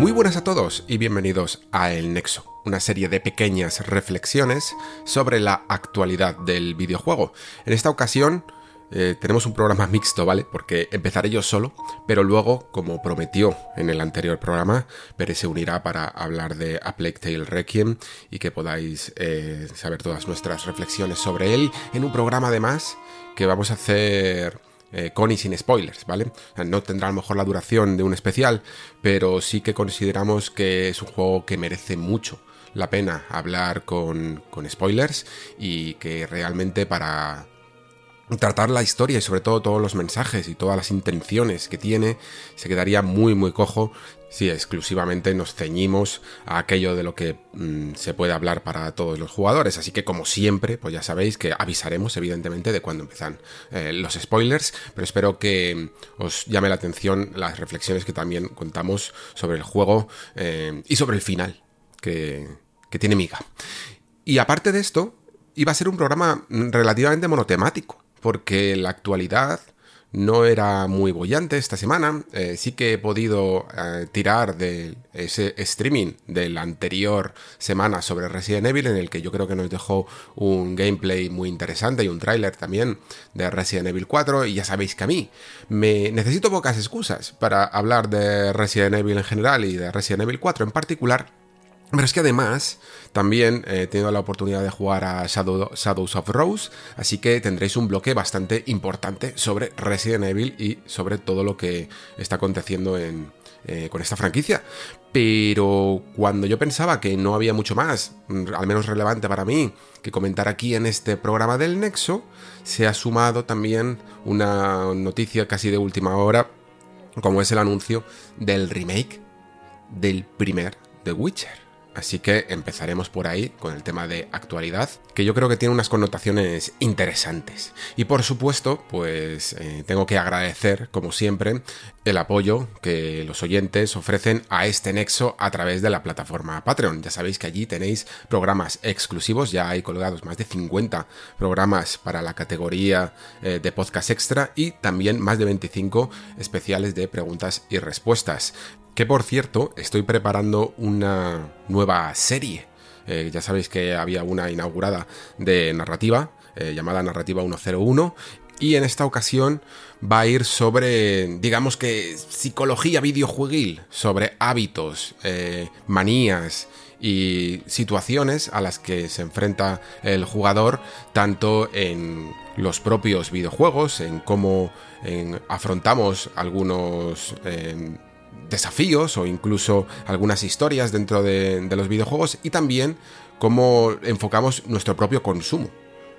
Muy buenas a todos y bienvenidos a El Nexo, una serie de pequeñas reflexiones sobre la actualidad del videojuego. En esta ocasión eh, tenemos un programa mixto, ¿vale? Porque empezaré yo solo, pero luego, como prometió en el anterior programa, Pere se unirá para hablar de A Plague Tale Requiem y que podáis eh, saber todas nuestras reflexiones sobre él en un programa además que vamos a hacer eh, con y sin spoilers, ¿vale? no tendrá a lo mejor la duración de un especial, pero sí que consideramos que es un juego que merece mucho la pena hablar con, con spoilers y que realmente para tratar la historia y sobre todo todos los mensajes y todas las intenciones que tiene se quedaría muy muy cojo si exclusivamente nos ceñimos a aquello de lo que mm, se puede hablar para todos los jugadores. Así que como siempre, pues ya sabéis que avisaremos evidentemente de cuando empiezan eh, los spoilers, pero espero que os llame la atención las reflexiones que también contamos sobre el juego eh, y sobre el final que, que tiene Miga. Y aparte de esto, iba a ser un programa relativamente monotemático, porque la actualidad no era muy bollante esta semana. Eh, sí que he podido eh, tirar de ese streaming de la anterior semana sobre Resident Evil, en el que yo creo que nos dejó un gameplay muy interesante y un tráiler también de Resident Evil 4. Y ya sabéis que a mí me necesito pocas excusas para hablar de Resident Evil en general y de Resident Evil 4 en particular. Pero es que además también he tenido la oportunidad de jugar a Shadows of Rose, así que tendréis un bloque bastante importante sobre Resident Evil y sobre todo lo que está aconteciendo eh, con esta franquicia. Pero cuando yo pensaba que no había mucho más, mm, al menos relevante para mí, que comentar aquí en este programa del Nexo, se ha sumado también una noticia casi de última hora, como es el anuncio del remake del primer The Witcher. Así que empezaremos por ahí con el tema de actualidad, que yo creo que tiene unas connotaciones interesantes. Y por supuesto, pues eh, tengo que agradecer, como siempre, el apoyo que los oyentes ofrecen a este nexo a través de la plataforma Patreon. Ya sabéis que allí tenéis programas exclusivos, ya hay colgados más de 50 programas para la categoría eh, de podcast extra y también más de 25 especiales de preguntas y respuestas. Que por cierto, estoy preparando una nueva serie. Eh, ya sabéis que había una inaugurada de narrativa, eh, llamada Narrativa 101, y en esta ocasión va a ir sobre, digamos que, psicología videojueguil, sobre hábitos, eh, manías y situaciones a las que se enfrenta el jugador, tanto en los propios videojuegos, en cómo afrontamos algunos desafíos o incluso algunas historias dentro de, los videojuegos y también cómo enfocamos nuestro propio consumo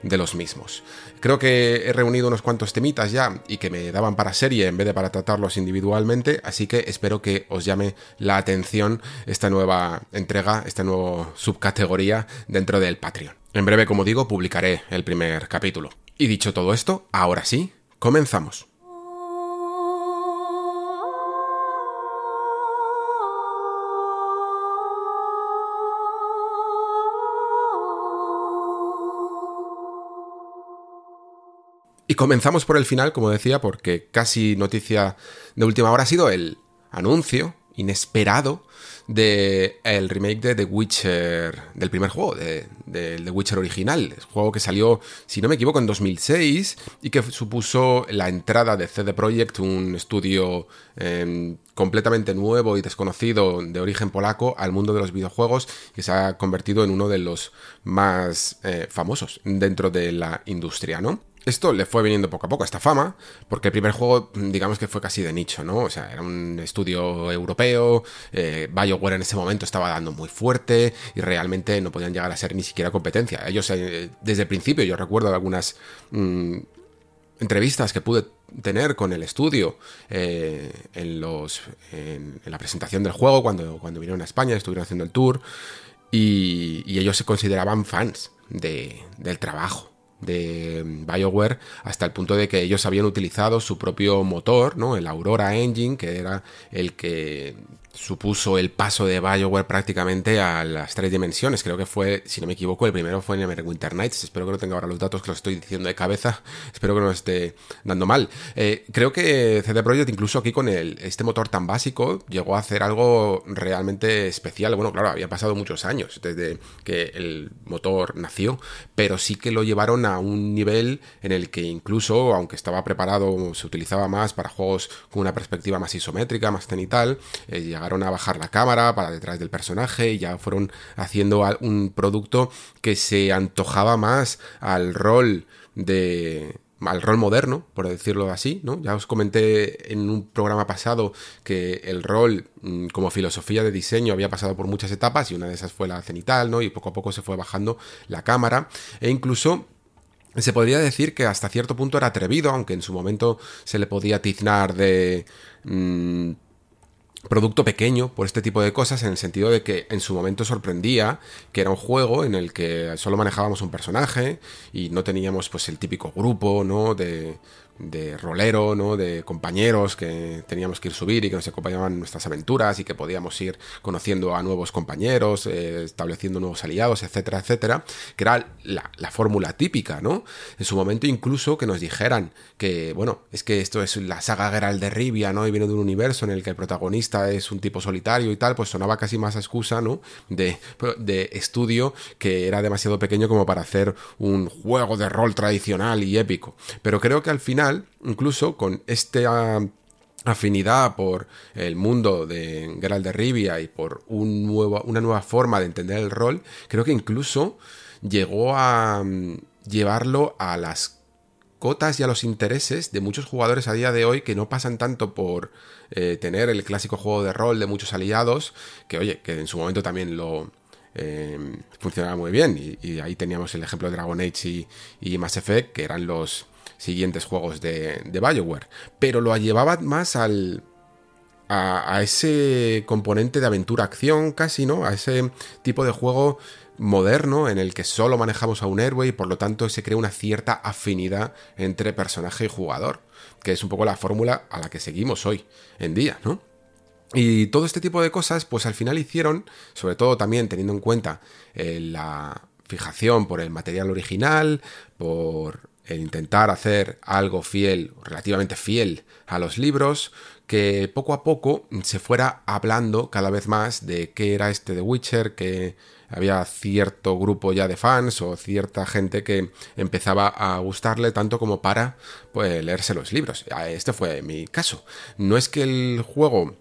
de los mismos. Creo que he reunido unos cuantos temitas ya y que me daban para serie en vez de para tratarlos individualmente, así que espero que os llame la atención esta nueva entrega, esta nueva subcategoría dentro del Patreon. En breve, como digo, publicaré el primer capítulo. Y dicho todo esto, ahora sí, comenzamos. Y comenzamos por el final, como decía, porque casi noticia de última hora ha sido el anuncio inesperado de el remake de The Witcher, del primer juego, de, The Witcher original, el juego que salió, si no me equivoco, en 2006 y que supuso la entrada de CD Projekt, un estudio em, completamente nuevo y desconocido de origen polaco al mundo de los videojuegos que se ha convertido en uno de los más eh, famosos dentro de la industria, ¿no? Esto le fue viniendo poco a poco esta fama, porque el primer juego, digamos que fue casi de nicho, ¿no? O sea, era un estudio europeo, eh, BioWare en ese momento estaba dando muy fuerte y realmente no podían llegar a ser ni siquiera competencia. Ellos, eh, desde el principio, yo recuerdo algunas mm, entrevistas que pude tener con el estudio eh, en, los, en, la presentación del juego, cuando, cuando vinieron a España, estuvieron haciendo el tour, y, ellos se consideraban fans del trabajo de BioWare hasta el punto de que ellos habían utilizado su propio motor, ¿no? El Aurora Engine, que era el que supuso el paso de BioWare prácticamente a las tres dimensiones. Creo que fue, si no me equivoco, el primero fue en Winter Nights. Espero que no tenga ahora los datos que los estoy diciendo de cabeza. Espero que no esté dando mal. Eh, creo que CD Projekt, incluso aquí con este motor tan básico, llegó a hacer algo realmente especial. Bueno, claro, había pasado muchos años desde que el motor nació, pero sí que lo llevaron a un nivel en el que incluso, aunque estaba preparado, se utilizaba más para juegos con una perspectiva más isométrica, más cenital, eh, llegaron a bajar la cámara para detrás del personaje y ya fueron haciendo un producto que se antojaba más al rol de al rol moderno, por decirlo así, ¿no? Ya os comenté en un programa pasado que el rol mm, como filosofía de diseño había pasado por muchas etapas y una de esas fue la cenital, ¿no? Y poco a poco se fue bajando la cámara e incluso se podría decir que hasta cierto punto era atrevido, aunque en su momento se le podía tiznar de... Mm, producto pequeño por este tipo de cosas en el sentido de que en su momento sorprendía que era un juego en el que solo manejábamos un personaje y no teníamos pues el típico grupo, ¿no? de de rolero, ¿no? De compañeros que teníamos que ir subir y que nos acompañaban en nuestras aventuras y que podíamos ir conociendo a nuevos compañeros, eh, estableciendo nuevos aliados, etcétera, etcétera, que era la, la fórmula típica, ¿no? En su momento incluso que nos dijeran que, bueno, es que esto es la saga Geralt de Rivia, ¿no? Y viene de un universo en el que el protagonista es un tipo solitario y tal, pues sonaba casi más a excusa, ¿no? De estudio que era demasiado pequeño como para hacer un juego de rol tradicional y épico. Pero creo que al final incluso con esta afinidad por el mundo de Geralt de Rivia y por una nueva forma de entender el rol, creo que incluso llegó a mm, llevarlo a las cotas y a los intereses de muchos jugadores a día de hoy que no pasan tanto por eh, tener el clásico juego de rol de muchos aliados, que oye, que en su momento también lo, eh, funcionaba muy bien. Y, ahí teníamos el ejemplo de Dragon Age y, y, Mass Effect, que eran los siguientes juegos de, de Bioware. Pero lo llevaba más al. A, ese componente de aventura-acción, casi, ¿no? A ese tipo de juego moderno en el que solo manejamos a un héroe y por lo tanto se crea una cierta afinidad entre personaje y jugador, que es un poco la fórmula a la que seguimos hoy en día, ¿no? Y todo este tipo de cosas, pues al final hicieron, sobre todo también teniendo en cuenta eh, la fijación por el material original, por el intentar hacer algo fiel, relativamente fiel a los libros, que poco a poco se fuera hablando cada vez más de qué era este The Witcher, que había cierto grupo ya de fans o cierta gente que empezaba a gustarle tanto como para pues, leerse los libros. Este fue mi caso. No es que el juego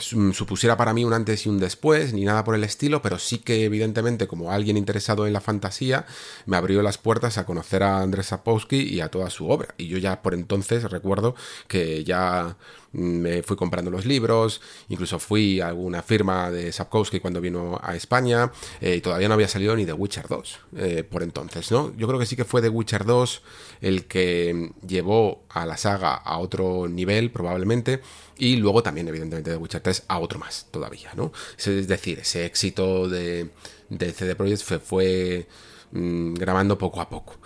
supusiera para mí un antes y un después, ni nada por el estilo, pero sí que evidentemente como alguien interesado en la fantasía, me abrió las puertas a conocer a Andrés Sapowski y a toda su obra. Y yo ya por entonces recuerdo que ya me fui comprando los libros, incluso fui a alguna firma de Sapkowski cuando vino a España, eh, y todavía no había salido ni The Witcher 2 eh, por entonces, ¿no? Yo creo que sí que fue The Witcher 2 el que llevó a la saga a otro nivel, probablemente, y luego también, evidentemente, The Witcher 3 a otro más todavía, ¿no? Es decir, ese éxito de, de CD Projekt fue, fue mm, grabando poco a poco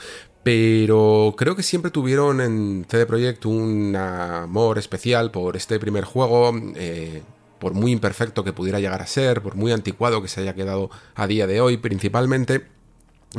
pero creo que siempre tuvieron en CD Projekt un amor especial por este primer juego, eh, por muy imperfecto que pudiera llegar a ser, por muy anticuado que se haya quedado a día de hoy, principalmente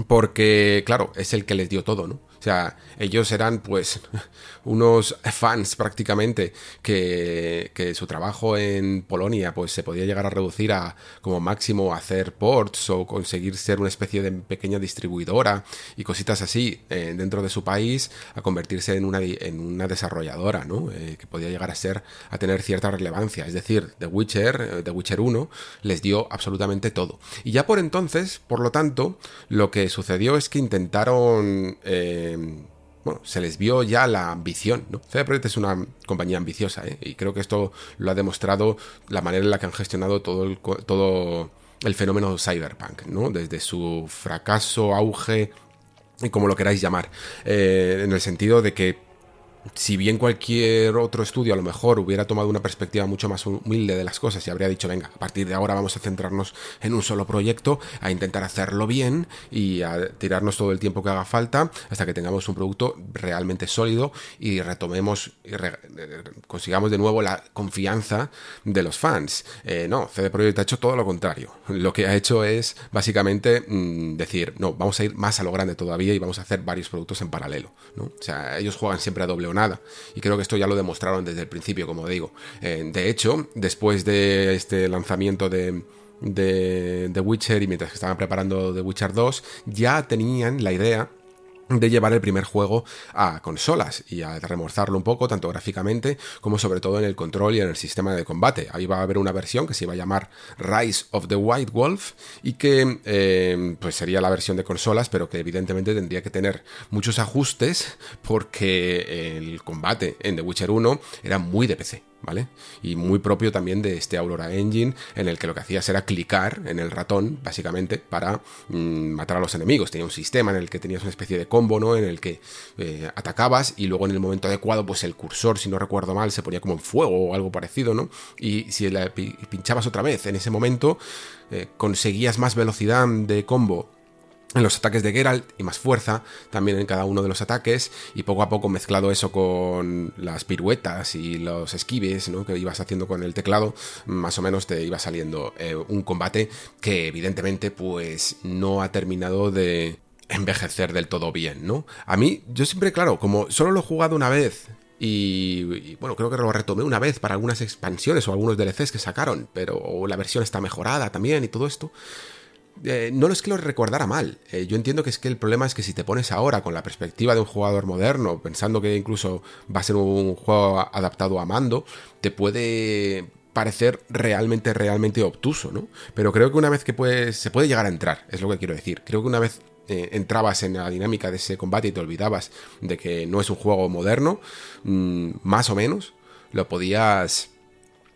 porque, claro, es el que les dio todo, ¿no? O sea, ellos eran pues unos fans prácticamente que, que, su trabajo en Polonia pues se podía llegar a reducir a como máximo hacer ports o conseguir ser una especie de pequeña distribuidora y cositas así eh, dentro de su país a convertirse en una, en una desarrolladora, ¿no? Eh, que podía llegar a ser a tener cierta relevancia. Es decir, The Witcher, eh, The Witcher 1 les dio absolutamente todo. Y ya por entonces, por lo tanto, lo que sucedió es que intentaron bueno, se les vio ya la ambición, ¿no? Projekt es una compañía ambiciosa, ¿eh? Y creo que esto lo ha demostrado la manera en la que han gestionado todo el, todo el fenómeno cyberpunk, ¿no? Desde su fracaso, auge como lo queráis llamar, eh, en el sentido de que si bien cualquier otro estudio a lo mejor hubiera tomado una perspectiva mucho más humilde de las cosas y habría dicho, venga, a partir de ahora vamos a centrarnos en un solo proyecto, a intentar hacerlo bien y a tirarnos todo el tiempo que haga falta hasta que tengamos un producto realmente sólido y retomemos y consigamos de nuevo la confianza de los fans. Eh, no, CD Projekt ha hecho todo lo contrario. Lo que ha hecho es básicamente mm, decir, no, vamos a ir más a lo grande todavía y vamos a hacer varios productos en paralelo. ¿no? O sea, ellos juegan siempre a doble nada. Y creo que esto ya lo demostraron desde el principio, como digo. Eh, de hecho, después de este lanzamiento de, de Witcher y mientras que estaban preparando The Witcher 2, ya tenían la idea de llevar el primer juego a consolas y a remozarlo un poco, tanto gráficamente como sobre todo en el control y en el sistema de combate. Ahí va a haber una versión que se iba a llamar Rise of the White Wolf y que eh, pues sería la versión de consolas, pero que evidentemente tendría que tener muchos ajustes porque el combate en The Witcher 1 era muy de PC. ¿Vale? Y muy propio también de este Aurora Engine, en el que lo que hacías era clicar en el ratón, básicamente, para mm, matar a los enemigos. Tenía un sistema en el que tenías una especie de combo, ¿no? En el que eh, atacabas y luego en el momento adecuado, pues el cursor, si no recuerdo mal, se ponía como en fuego o algo parecido, ¿no? Y si la pinchabas otra vez en ese momento, eh, conseguías más velocidad de combo en los ataques de Geralt y más fuerza también en cada uno de los ataques y poco a poco mezclado eso con las piruetas y los esquives ¿no? que ibas haciendo con el teclado más o menos te iba saliendo eh, un combate que evidentemente pues no ha terminado de envejecer del todo bien, ¿no? A mí, yo siempre, claro, como solo lo he jugado una vez y, bueno, creo que lo retomé una vez para algunas expansiones o algunos DLCs que sacaron, pero la versión está mejorada también y todo esto. Eh, no es que lo recordara mal. Eh, yo entiendo que es que el problema es que si te pones ahora con la perspectiva de un jugador moderno, pensando que incluso va a ser un juego adaptado a mando, te puede parecer realmente, realmente obtuso, ¿no? Pero creo que una vez que puedes, se puede llegar a entrar, es lo que quiero decir. Creo que una vez eh, entrabas en la dinámica de ese combate y te olvidabas de que no es un juego moderno, mm, más o menos, lo podías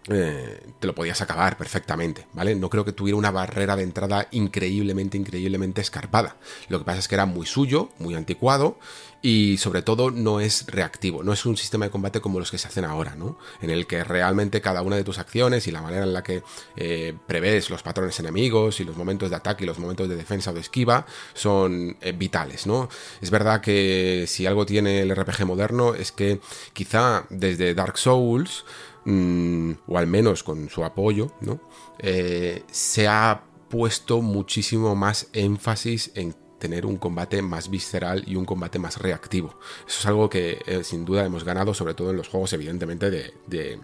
eh, te lo podías acabar perfectamente, ¿vale? No creo que tuviera una barrera de entrada increíblemente, increíblemente escarpada. Lo que pasa es que era muy suyo, muy anticuado y sobre todo no es reactivo, no es un sistema de combate como los que se hacen ahora, ¿no? En el que realmente cada una de tus acciones y la manera en la que eh, los patrones enemigos y los momentos de ataque y los momentos de defensa o de esquiva son eh, vitales, ¿no? Es verdad que si algo tiene el RPG moderno es que quizá desde Dark Souls Mm, o al menos con su apoyo, ¿no? Eh, se ha puesto muchísimo más énfasis en tener un combate más visceral y un combate más reactivo. Eso es algo que eh, sin duda hemos ganado, sobre todo en los juegos, evidentemente, de,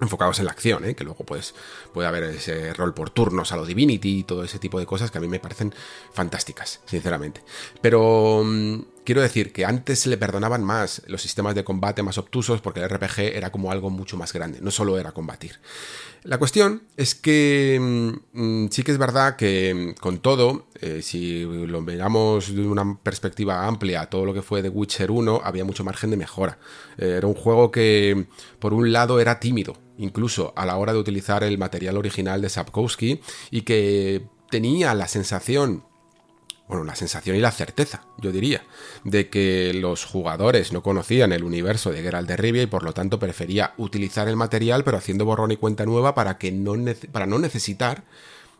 enfocados en la acción, ¿eh? que luego pues, puede haber ese rol por turnos a lo Divinity y todo ese tipo de cosas que a mí me parecen fantásticas, sinceramente. Pero mm, Quiero decir que antes se le perdonaban más los sistemas de combate más obtusos porque el RPG era como algo mucho más grande, no solo era combatir. La cuestión es que mm, sí que es verdad que mm, con todo, eh, si lo miramos de una perspectiva amplia, todo lo que fue The Witcher 1, había mucho margen de mejora. Eh, era un juego que, por un lado, era tímido, incluso a la hora de utilizar el material original de Sapkowski, y que tenía la sensación bueno, la sensación y la certeza, yo diría, de que los jugadores no conocían el universo de Geralt de Rivia y por lo tanto prefería utilizar el material pero haciendo borrón y cuenta nueva para, que no, para no necesitar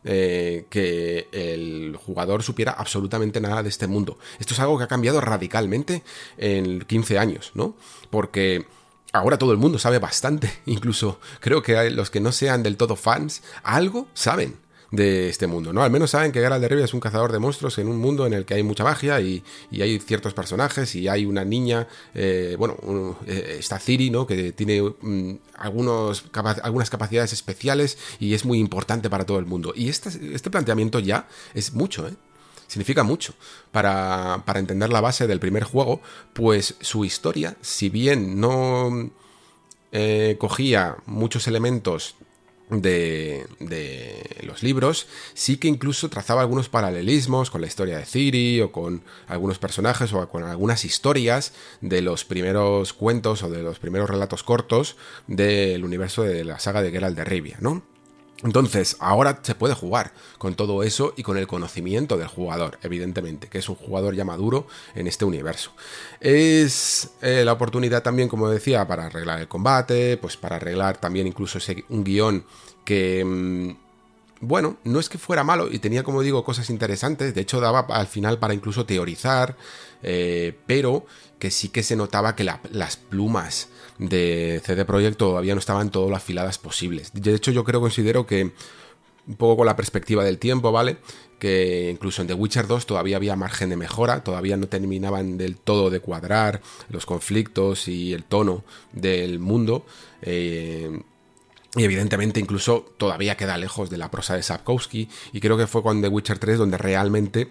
eh, que el jugador supiera absolutamente nada de este mundo. Esto es algo que ha cambiado radicalmente en 15 años, ¿no? Porque ahora todo el mundo sabe bastante, incluso creo que los que no sean del todo fans, algo saben de este mundo, ¿no? Al menos saben que Geralt de es un cazador de monstruos en un mundo en el que hay mucha magia y, hay ciertos personajes y hay una niña, eh, bueno, eh, está Ciri, ¿no? Que tiene mm, algunos, algunas capacidades especiales y es muy importante para todo el mundo. Y este, este planteamiento ya es mucho, ¿eh? significa mucho para, para, entender la base del primer juego, pues su historia, si bien no eh, cogía muchos elementos de, los libros, sí que incluso trazaba algunos paralelismos con la historia de Ciri o con algunos personajes o con algunas historias de los primeros cuentos o de los primeros relatos cortos del universo de la saga de Geralt de Rivia, ¿no? Entonces, ahora se puede jugar con todo eso y con el conocimiento del jugador, evidentemente, que es un jugador ya maduro en este universo. Es eh, la oportunidad también, como decía, para arreglar el combate, pues para arreglar también incluso un guion que... Mm, bueno, no es que fuera malo y tenía, como digo, cosas interesantes, de hecho daba al final para incluso teorizar, eh, pero que sí que se notaba que las plumas de CD Projekt todavía no estaban todas las afiladas posibles. De hecho, yo creo, considero que un poco con la perspectiva del tiempo, ¿vale? Que incluso en The Witcher 2 todavía había margen de mejora, todavía no terminaban del todo de cuadrar los conflictos y el tono del mundo. Eh, y evidentemente incluso todavía queda lejos de la prosa de Sapkowski. Y creo que fue con The Witcher 3 donde realmente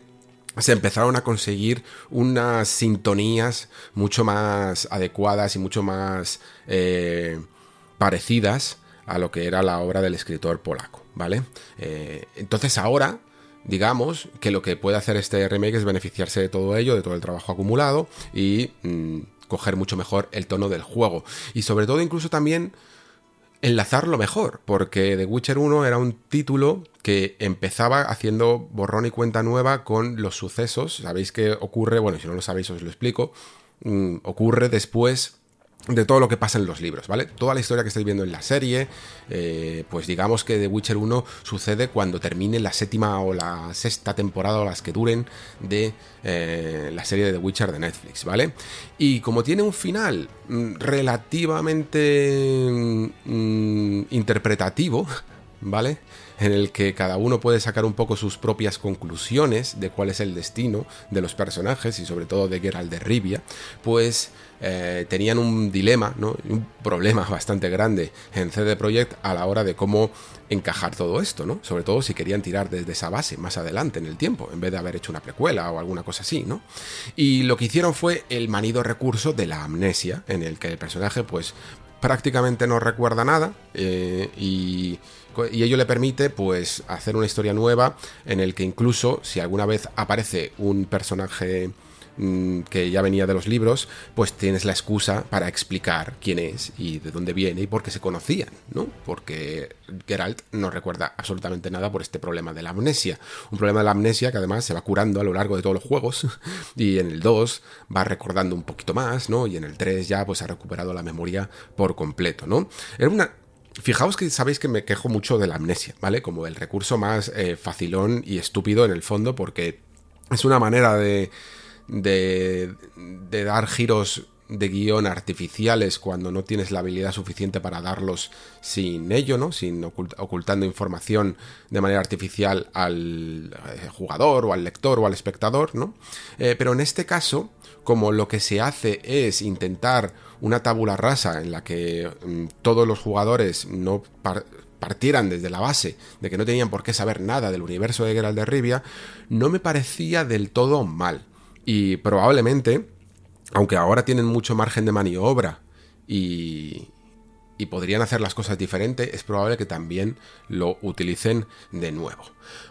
se empezaron a conseguir unas sintonías mucho más adecuadas y mucho más eh, parecidas a lo que era la obra del escritor polaco, ¿vale? Eh, entonces ahora, digamos que lo que puede hacer este remake es beneficiarse de todo ello, de todo el trabajo acumulado y mm, coger mucho mejor el tono del juego. Y sobre todo incluso también enlazarlo mejor, porque The Witcher 1 era un título que empezaba haciendo borrón y cuenta nueva con los sucesos. Sabéis que ocurre, bueno, si no lo sabéis os lo explico, mm, ocurre después de todo lo que pasa en los libros, ¿vale? Toda la historia que estáis viendo en la serie, eh, pues digamos que The Witcher 1 sucede cuando termine la séptima o la sexta temporada o las que duren de eh, la serie de The Witcher de Netflix, ¿vale? Y como tiene un final mm, relativamente mm, interpretativo, ¿vale? En el que cada uno puede sacar un poco sus propias conclusiones de cuál es el destino de los personajes y sobre todo de Geralt de Rivia, pues eh, tenían un dilema, ¿no? un problema bastante grande en CD Projekt a la hora de cómo encajar todo esto, ¿no? Sobre todo si querían tirar desde esa base más adelante en el tiempo, en vez de haber hecho una precuela o alguna cosa así, ¿no? Y lo que hicieron fue el manido recurso de la amnesia, en el que el personaje, pues, prácticamente no recuerda nada eh, y y ello le permite pues hacer una historia nueva en el que incluso si alguna vez aparece un personaje que ya venía de los libros, pues tienes la excusa para explicar quién es y de dónde viene y por qué se conocían, ¿no? Porque Geralt no recuerda absolutamente nada por este problema de la amnesia. Un problema de la amnesia que además se va curando a lo largo de todos los juegos y en el 2 va recordando un poquito más, ¿no? Y en el 3 ya pues ha recuperado la memoria por completo, ¿no? Era una Fijaos que sabéis que me quejo mucho de la amnesia, ¿vale? Como el recurso más eh, facilón y estúpido en el fondo, porque es una manera de, de, dar giros de guion artificiales cuando no tienes la habilidad suficiente para darlos sin ello, ¿no? Sin ocultando información de manera artificial al eh, jugador o al lector o al espectador, ¿no? Eh, pero en este caso, como lo que se hace es intentar una tabula rasa en la que mm, todos los jugadores no partieran desde la base de que no tenían por qué saber nada del universo de Geralt de Rivia, no me parecía del todo mal. Y probablemente, aunque ahora tienen mucho margen de maniobra y, y podrían hacer las cosas diferentes, es probable que también lo utilicen de nuevo.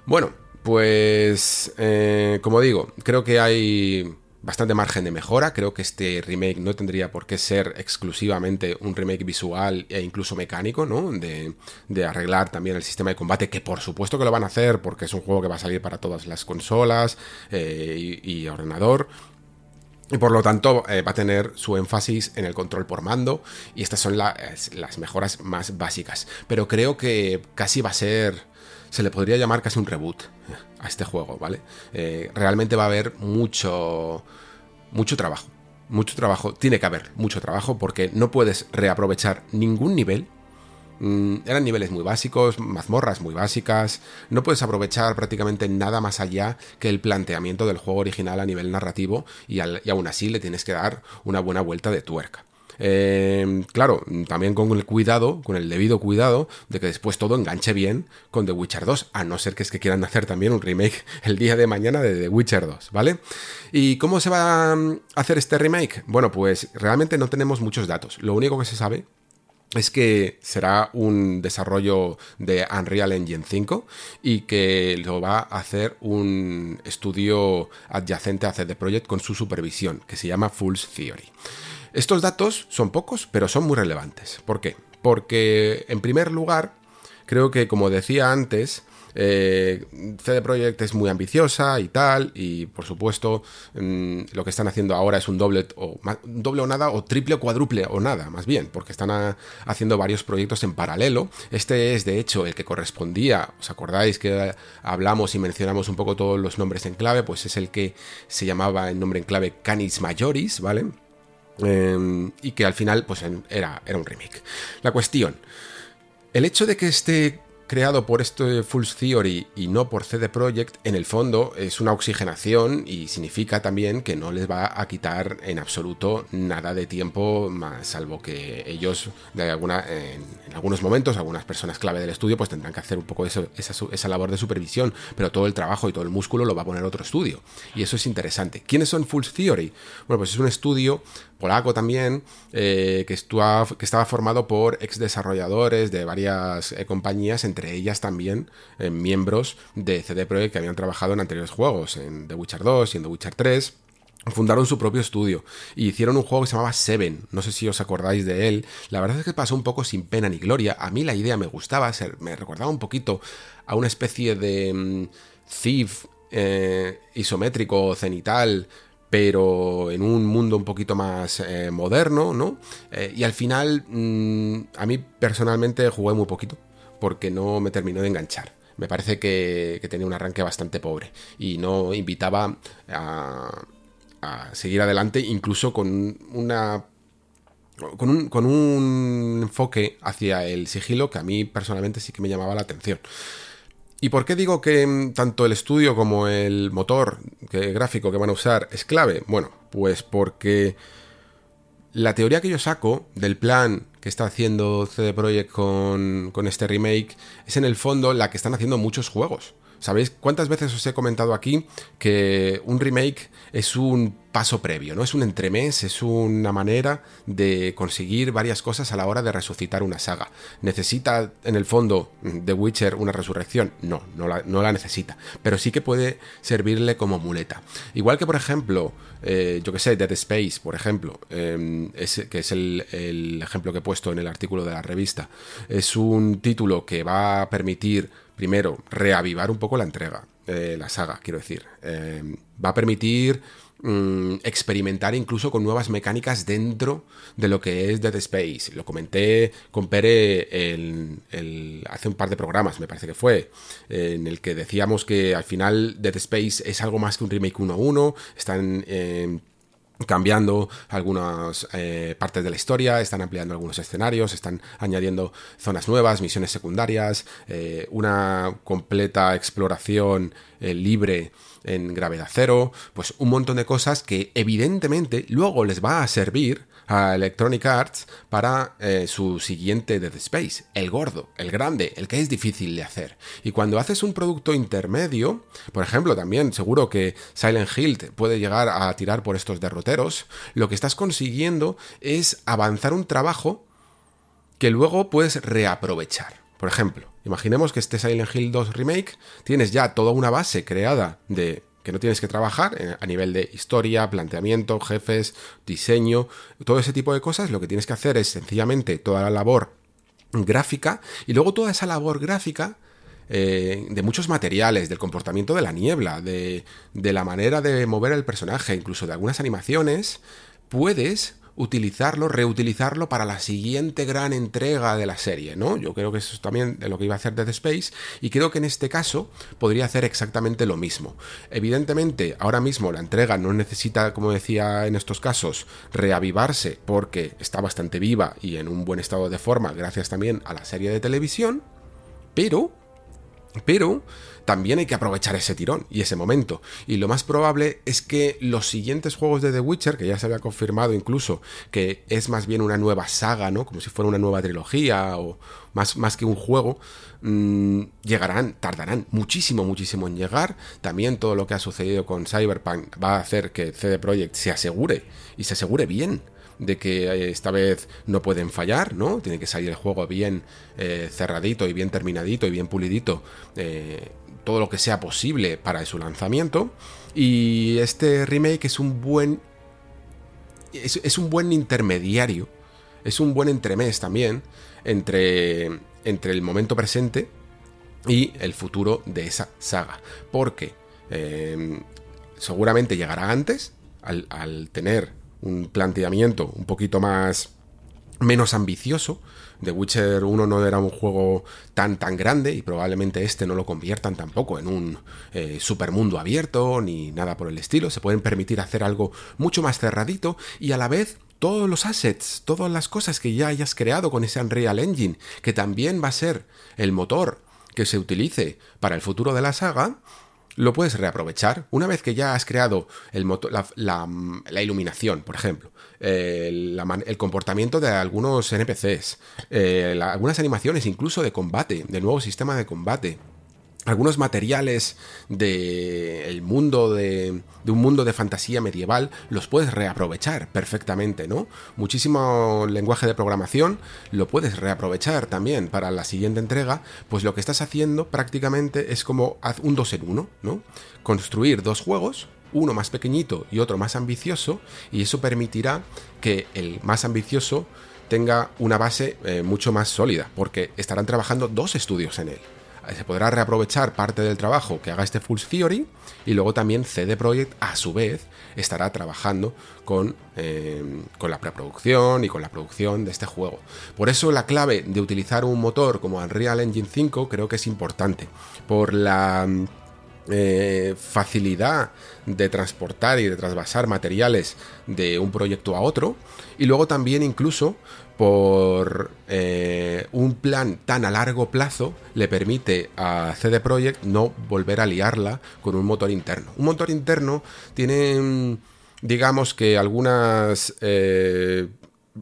Bueno, pues eh, como digo, creo que hay bastante margen de mejora. Creo que este remake no tendría por qué ser exclusivamente un remake visual e incluso mecánico, ¿no? De, arreglar también el sistema de combate, que por supuesto que lo van a hacer porque es un juego que va a salir para todas las consolas eh, y, ordenador. Y por lo tanto eh, va a tener su énfasis en el control por mando y estas son las mejoras más básicas. Pero creo que casi va a ser se le podría llamar casi un reboot a este juego, ¿vale? Eh, realmente va a haber mucho, mucho trabajo. Mucho trabajo, tiene que haber mucho trabajo porque no puedes reaprovechar ningún nivel. Mm, eran niveles muy básicos, mazmorras muy básicas. No puedes aprovechar prácticamente nada más allá que el planteamiento del juego original a nivel narrativo y, y aún así le tienes que dar una buena vuelta de tuerca. Eh, claro, también con el cuidado, con el debido cuidado de que después todo enganche bien con The Witcher 2, a no ser que es que quieran hacer también un remake el día de mañana de The Witcher 2, ¿vale? ¿Y cómo se va a hacer este remake? Bueno, pues realmente no tenemos muchos datos. Lo único que se sabe es que será un desarrollo de Unreal Engine 5 y que lo va a hacer un estudio adyacente a CD Projekt con su supervisión, que se llama Fool's Theory. Estos datos son pocos, pero son muy relevantes. ¿Por qué? Porque, en primer lugar, creo que como decía antes, eh, CD Projekt es muy ambiciosa y tal, y por supuesto mm, lo que están haciendo ahora es un doble o, doble o nada, o triple o cuádruple o nada, más bien, porque están haciendo varios proyectos en paralelo. Este es de hecho el que correspondía, ¿os acordáis que hablamos y mencionamos un poco todos los nombres en clave? Pues es el que se llamaba en nombre en clave Canis Majoris, ¿vale? Em, y que al final pues era, era un remake. La cuestión, el hecho de que esté creado por este Full Theory y no por CD Projekt, en el fondo es una oxigenación y significa también que no les va a quitar en absoluto nada de tiempo, salvo que ellos, de en, algunos momentos, algunas personas clave del estudio, pues tendrán que hacer un poco esa, esa, labor de supervisión, pero todo el trabajo y todo el músculo lo va a poner otro estudio. Y eso es interesante. ¿Quiénes son Full Theory? Bueno, pues es un estudio polaco también, eh, que, estaba formado por ex desarrolladores de varias eh, compañías, entre ellas también eh, miembros de CD Projekt que habían trabajado en anteriores juegos, en The Witcher 2 y en The Witcher 3 fundaron su propio estudio y hicieron un juego que se llamaba Seven. No sé si os acordáis de él. La verdad es que pasó un poco sin pena ni gloria. A mí la idea me gustaba, me recordaba un poquito a una especie de mm, Thief isométrico cenital pero en un mundo un poquito más eh, moderno, ¿no? Eh, y al final, mm, a mí personalmente jugué muy poquito, porque no me terminó de enganchar. Me parece que, tenía un arranque bastante pobre y no invitaba a, seguir adelante, incluso con una con un, con un, enfoque hacia el sigilo que a mí personalmente sí que me llamaba la atención. ¿Y por qué digo que mm, tanto el estudio como el motor gráfico que van a usar es clave? Bueno, pues porque la teoría que yo saco del plan que está haciendo CD Projekt con, con este remake es en el fondo la que están haciendo muchos juegos. ¿Sabéis cuántas veces os he comentado aquí que un remake es un paso previo, ¿no? Es un entremés, es una manera de conseguir varias cosas a la hora de resucitar una saga. ¿Necesita en el fondo The Witcher una resurrección? No, no la, necesita, pero sí que puede servirle como muleta. Igual que, por ejemplo, eh, yo que sé, Dead Space, por ejemplo, em, que es el, el ejemplo que he puesto en el artículo de la revista, es un título que va a permitir primero, reavivar un poco la entrega, eh, la saga, quiero decir. Eh, va a permitir mm, experimentar incluso con nuevas mecánicas dentro de lo que es Dead Space. Lo comenté con Pere hace un par de programas, me parece que fue, en el que decíamos que al final Dead Space es algo más que un remake 1-1, están cambiando algunas eh, partes de la historia, están ampliando algunos escenarios, están añadiendo zonas nuevas, misiones secundarias, eh, una completa exploración eh, libre en gravedad cero, pues un montón de cosas que evidentemente luego les va a servir a Electronic Arts para eh, su siguiente Dead Space, el gordo, el grande, el que es difícil de hacer. Y cuando haces un producto intermedio, por ejemplo, también seguro que Silent Hill puede llegar a tirar por estos derroteros, lo que estás consiguiendo es avanzar un trabajo que luego puedes reaprovechar. Por ejemplo, imaginemos que este Silent Hill 2 Remake tienes ya toda una base creada de que no tienes que trabajar eh, a nivel de historia, planteamiento, jefes, diseño, todo ese tipo de cosas, lo que tienes que hacer es sencillamente toda la labor gráfica y luego toda esa labor gráfica eh, de muchos materiales, del comportamiento de la niebla, de, de la manera de mover el personaje, incluso de algunas animaciones, puedes utilizarlo, reutilizarlo para la siguiente gran entrega de la serie, ¿no? Yo creo que eso es también de lo que iba a hacer Dead Space y creo que en este caso podría hacer exactamente lo mismo. Evidentemente, ahora mismo la entrega no necesita, como decía en estos casos, reavivarse porque está bastante viva y en un buen estado de forma gracias también a la serie de televisión, pero pero también hay que aprovechar ese tirón y ese momento. Y lo más probable es que los siguientes juegos de The Witcher, que ya se había confirmado incluso que es más bien una nueva saga, ¿no? Como si fuera una nueva trilogía o más, más que un juego, mmm, llegarán, tardarán muchísimo, muchísimo en llegar. También todo lo que ha sucedido con Cyberpunk va a hacer que CD Projekt se asegure y se asegure bien de que eh, esta vez no pueden fallar, ¿no? Tiene que salir el juego bien eh, cerradito y bien terminadito y bien pulidito. Eh, todo lo que sea posible para su lanzamiento. Y este remake es un buen. Es, un buen intermediario. Es un buen entremés también. Entre entre el momento presente y el futuro de esa saga. Porque eh, seguramente llegará antes, al, al tener un planteamiento un poquito más menos ambicioso. The Witcher 1 no era un juego tan tan grande y probablemente este no lo conviertan tampoco en un eh, supermundo abierto ni nada por el estilo. Se pueden permitir hacer algo mucho más cerradito y a la vez todos los assets, todas las cosas que ya hayas creado con ese Unreal Engine, que también va a ser el motor que se utilice para el futuro de la saga, lo puedes reaprovechar. Una vez que ya has creado el la, iluminación, por ejemplo, el, comportamiento de algunos NPCs, eh, algunas animaciones incluso de combate, de nuevo sistema de combate, algunos materiales del mundo de, de, un mundo de fantasía medieval los puedes reaprovechar perfectamente, ¿no? Muchísimo lenguaje de programación lo puedes reaprovechar también para la siguiente entrega, pues lo que estás haciendo prácticamente es como un dos en uno, ¿no? Construir dos juegos, uno más pequeñito y otro más ambicioso, y eso permitirá que el más ambicioso tenga una base eh, mucho más sólida, porque estarán trabajando dos estudios en él se podrá reaprovechar parte del trabajo que haga este Full Theory y luego también CD Projekt a su vez estará trabajando con, eh, con la preproducción y con la producción de este juego. Por eso la clave de utilizar un motor como Unreal Engine 5 creo que es importante, por la eh, facilidad de transportar y de trasvasar materiales de un proyecto a otro y luego también incluso por eh, un plan tan a largo plazo le permite a CD Projekt no volver a liarla con un motor interno. Un motor interno tiene, digamos que algunas eh,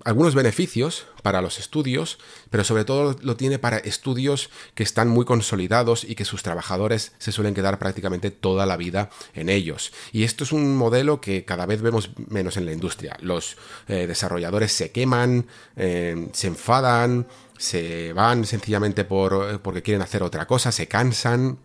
algunos beneficios para los estudios, pero sobre todo lo tiene para estudios que están muy consolidados y que sus trabajadores se suelen quedar prácticamente toda la vida en ellos. Y esto es un modelo que cada vez vemos menos en la industria. Los eh, desarrolladores se queman, eh, se enfadan, se van sencillamente por, eh, porque quieren hacer otra cosa, se cansan.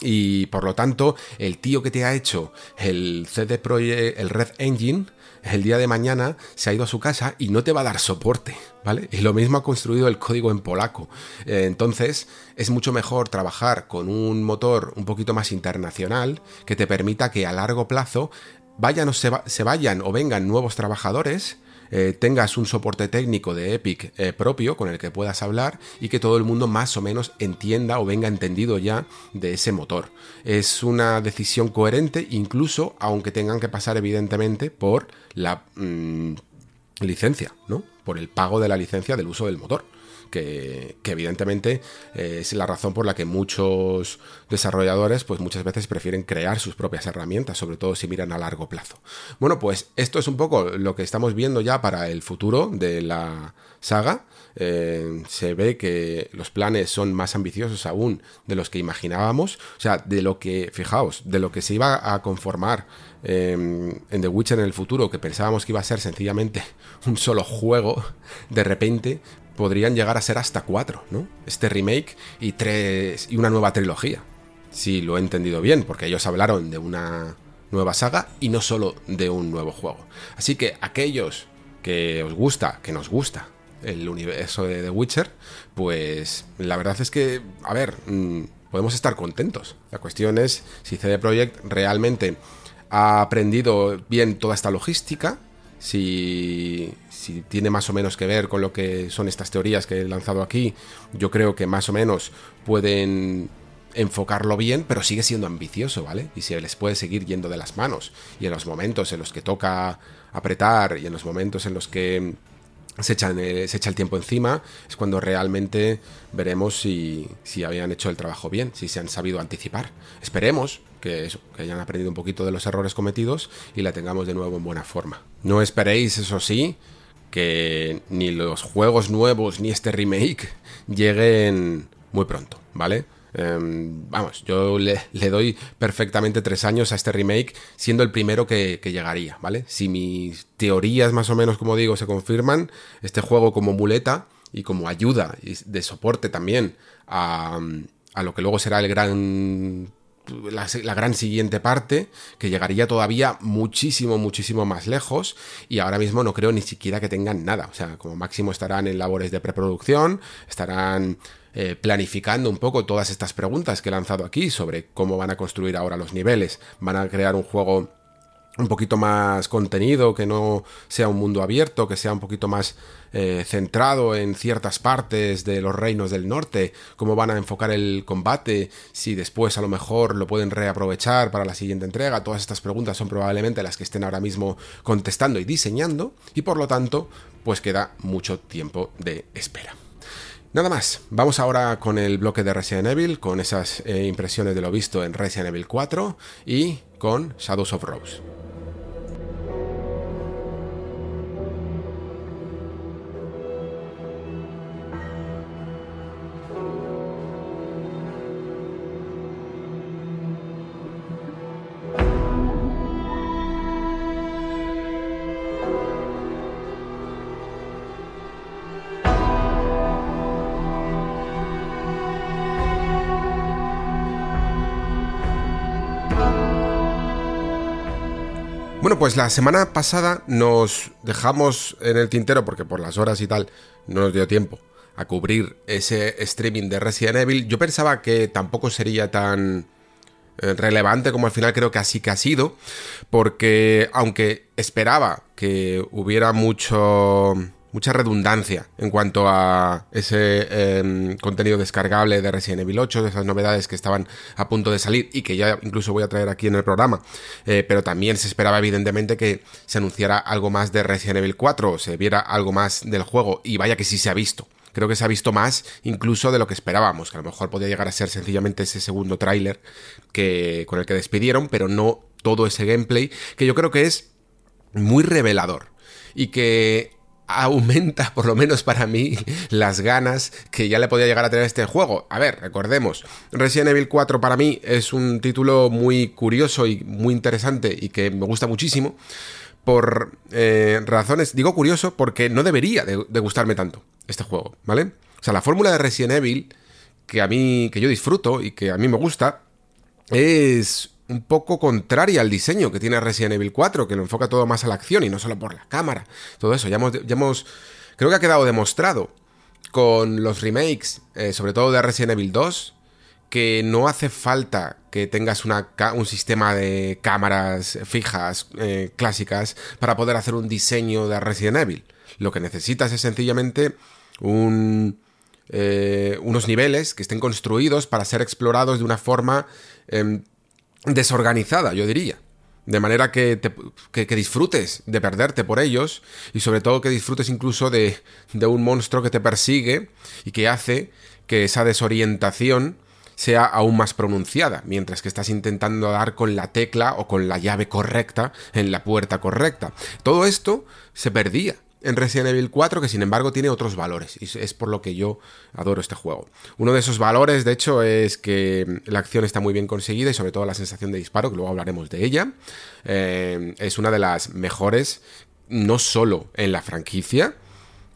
Y por lo tanto, el tío que te ha hecho el CD Projekt, el Red Engine, el día de mañana se ha ido a su casa y no te va a dar soporte, ¿vale? Y lo mismo ha construido el código en polaco. Eh, entonces, es mucho mejor trabajar con un motor un poquito más internacional que te permita que a largo plazo vayan o se, se vayan o vengan nuevos trabajadores eh, tengas un soporte técnico de Epic eh, propio con el que puedas hablar y que todo el mundo más o menos entienda o venga entendido ya de ese motor. Es una decisión coherente incluso aunque tengan que pasar evidentemente por la mm, licencia, ¿no? Por el pago de la licencia del uso del motor que, evidentemente eh, es la razón por la que muchos desarrolladores pues muchas veces prefieren crear sus propias herramientas, sobre todo si miran a largo plazo. Bueno, pues esto es un poco lo que estamos viendo ya para el futuro de la saga. Eh, se ve que los planes son más ambiciosos aún de los que imaginábamos. O sea, de lo que, fijaos, de lo que se iba a conformar em, en The Witcher en el futuro, que pensábamos que iba a ser sencillamente un solo juego, de repente podrían llegar a ser hasta cuatro, ¿no? Este remake y tres y una nueva trilogía. Si lo he entendido bien, porque ellos hablaron de una nueva saga y no solo de un nuevo juego. Así que aquellos que os gusta, que nos gusta el universo de The Witcher, pues la verdad es que, a ver, mm, podemos estar contentos. La cuestión es si CD Projekt realmente ha aprendido bien toda esta logística, si, si tiene más o menos que ver con lo que son estas teorías que he lanzado aquí, yo creo que más o menos pueden enfocarlo bien, pero sigue siendo ambicioso, ¿vale? Y se les puede seguir yendo de las manos. Y en los momentos en los que toca apretar y en los momentos en los que se, echan, se echa el tiempo encima, es cuando realmente veremos si, si habían hecho el trabajo bien, si se han sabido anticipar. Esperemos que, que hayan aprendido un poquito de los errores cometidos y la tengamos de nuevo en buena forma. No esperéis, eso sí, que ni los juegos nuevos ni este remake lleguen muy pronto, ¿vale? Em, vamos, yo le, doy perfectamente tres años a este remake, siendo el primero que, llegaría, ¿vale? Si mis teorías más o menos, como digo, se confirman, este juego como muleta y como ayuda de soporte también a, a lo que luego será el gran la, gran siguiente parte, que llegaría todavía muchísimo, muchísimo más lejos, y ahora mismo no creo ni siquiera que tengan nada, o sea, como máximo estarán en labores de preproducción, estarán eh, planificando un poco todas estas preguntas que he lanzado aquí sobre cómo van a construir ahora los niveles, van a crear un juego un poquito más contenido, que no sea un mundo abierto, que sea un poquito más eh, centrado en ciertas partes de los reinos del norte, cómo van a enfocar el combate, si después a lo mejor lo pueden reaprovechar para la siguiente entrega, todas estas preguntas son probablemente las que estén ahora mismo contestando y diseñando, y por lo tanto, pues queda mucho tiempo de espera. Nada más, vamos ahora con el bloque de Resident Evil, con esas eh, impresiones de lo visto en Resident Evil 4 y con Shadows of Rose. Pues la semana pasada nos dejamos en el tintero, porque por las horas y tal no nos dio tiempo a cubrir ese streaming de Resident Evil. Yo pensaba que tampoco sería tan eh, relevante como al final creo que así que ha sido, porque aunque esperaba que hubiera mucho mucha redundancia en cuanto a ese em, contenido descargable de Resident Evil 8, de esas novedades que estaban a punto de salir y que ya incluso voy a traer aquí en el programa. Eh, pero también se esperaba evidentemente que se anunciara algo más de Resident Evil 4, se viera algo más del juego y vaya que sí se ha visto. Creo que se ha visto más incluso de lo que esperábamos, que a lo mejor podía llegar a ser sencillamente ese segundo tráiler que, con el que despidieron, pero no todo ese gameplay, que yo creo que es muy revelador y que aumenta, por lo menos para mí, las ganas que ya le podía llegar a tener este juego. A ver, recordemos, Resident Evil 4 para mí es un título muy curioso y muy interesante y que me gusta muchísimo por eh, razones, digo curioso porque no debería de, de gustarme tanto este juego, ¿vale? O sea, la fórmula de Resident Evil que a mí, que yo disfruto y que a mí me gusta, es un poco contraria al diseño que tiene Resident Evil 4, que lo enfoca todo más a la acción y no solo por la cámara. Todo eso, ya hemos, ya hemos creo que ha quedado demostrado con los remakes, eh, sobre todo de Resident Evil 2, que no hace falta que tengas un sistema de cámaras fijas eh, clásicas para poder hacer un diseño de Resident Evil. Lo que necesitas es sencillamente un, eh, unos niveles que estén construidos para ser explorados de una forma em, desorganizada, yo diría. De manera que, que, disfrutes de perderte por ellos y sobre todo que disfrutes incluso de, de un monstruo que te persigue y que hace que esa desorientación sea aún más pronunciada, mientras que estás intentando dar con la tecla o con la llave correcta en la puerta correcta. Todo esto se perdía en Resident Evil 4 que sin embargo tiene otros valores y es por lo que yo adoro este juego. Uno de esos valores de hecho es que la acción está muy bien conseguida y sobre todo la sensación de disparo, que luego hablaremos de ella, eh, es una de las mejores no solo en la franquicia,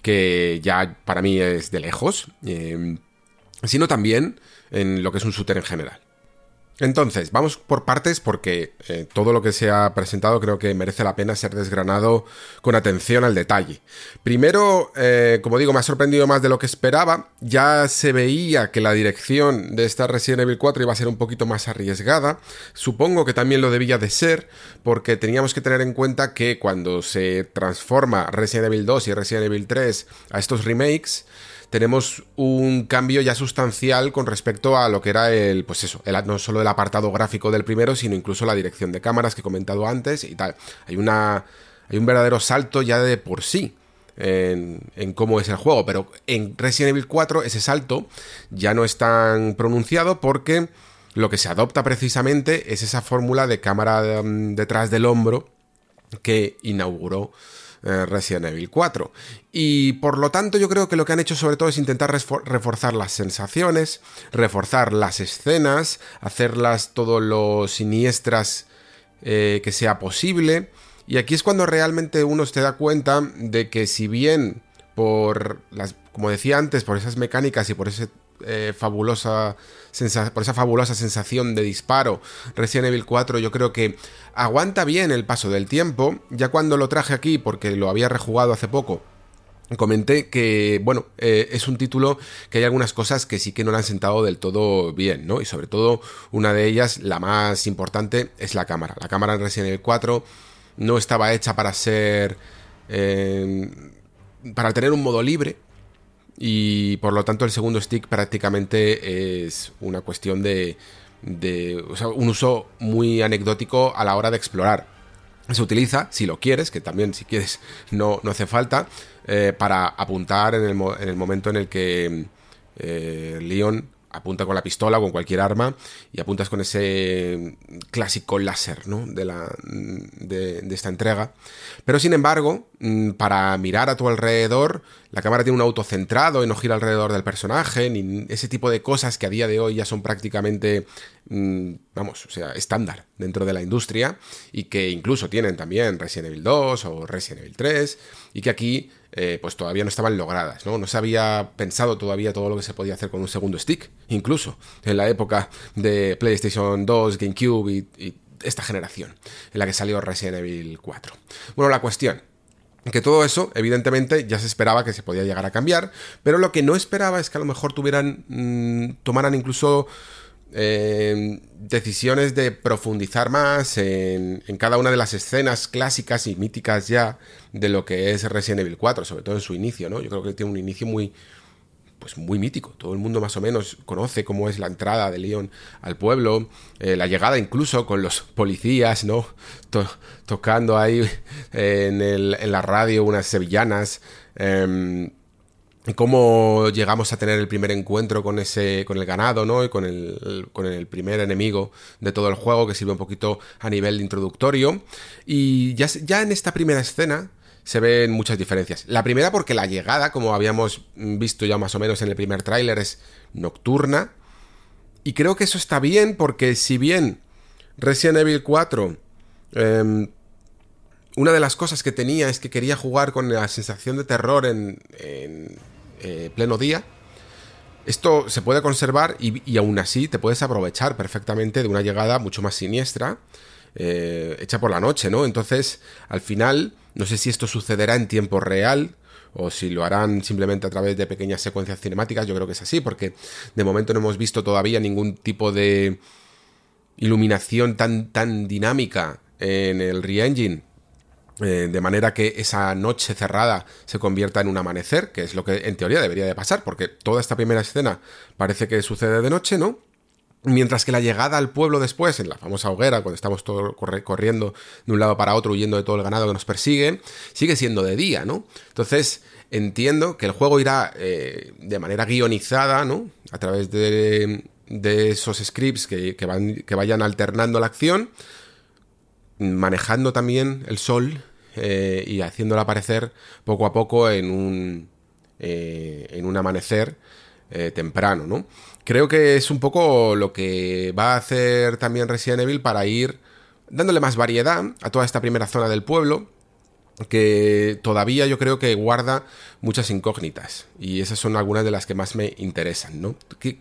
que ya para mí es de lejos, eh, sino también en lo que es un shooter en general. Entonces, vamos por partes porque eh, todo lo que se ha presentado creo que merece la pena ser desgranado con atención al detalle. Primero, eh, como digo, me ha sorprendido más de lo que esperaba. Ya se veía que la dirección de esta Resident Evil 4 iba a ser un poquito más arriesgada. Supongo que también lo debía de ser porque teníamos que tener en cuenta que cuando se transforma Resident Evil 2 y Resident Evil 3 a estos remakes, tenemos un cambio ya sustancial con respecto a lo que era el, pues eso, no solo el apartado gráfico del primero, sino incluso la dirección de cámaras que he comentado antes y tal. Hay una, hay un verdadero salto ya de por sí. En, cómo es el juego, pero en Resident Evil 4 ese salto ya no es tan pronunciado porque lo que se adopta precisamente es esa fórmula de cámara mm, detrás del hombro que inauguró eh, Resident Evil 4. Y por lo tanto yo creo que lo que han hecho sobre todo es intentar reforzar las sensaciones, reforzar las escenas, hacerlas todo lo siniestras eh, que sea posible. Y aquí es cuando realmente uno se da cuenta de que si bien por las, como decía antes, por esas mecánicas y por ese eh, fabulosa por esa fabulosa sensación de disparo, Resident Evil 4 yo creo que aguanta bien el paso del tiempo. Ya cuando lo traje aquí, porque lo había rejugado hace poco, comenté que, bueno, eh, es un título que hay algunas cosas que sí que no le han sentado del todo bien, ¿no? Y sobre todo, una de ellas, la más importante, es la cámara. La cámara en Resident Evil 4 no estaba hecha para ser... Eh, para tener un modo libre, y por lo tanto el segundo stick prácticamente es una cuestión de, de o sea, un uso muy anecdótico a la hora de explorar. Se utiliza, si lo quieres, que también si quieres no, no hace falta, eh, para apuntar en el, en el, momento en el que eh, Leon apunta con la pistola o con cualquier arma y apuntas con ese clásico láser ¿no? de, la, de, de, esta entrega. Pero sin embargo, mm, para mirar a tu alrededor, la cámara tiene un autocentrado y no gira alrededor del personaje, ni ese tipo de cosas que a día de hoy ya son prácticamente, mm, vamos, o sea, estándar dentro de la industria y que incluso tienen también Resident Evil 2 o Resident Evil 3 y que aquí eh, pues todavía no estaban logradas, ¿no? No se había pensado todavía todo lo que se podía hacer con un segundo stick, incluso en la época de PlayStation 2, GameCube y, esta generación, en la que salió Resident Evil 4. Bueno, la cuestión, que todo eso, evidentemente, ya se esperaba que se podía llegar a cambiar, pero lo que no esperaba es que a lo mejor tuvieran, mm, tomaran incluso eh, decisiones de profundizar más en, cada una de las escenas clásicas y míticas ya de lo que es Resident Evil 4, sobre todo en su inicio, ¿no? Yo creo que tiene un inicio muy, pues muy mítico. Todo el mundo más o menos conoce cómo es la entrada de Leon al pueblo, eh, la llegada incluso con los policías, ¿no? tocando ahí en, la radio unas sevillanas. Em, cómo llegamos a tener el primer encuentro con ese con el ganado no y con el, con el primer enemigo de todo el juego que sirve un poquito a nivel introductorio. Y ya, ya en esta primera escena se ven muchas diferencias. La primera porque la llegada como habíamos visto ya más o menos en el primer tráiler es nocturna. Y creo que eso está bien porque si bien Resident Evil 4 em, una de las cosas que tenía es que quería jugar con la sensación de terror en eh, pleno día. Esto se puede conservar y, aún así te puedes aprovechar perfectamente de una llegada mucho más siniestra, eh, hecha por la noche, ¿no? Entonces, al final, no sé si esto sucederá en tiempo real o si lo harán simplemente a través de pequeñas secuencias cinemáticas, yo creo que es así, porque de momento no hemos visto todavía ningún tipo de iluminación tan, tan dinámica en el Re-Engine eh, de manera que esa noche cerrada se convierta en un amanecer, que es lo que en teoría debería de pasar, porque toda esta primera escena parece que sucede de noche, ¿no? Mientras que la llegada al pueblo después, en la famosa hoguera, cuando estamos todos corriendo de un lado para otro, huyendo de todo el ganado que nos persigue, sigue siendo de día, ¿no? Entonces, entiendo que el juego irá eh, de manera guionizada, ¿no? A través de, esos scripts que, que vayan alternando la acción manejando también el sol eh, y haciéndolo aparecer poco a poco en un, eh, en un amanecer eh, temprano, ¿no? Creo que es un poco lo que va a hacer también Resident Evil para ir dándole más variedad a toda esta primera zona del pueblo que todavía yo creo que guarda muchas incógnitas y esas son algunas de las que más me interesan, ¿no?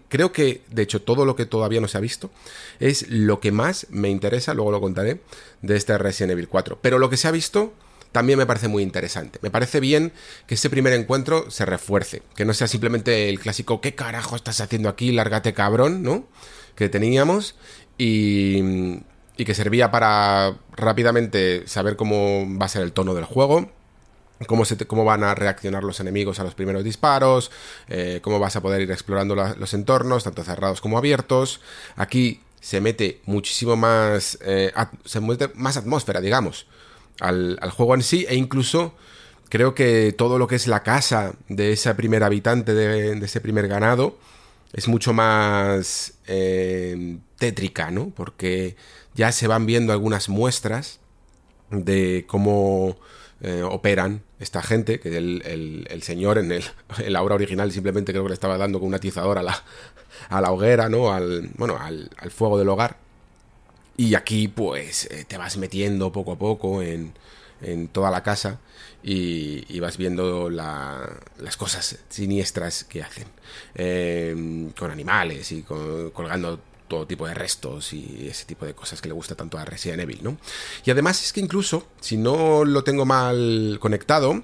creo que de hecho todo lo que todavía no se ha visto es lo que más me interesa, luego lo contaré, de este Resident Evil 4. Pero lo que se ha visto también me parece muy interesante. Me parece bien que ese primer encuentro se refuerce, que no sea simplemente el clásico ¿qué carajo estás haciendo aquí? Lárgate cabrón, ¿no? Que teníamos y y que servía para rápidamente saber cómo va a ser el tono del juego. Cómo, cómo van a reaccionar los enemigos a los primeros disparos, eh, cómo vas a poder ir explorando los entornos, tanto cerrados como abiertos. Aquí se mete muchísimo más, eh, se mete más atmósfera, digamos, al, juego en sí, e incluso creo que todo lo que es la casa de ese primer habitante, de, ese primer ganado, es mucho más eh, tétrica, ¿no? Porque ya se van viendo algunas muestras de cómo eh, operan esta gente, que el, señor en el, la obra original simplemente creo que le estaba dando con un atizador a la, a la hoguera, ¿no? Al, bueno, al, fuego del hogar. Y aquí pues eh, te vas metiendo poco a poco en, en toda la casa y, vas viendo las cosas siniestras que hacen em, con animales y colgando tipo de restos y ese tipo de cosas que le gusta tanto a Resident Evil, ¿no? Y además es que incluso, si no lo tengo mal conectado,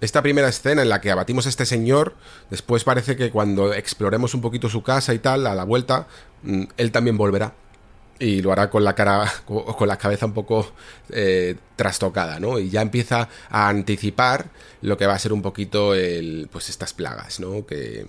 esta primera escena en la que abatimos a este señor, después parece que cuando exploremos un poquito su casa y tal, a la vuelta, mm, él también volverá. Y lo hará con la cara, con la cabeza un poco eh, trastocada, ¿no? Y ya empieza a anticipar lo que va a ser un poquito el, pues estas plagas, ¿no? Que,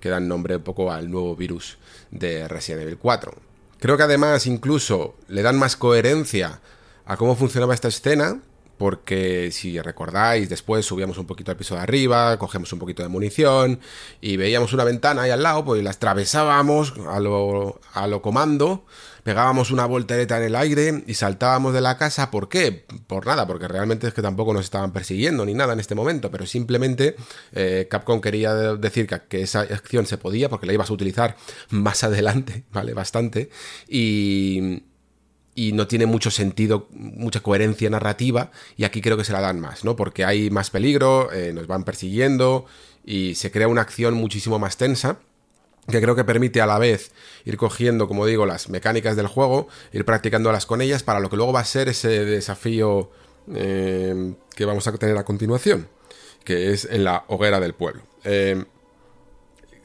que dan nombre un poco al nuevo virus de Resident Evil 4. Creo que además incluso le dan más coherencia a cómo funcionaba esta escena porque si recordáis, después subíamos un poquito al piso de arriba, cogemos un poquito de munición y veíamos una ventana ahí al lado, pues la atravesábamos a lo, a lo comando, pegábamos una voltereta en el aire y saltábamos de la casa. ¿Por qué? Por nada, porque realmente es que tampoco nos estaban persiguiendo ni nada en este momento, pero simplemente eh, Capcom quería decir que, que, esa acción se podía porque la ibas a utilizar más adelante, ¿vale? Bastante. Y y no tiene mucho sentido, mucha coherencia narrativa, y aquí creo que se la dan más, ¿no? Porque hay más peligro, eh, nos van persiguiendo y se crea una acción muchísimo más tensa que creo que permite a la vez ir cogiendo, como digo, las mecánicas del juego, ir practicándolas con ellas para lo que luego va a ser ese desafío eh, que vamos a tener a continuación, que es en la hoguera del pueblo. Eh,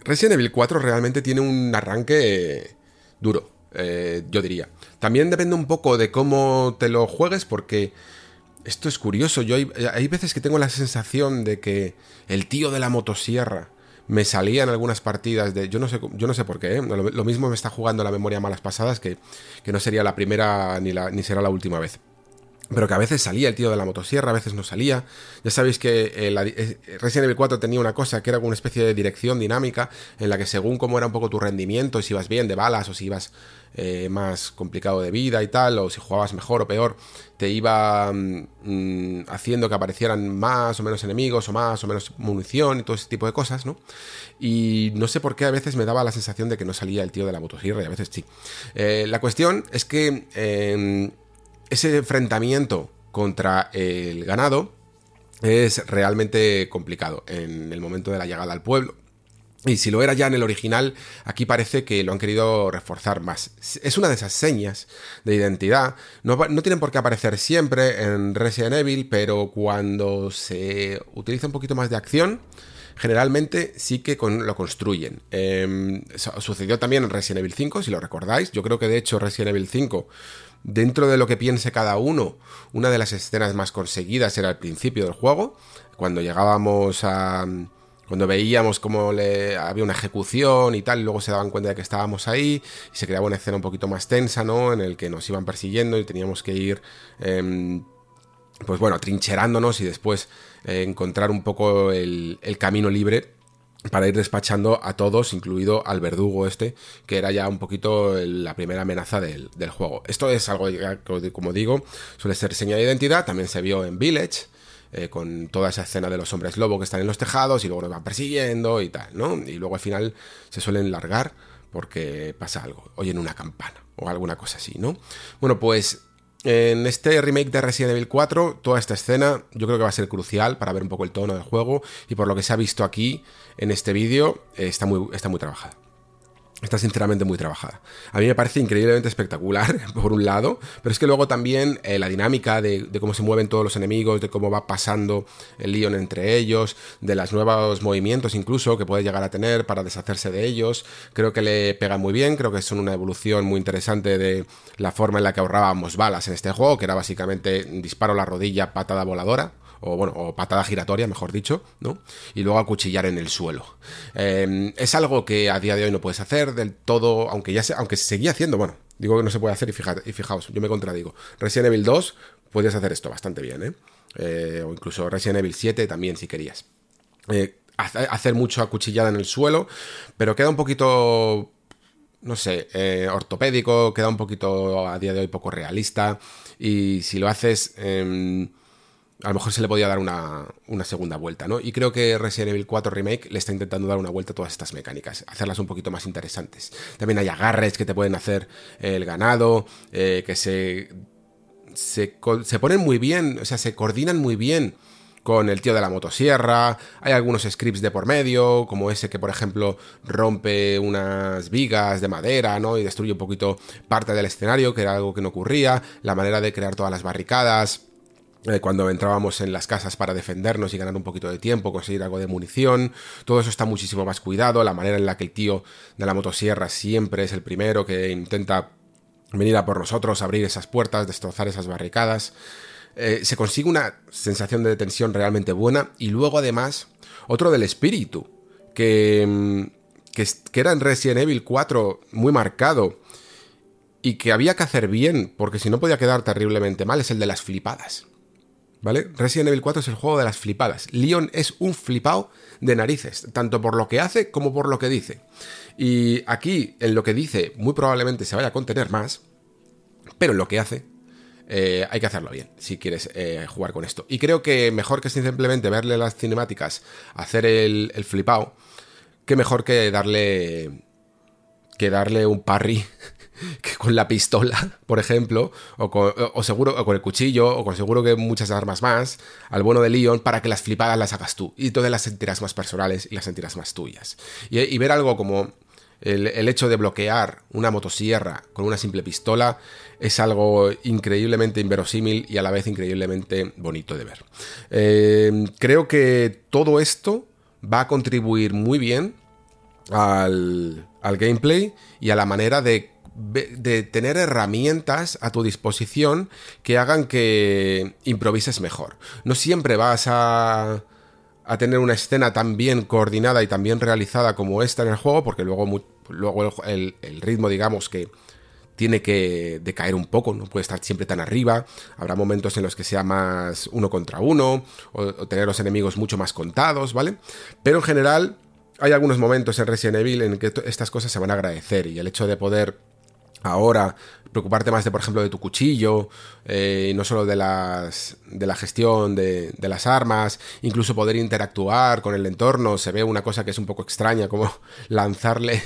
Resident Evil 4 realmente tiene un arranque duro, yo diría. También depende un poco de cómo te lo juegues, porque esto es curioso. Yo hay, veces que tengo la sensación de que el tío de la motosierra me salía en algunas partidas de. Yo no sé, yo no sé por qué, ¿eh? lo, mismo me está jugando la memoria malas pasadas que, que no sería la primera ni, la, ni será la última vez pero que a veces salía el tío de la motosierra, a veces no salía. Ya sabéis que eh, eh, Resident Evil 4 tenía una cosa que era como una especie de dirección dinámica en la que según cómo era un poco tu rendimiento, si ibas bien de balas o si ibas eh, más complicado de vida y tal, o si jugabas mejor o peor, te iba mm, haciendo que aparecieran más o menos enemigos o más o menos munición y todo ese tipo de cosas, ¿no? Y no sé por qué a veces me daba la sensación de que no salía el tío de la motosierra y a veces sí. la cuestión es que em, ese enfrentamiento contra el ganado es realmente complicado en el momento de la llegada al pueblo. Y si lo era ya en el original, aquí parece que lo han querido reforzar más. Es una de esas señas de identidad. No, tienen por qué aparecer siempre en Resident Evil, pero cuando se utiliza un poquito más de acción, generalmente sí que lo construyen. Em, sucedió también en Resident Evil 5, si lo recordáis. Yo creo que de hecho Resident Evil 5 dentro de lo que piense cada uno, una de las escenas más conseguidas era al principio del juego, cuando llegábamos a... Cuando veíamos cómo le, había una ejecución y tal, luego se daban cuenta de que estábamos ahí, y se creaba una escena un poquito más tensa, ¿no? En el que nos iban persiguiendo y teníamos que ir, em, pues bueno, trincherándonos y después eh, encontrar un poco el camino libre para ir despachando a todos, incluido al verdugo este, que era ya un poquito la primera amenaza del, juego. Esto es algo, como digo, suele ser señal de identidad, también se vio en Village, eh, con toda esa escena de los hombres lobo que están en los tejados y luego nos van persiguiendo y tal, ¿no? Y luego al final se suelen largar porque pasa algo, oyen una campana o alguna cosa así, ¿no? Bueno, pues en este remake de Resident Evil 4, toda esta escena yo creo que va a ser crucial para ver un poco el tono del juego y por lo que se ha visto aquí en este vídeo está muy, está muy trabajada. Está sinceramente muy trabajada. A mí me parece increíblemente espectacular, por un lado, pero es que luego también eh, la dinámica de, cómo se mueven todos los enemigos, de cómo va pasando el Leon entre ellos, de los nuevos movimientos incluso que puede llegar a tener para deshacerse de ellos, creo que le pega muy bien, creo que son una evolución muy interesante de la forma en la que ahorrábamos balas en este juego, que era básicamente disparo a la rodilla, patada voladora o bueno, o patada giratoria, mejor dicho, ¿no? Y luego acuchillar en el suelo. Em, es algo que a día de hoy no puedes hacer del todo, aunque ya se, aunque se seguía haciendo, bueno, digo que no se puede hacer y, y fijaos, yo me contradigo. Resident Evil 2 puedes hacer esto bastante bien, ¿eh? ¿eh? o incluso Resident Evil 7 también si querías. Eh, hacer mucho acuchillada en el suelo, pero queda un poquito no sé, eh, ortopédico, queda un poquito a día de hoy poco realista. Y si lo haces em, a lo mejor se le podía dar una, segunda vuelta, ¿no? Y creo que Resident Evil 4 Remake le está intentando dar una vuelta a todas estas mecánicas, hacerlas un poquito más interesantes. También hay agarres que te pueden hacer el ganado, eh, que se se, se ponen muy bien, o sea, se coordinan muy bien con el tío de la motosierra, hay algunos scripts de por medio, como ese que por ejemplo rompe unas vigas de madera, ¿no? Y destruye un poquito parte del escenario, que era algo que no ocurría, la manera de crear todas las barricadas, eh, cuando entrábamos en las casas para defendernos y ganar un poquito de tiempo, conseguir algo de munición, todo eso está muchísimo más cuidado, la manera en la que el tío de la motosierra siempre es el primero que intenta venir a por nosotros, abrir esas puertas, destrozar esas barricadas. Eh, se consigue una sensación de tensión realmente buena y luego además otro del espíritu, que, mm, que, que era en Resident Evil 4 muy marcado y que había que hacer bien, porque si no podía quedar terriblemente mal, es el de las flipadas. ¿Vale? Resident Evil 4 es el juego de las flipadas. Leon es un flipado de narices, tanto por lo que hace como por lo que dice. Y aquí, en lo que dice, muy probablemente se vaya a contener más, pero en lo que hace, eh, hay que hacerlo bien si quieres eh, jugar con esto. Y creo que mejor que simplemente verle las cinemáticas, hacer el, el flipao, que mejor que darle. que darle un parry que con la pistola, por ejemplo, o, con, seguro con el cuchillo, o con seguro que muchas armas más, al bueno de Leon para que las flipadas las hagas tú. Y todas las sentirás más personales y las sentirás más tuyas. y ver algo como el, hecho de bloquear una motosierra con una simple pistola es algo increíblemente inverosímil y a la vez increíblemente bonito de ver. Eh, creo que todo esto va a contribuir muy bien al, gameplay y a la manera de, de, tener herramientas a tu disposición que hagan que improvises mejor. No siempre vas a a tener una escena tan bien coordinada y tan bien realizada como esta en el juego, porque luego, luego el, ritmo, digamos, que tiene que decaer un poco, no puede estar siempre tan arriba, habrá momentos en los que sea más uno contra uno, o, tener los enemigos mucho más contados, ¿vale? Pero en general hay algunos momentos en Resident Evil en que estas cosas se van a agradecer y el hecho de poder ahora preocuparte más de, por ejemplo, de tu cuchillo, eh, no solo de, las, de la gestión de, las armas, incluso poder interactuar con el entorno. Se ve una cosa que es un poco extraña, como lanzarle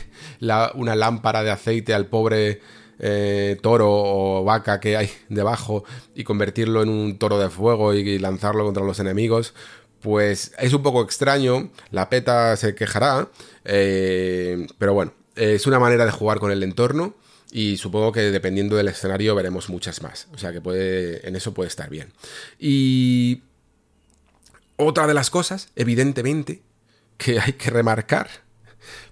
una lámpara de aceite al pobre eh, toro o vaca que hay debajo y convertirlo en un toro de fuego y lanzarlo contra los enemigos. Pues es un poco extraño, la peta se quejará, eh, pero bueno, es una manera de jugar con el entorno y supongo que dependiendo del escenario veremos muchas más. O sea que puede, en eso puede estar bien. Y otra de las cosas, evidentemente, que hay que remarcar,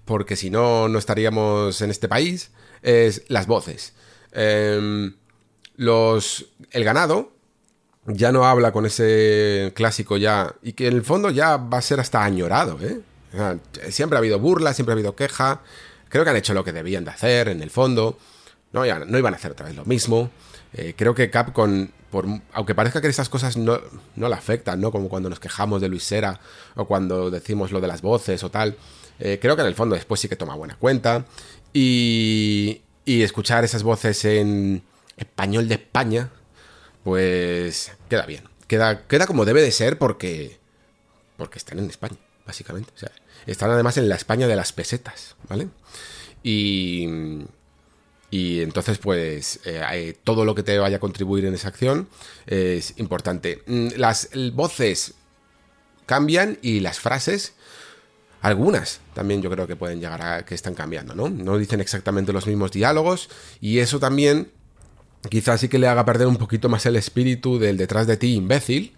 porque si no, no estaríamos en este país, es las voces. Em, los, el ganado ya no habla con ese clásico ya, y que en el fondo ya va a ser hasta añorado, ¿eh? siempre ha habido burla, siempre ha habido queja, Creo que han hecho lo que debían de hacer, en el fondo. No, ya, no iban a hacer otra vez lo mismo. Eh, creo que Capcom, aunque parezca que esas cosas no, no le afectan, ¿no? Como cuando nos quejamos de Luis Sera o cuando decimos lo de las voces o tal. Eh, creo que en el fondo después sí que toma buena cuenta. Y, y escuchar esas voces en español de España, pues queda bien. Queda, queda como debe de ser porque, porque están en España, básicamente. O sea, están además en la España de las pesetas, ¿vale? Y, y entonces, pues, eh, todo lo que te vaya a contribuir en esa acción es importante. Mm, las voces cambian y las frases, algunas también yo creo que pueden llegar a que están cambiando, ¿no? No dicen exactamente los mismos diálogos y eso también quizás sí que le haga perder un poquito más el espíritu del detrás de ti, imbécil,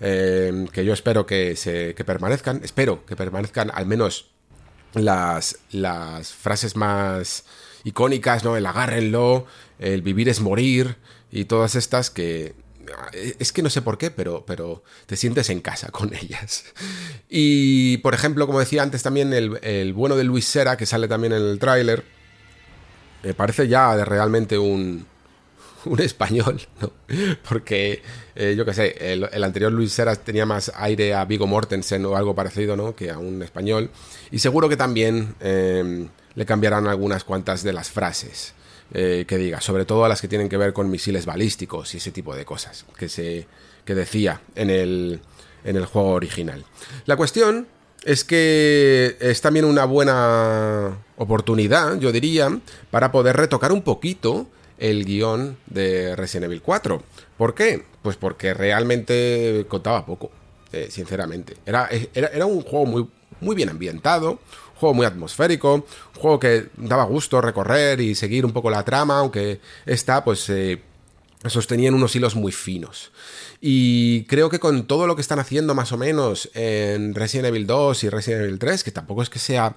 Em, que yo espero que, se, permanezcan, espero que permanezcan al menos las, las frases más icónicas, ¿no? El agárrenlo, el vivir es morir y todas estas que es que no sé por qué, pero, pero te sientes en casa con ellas. Y, por ejemplo, como decía antes también, el, bueno de Luis Sera, que sale también en el tráiler, me parece ya realmente un, un español, ¿no? Porque, eh, yo qué sé, el, anterior Luis Seras tenía más aire a Vigo Mortensen o algo parecido, ¿no? Que a un español. Y seguro que también em, le cambiarán algunas cuantas de las frases eh, que diga, sobre todo a las que tienen que ver con misiles balísticos y ese tipo de cosas que, se, que decía en el, en el juego original. La cuestión es que es también una buena oportunidad, yo diría, para poder retocar un poquito el guion de Resident Evil 4. ¿Por qué? Pues porque realmente contaba poco, eh, sinceramente. Era, era, era, un juego muy, muy bien ambientado, un juego muy atmosférico, un juego que daba gusto recorrer y seguir un poco la trama, aunque esta pues eh, sostenía en unos hilos muy finos. Y creo que con todo lo que están haciendo más o menos en Resident Evil 2 y Resident Evil 3, que tampoco es que sea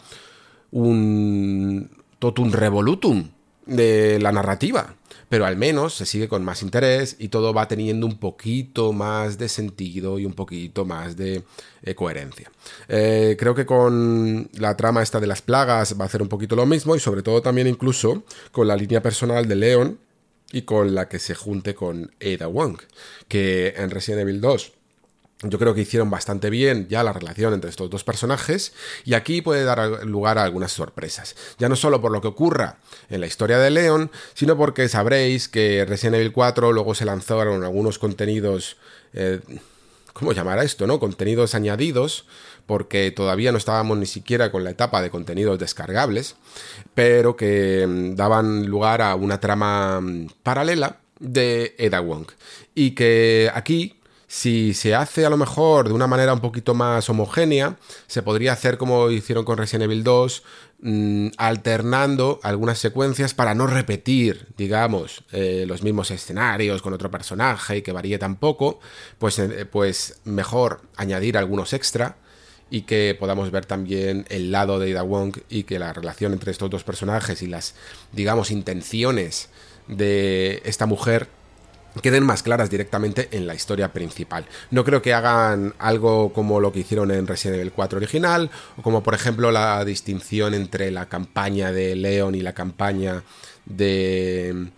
un totum revolutum de la narrativa, pero al menos se sigue con más interés y todo va teniendo un poquito más de sentido y un poquito más de eh, coherencia. Eh, creo que con la trama esta de las plagas va a hacer un poquito lo mismo y sobre todo también incluso con la línea personal de Leon y con la que se junte con Ada Wong, que en Resident Evil 2 yo creo que hicieron bastante bien ya la relación entre estos dos personajes y aquí puede dar lugar a algunas sorpresas. Ya no solo por lo que ocurra en la historia de Leon, sino porque sabréis que Resident Evil 4 luego se lanzaron algunos contenidos... Eh, ¿Cómo llamar esto? ¿No? Contenidos añadidos porque todavía no estábamos ni siquiera con la etapa de contenidos descargables, pero que mm, daban lugar a una trama mm, paralela de Eda Wong. Y que aquí si se hace a lo mejor de una manera un poquito más homogénea, se podría hacer como hicieron con Resident Evil 2, mm, alternando algunas secuencias para no repetir, digamos, eh, los mismos escenarios con otro personaje y que varíe tampoco, pues, eh, pues mejor añadir algunos extra y que podamos ver también el lado de Ida Wong y que la relación entre estos dos personajes y las, digamos, intenciones de esta mujer queden más claras directamente en la historia principal. No creo que hagan algo como lo que hicieron en Resident Evil 4 original, o como por ejemplo la distinción entre la campaña de Leon y la campaña de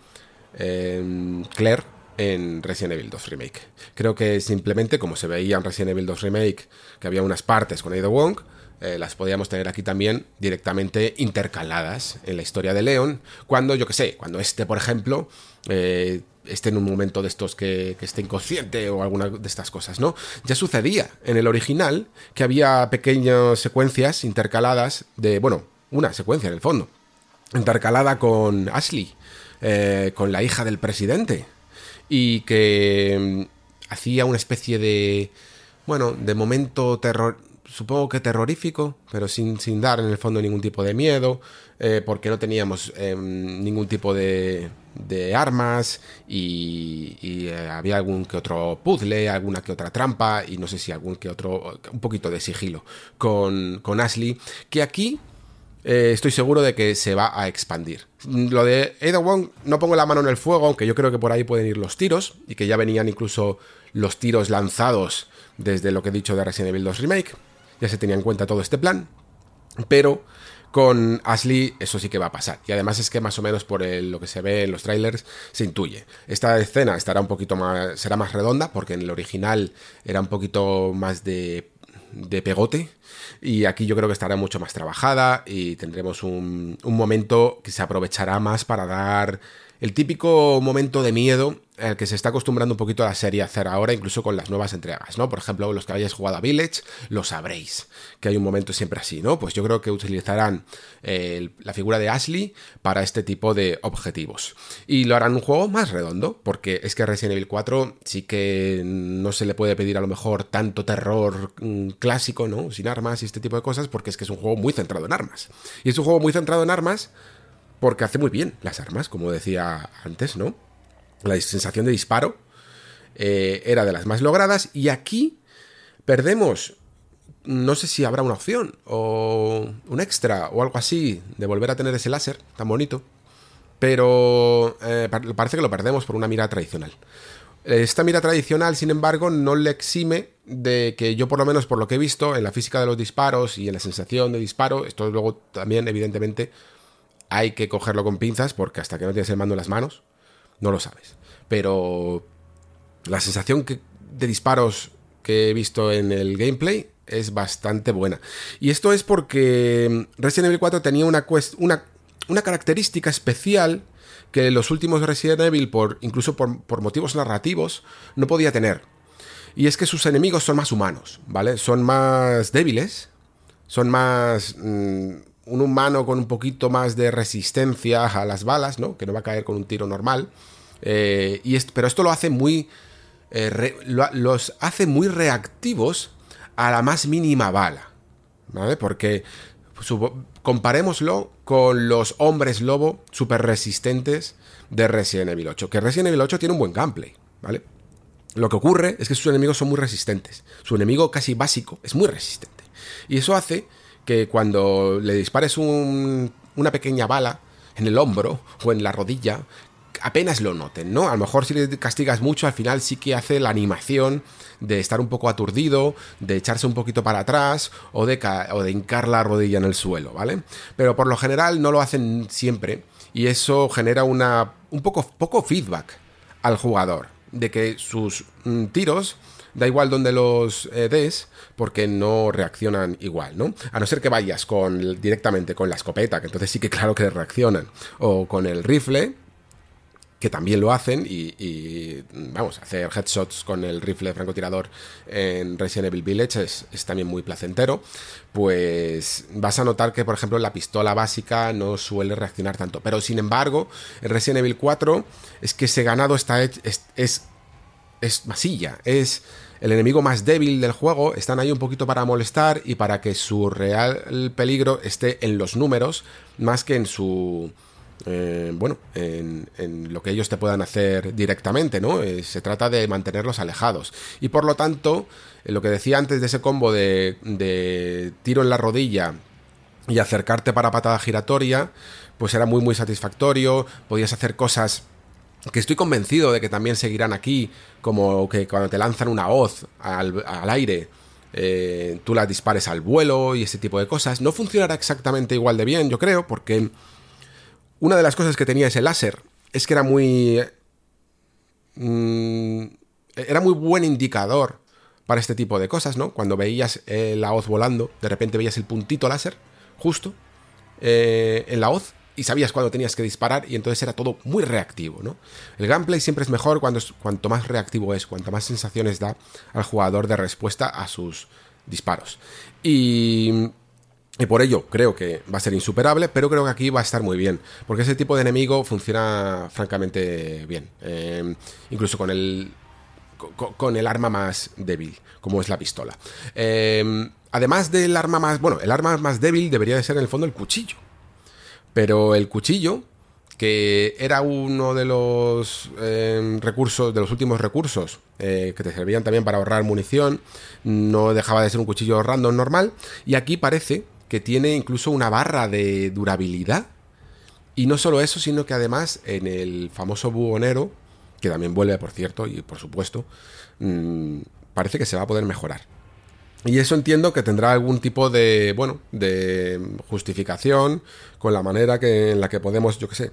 em, Claire en Resident Evil 2 Remake. Creo que simplemente, como se veía en Resident Evil 2 Remake, que había unas partes con Ada Wong, eh, las podíamos tener aquí también directamente intercaladas en la historia de Leon, cuando, yo que sé, cuando este, por ejemplo, eh, esté en un momento de estos que, esté inconsciente o alguna de estas cosas, ¿no? Ya sucedía en el original que había pequeñas secuencias intercaladas de, bueno, una secuencia en el fondo, intercalada con Ashley, eh, con la hija del presidente y que mm, hacía una especie de, bueno, de momento terror, supongo que terrorífico, pero sin, sin dar en el fondo ningún tipo de miedo, eh, porque no teníamos em, ningún tipo de, de armas y, eh, había algún que otro puzzle, alguna que otra trampa y no sé si algún que otro, un poquito de sigilo con, con Ashley, que aquí eh, estoy seguro de que se va a expandir. Lo de Ada Wong, no pongo la mano en el fuego, aunque yo creo que por ahí pueden ir los tiros, y que ya venían incluso los tiros lanzados desde lo que he dicho de Resident Evil 2 Remake. Ya se tenía en cuenta todo este plan. Pero con Ashley eso sí que va a pasar. Y además es que más o menos por lo que se ve en los trailers se intuye. Esta escena estará un poquito más, será más redonda, porque en el original era un poquito más de de pegote y aquí yo creo que estará mucho más trabajada y tendremos un, un momento que se aprovechará más para dar el típico momento de miedo al que se está acostumbrando un poquito a la serie a hacer ahora, incluso con las nuevas entregas, ¿no? Por ejemplo, los que hayáis jugado a Village, lo sabréis, que hay un momento siempre así, ¿no? Pues yo creo que utilizarán la figura de Ashley para este tipo de objetivos. Y lo harán un juego más redondo, porque es que Resident Evil 4 sí que no se le puede pedir a lo mejor tanto terror mm, clásico, ¿no? Sin armas y este tipo de cosas, porque es que es un juego muy centrado en armas. Y es un juego muy centrado en armas porque hace muy bien las armas, como decía antes, ¿no? La sensación de disparo eh, era de las más logradas y aquí perdemos, no sé si habrá una opción o un extra o algo así de volver a tener ese láser tan bonito, pero eh, parece que lo perdemos por una mira tradicional. Esta mira tradicional, sin embargo, no le exime de que yo por lo menos por lo que he visto en la física de los disparos y en la sensación de disparo, esto luego también evidentemente hay que cogerlo con pinzas porque hasta que no tienes el mando en las manos, no lo sabes. Pero la sensación de disparos que he visto en el gameplay es bastante buena. Y esto es porque Resident Evil 4 tenía una, una, una característica especial que los últimos Resident Evil, por, incluso por, motivos narrativos, no podía tener. Y es que sus enemigos son más humanos, ¿vale? Son más débiles, son más... Mm, un humano con un poquito más de resistencia a las balas, ¿no? Que no va a caer con un tiro normal. Eh, y pero esto lo hace muy. Eh, los hace muy reactivos a la más mínima bala. ¿Vale? Porque comparémoslo con los hombres lobo super resistentes de Resident Evil 8. Que Resident Evil 8 tiene un buen gameplay, ¿vale? Lo que ocurre es que sus enemigos son muy resistentes. Su enemigo casi básico es muy resistente. Y eso hace que cuando le dispares una pequeña bala en el hombro o en la rodilla, apenas lo noten, ¿no? A lo mejor si le castigas mucho, al final sí que hace la animación de estar un poco aturdido, de echarse un poquito para atrás o de, o de hincar la rodilla en el suelo, ¿vale? Pero por lo general no lo hacen siempre y eso genera una, un poco, poco feedback al jugador de que sus mm, tiros da igual donde los eh, des, porque no reaccionan igual, ¿no? A no ser que vayas con directamente con la escopeta, que entonces sí que claro que reaccionan, o con el rifle, que también lo hacen y, vamos, hacer headshots con el rifle francotirador en Resident Evil Village es, también muy placentero, pues vas a notar que, por ejemplo, la pistola básica no suele reaccionar tanto. Pero, sin embargo, en Resident Evil 4 es que ese ganado está es, es, es masilla, es el enemigo más débil del juego, están ahí un poquito para molestar y para que su real peligro esté en los números más que en su eh, bueno, en, lo que ellos te puedan hacer directamente, ¿no? Eh, se trata de mantenerlos alejados. Y por lo tanto, eh, lo que decía antes de ese combo de, de tiro en la rodilla y acercarte para patada giratoria, pues era muy muy satisfactorio, podías hacer cosas que estoy convencido de que también seguirán aquí, como que cuando te lanzan una hoz al, aire, tú la dispares al vuelo y ese tipo de cosas. No funcionará exactamente igual de bien, yo creo, porque una de las cosas que tenía ese láser es que era muy... Mm, era muy buen indicador para este tipo de cosas, ¿no? Cuando veías eh, la hoz volando, de repente veías el puntito láser, justo, eh, en la hoz, y sabías cuándo tenías que disparar, y entonces era todo muy reactivo, ¿no? El gameplay siempre es mejor cuando cuanto más reactivo es, cuanto más sensaciones da al jugador de respuesta a sus disparos. Y y por ello creo que va a ser insuperable, pero creo que aquí va a estar muy bien, porque ese tipo de enemigo funciona francamente bien, eh, incluso con el, con, el arma más débil, como es la pistola. Eh, además del arma más, bueno, el arma más débil debería de ser en el fondo el cuchillo, pero el cuchillo, que era uno de los eh, recursos, de los últimos recursos que te servían también para ahorrar munición, no dejaba de ser un cuchillo random normal, y aquí parece que tiene incluso una barra de durabilidad. Y no solo eso, sino que además en el famoso buhonero, que también vuelve, por cierto, y por supuesto, mm, parece que se va a poder mejorar. Y eso entiendo que tendrá algún tipo de, bueno, de justificación con la manera que, en la que podemos, yo qué sé,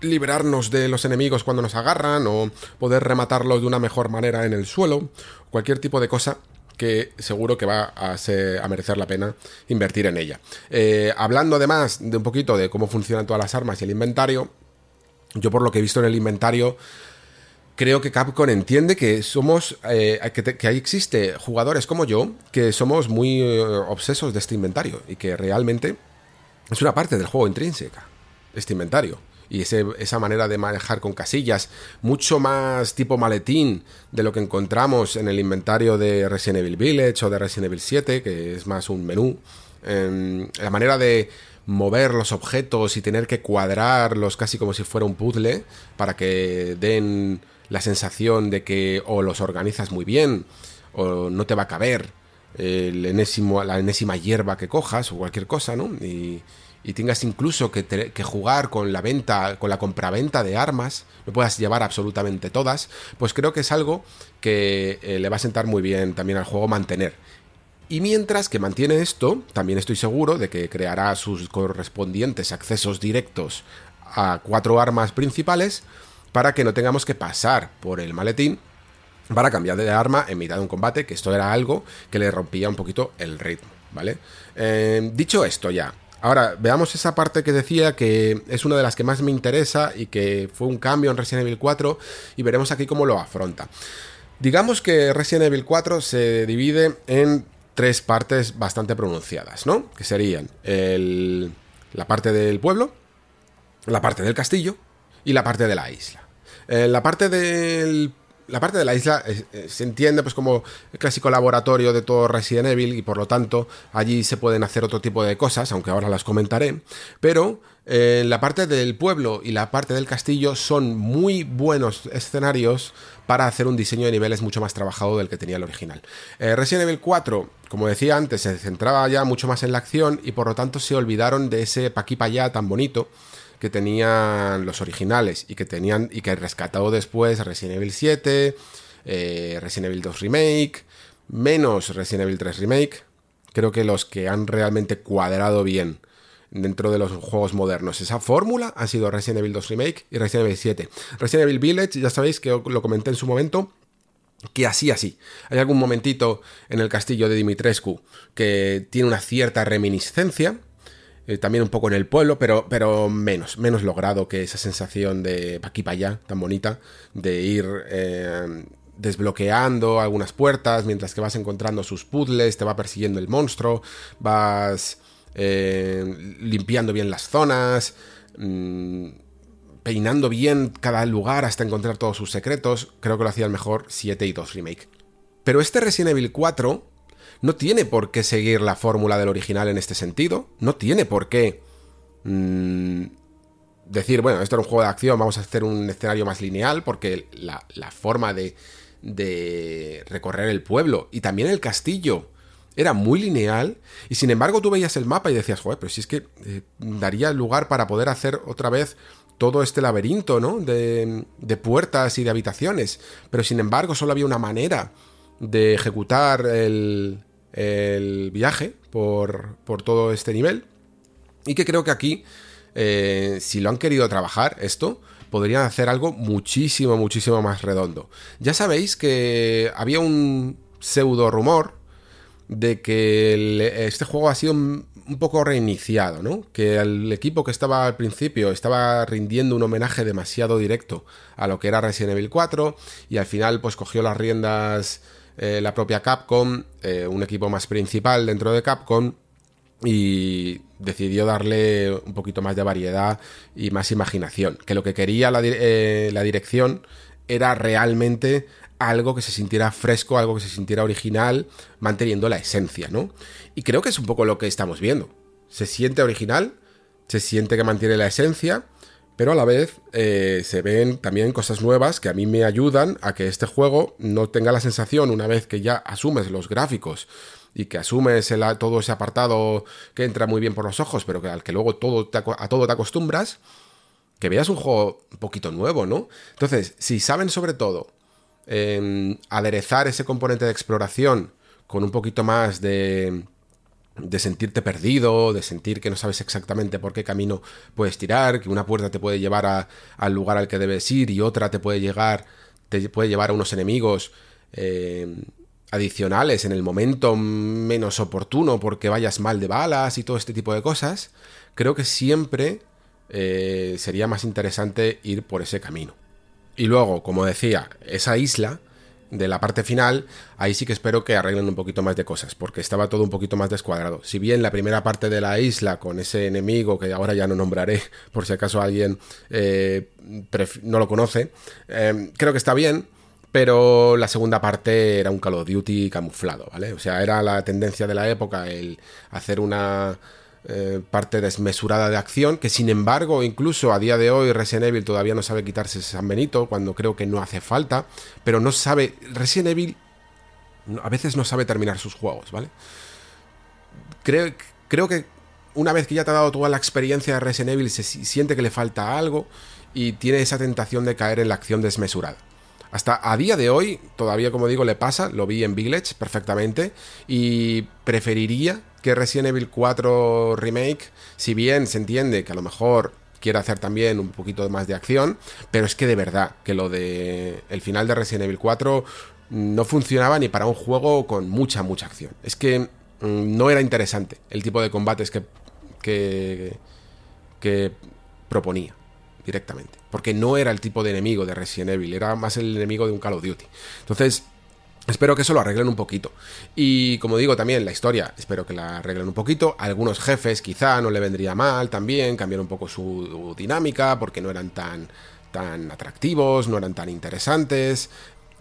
liberarnos de los enemigos cuando nos agarran o poder rematarlos de una mejor manera en el suelo, cualquier tipo de cosa que seguro que va a, a merecer la pena invertir en ella. Eh, hablando además de un poquito de cómo funcionan todas las armas y el inventario, yo por lo que he visto en el inventario, creo que Capcom entiende que somos, eh, que, ahí existe jugadores como yo, que somos muy eh, obsesos de este inventario y que realmente es una parte del juego intrínseca, este inventario y esa manera de manejar con casillas, mucho más tipo maletín de lo que encontramos en el inventario de Resident Evil Village o de Resident Evil 7, que es más un menú. Em, la manera de mover los objetos y tener que cuadrarlos casi como si fuera un puzzle para que den la sensación de que o los organizas muy bien o no te va a caber el enésimo, la enésima hierba que cojas o cualquier cosa, ¿no? Y, y tengas incluso que, jugar con la venta, con la compraventa de armas, no puedas llevar absolutamente todas, pues creo que es algo que eh, le va a sentar muy bien también al juego mantener. Y mientras que mantiene esto, también estoy seguro de que creará sus correspondientes accesos directos a cuatro armas principales para que no tengamos que pasar por el maletín para cambiar de arma en mitad de un combate, que esto era algo que le rompía un poquito el ritmo, ¿vale? Eh, dicho esto ya, Ahora, veamos esa parte que decía que es una de las que más me interesa y que fue un cambio en Resident Evil 4 y veremos aquí cómo lo afronta. Digamos que Resident Evil 4 se divide en tres partes bastante pronunciadas, ¿no? Que serían la parte del pueblo, la parte del castillo y la parte de la isla. En la parte la parte de la isla eh, eh, se entiende pues como el clásico laboratorio de todo Resident Evil y por lo tanto allí se pueden hacer otro tipo de cosas, aunque ahora las comentaré, pero eh, la parte del pueblo y la parte del castillo son muy buenos escenarios para hacer un diseño de niveles mucho más trabajado del que tenía el original. Resident Evil 4, como decía antes, se centraba ya mucho más en la acción y por lo tanto se olvidaron de ese pa' aquí pa' allá tan bonito que tenían los originales y que tenían y que rescatado después Resident Evil 7, eh, Resident Evil 2 Remake, menos Resident Evil 3 Remake. Creo que los que han realmente cuadrado bien dentro de los juegos modernos esa fórmula han sido Resident Evil 2 Remake y Resident Evil 7. Resident Evil Village, ya sabéis que lo comenté en su momento, que así, así. Hay algún momentito en el castillo de Dimitrescu que tiene una cierta reminiscencia, eh, también un poco en el pueblo, pero, pero menos, menos logrado que esa sensación de pa' aquí para allá, tan bonita, de ir eh, desbloqueando algunas puertas mientras que vas encontrando sus puzzles, te va persiguiendo el monstruo, vas eh, limpiando bien las zonas, mm, peinando bien cada lugar hasta encontrar todos sus secretos. Creo que lo hacía el mejor 7 y 2 Remake. Pero este Resident Evil 4 no tiene por qué seguir la fórmula del original en este sentido, no tiene por qué mm, decir, bueno, esto era un juego de acción, vamos a hacer un escenario más lineal, porque la, forma de, de recorrer el pueblo y también el castillo era muy lineal. Y sin embargo tú veías el mapa y decías, joder, pero si es que eh, daría lugar para poder hacer otra vez todo este laberinto, ¿no? De, de, puertas y de habitaciones, pero sin embargo solo había una manera de ejecutar el, viaje por, todo este nivel. Y que creo que aquí, eh, si lo han querido trabajar esto, podrían hacer algo muchísimo, muchísimo más redondo. Ya sabéis que había un pseudo rumor de que este juego ha sido un, poco reiniciado, ¿no? Que el equipo que estaba al principio estaba rindiendo un homenaje demasiado directo a lo que era Resident Evil 4 y al final pues cogió las riendas eh, la propia Capcom, eh, un equipo más principal dentro de Capcom, y decidió darle un poquito más de variedad y más imaginación. Que lo que quería la, eh, la dirección era realmente algo que se sintiera fresco, algo que se sintiera original, manteniendo la esencia, ¿no? Y creo que es un poco lo que estamos viendo. Se siente original, se siente que mantiene la esencia, pero a la vez eh, se ven también cosas nuevas que a mí me ayudan a que este juego no tenga la sensación, una vez que ya asumes los gráficos y que asumes todo ese apartado que entra muy bien por los ojos, pero que al que luego todo a todo te acostumbras, que veas un juego un poquito nuevo, ¿no? Entonces, si saben sobre todo aderezar ese componente de exploración con un poquito más de de sentirte perdido, de sentir que no sabes exactamente por qué camino puedes tirar, que una puerta te puede llevar al lugar al que debes ir y otra te puede llegar, te puede llevar a unos enemigos eh, adicionales en el momento menos oportuno porque vayas mal de balas y todo este tipo de cosas, creo que siempre eh, sería más interesante ir por ese camino. Y luego, como decía, esa isla de la parte final, ahí sí que espero que arreglen un poquito más de cosas, porque estaba todo un poquito más descuadrado. Si bien la primera parte de la isla, con ese enemigo que ahora ya no nombraré, por si acaso alguien eh, no lo conoce, eh, creo que está bien, pero la segunda parte era un Call of Duty camuflado, ¿vale? O sea, era la tendencia de la época el hacer una eh, parte desmesurada de acción, que sin embargo, incluso a día de hoy Resident Evil todavía no sabe quitarse San Benito, cuando creo que no hace falta, pero no sabe, Resident Evil a veces no sabe terminar sus juegos, ¿vale? Creo, creo que una vez que ya te ha dado toda la experiencia de Resident Evil, se siente que le falta algo y tiene esa tentación de caer en la acción desmesurada. Hasta a día de hoy, todavía como digo, le pasa, lo vi en Village perfectamente y preferiría que Resident Evil 4 Remake, si bien se entiende que a lo mejor quiere hacer también un poquito más de acción, pero es que de verdad que lo de el final de Resident Evil 4 no funcionaba ni para un juego con mucha, mucha acción. Es que mm, no era interesante el tipo de combates que, que, que proponía directamente. Porque no era el tipo de enemigo de Resident Evil, era más el enemigo de un Call of Duty. Entonces, Espero que eso lo arreglen un poquito. Y como digo también, la historia, espero que la arreglen un poquito. Algunos jefes quizá no le vendría mal también, cambiar un poco su dinámica porque no eran tan, tan atractivos, no eran tan interesantes.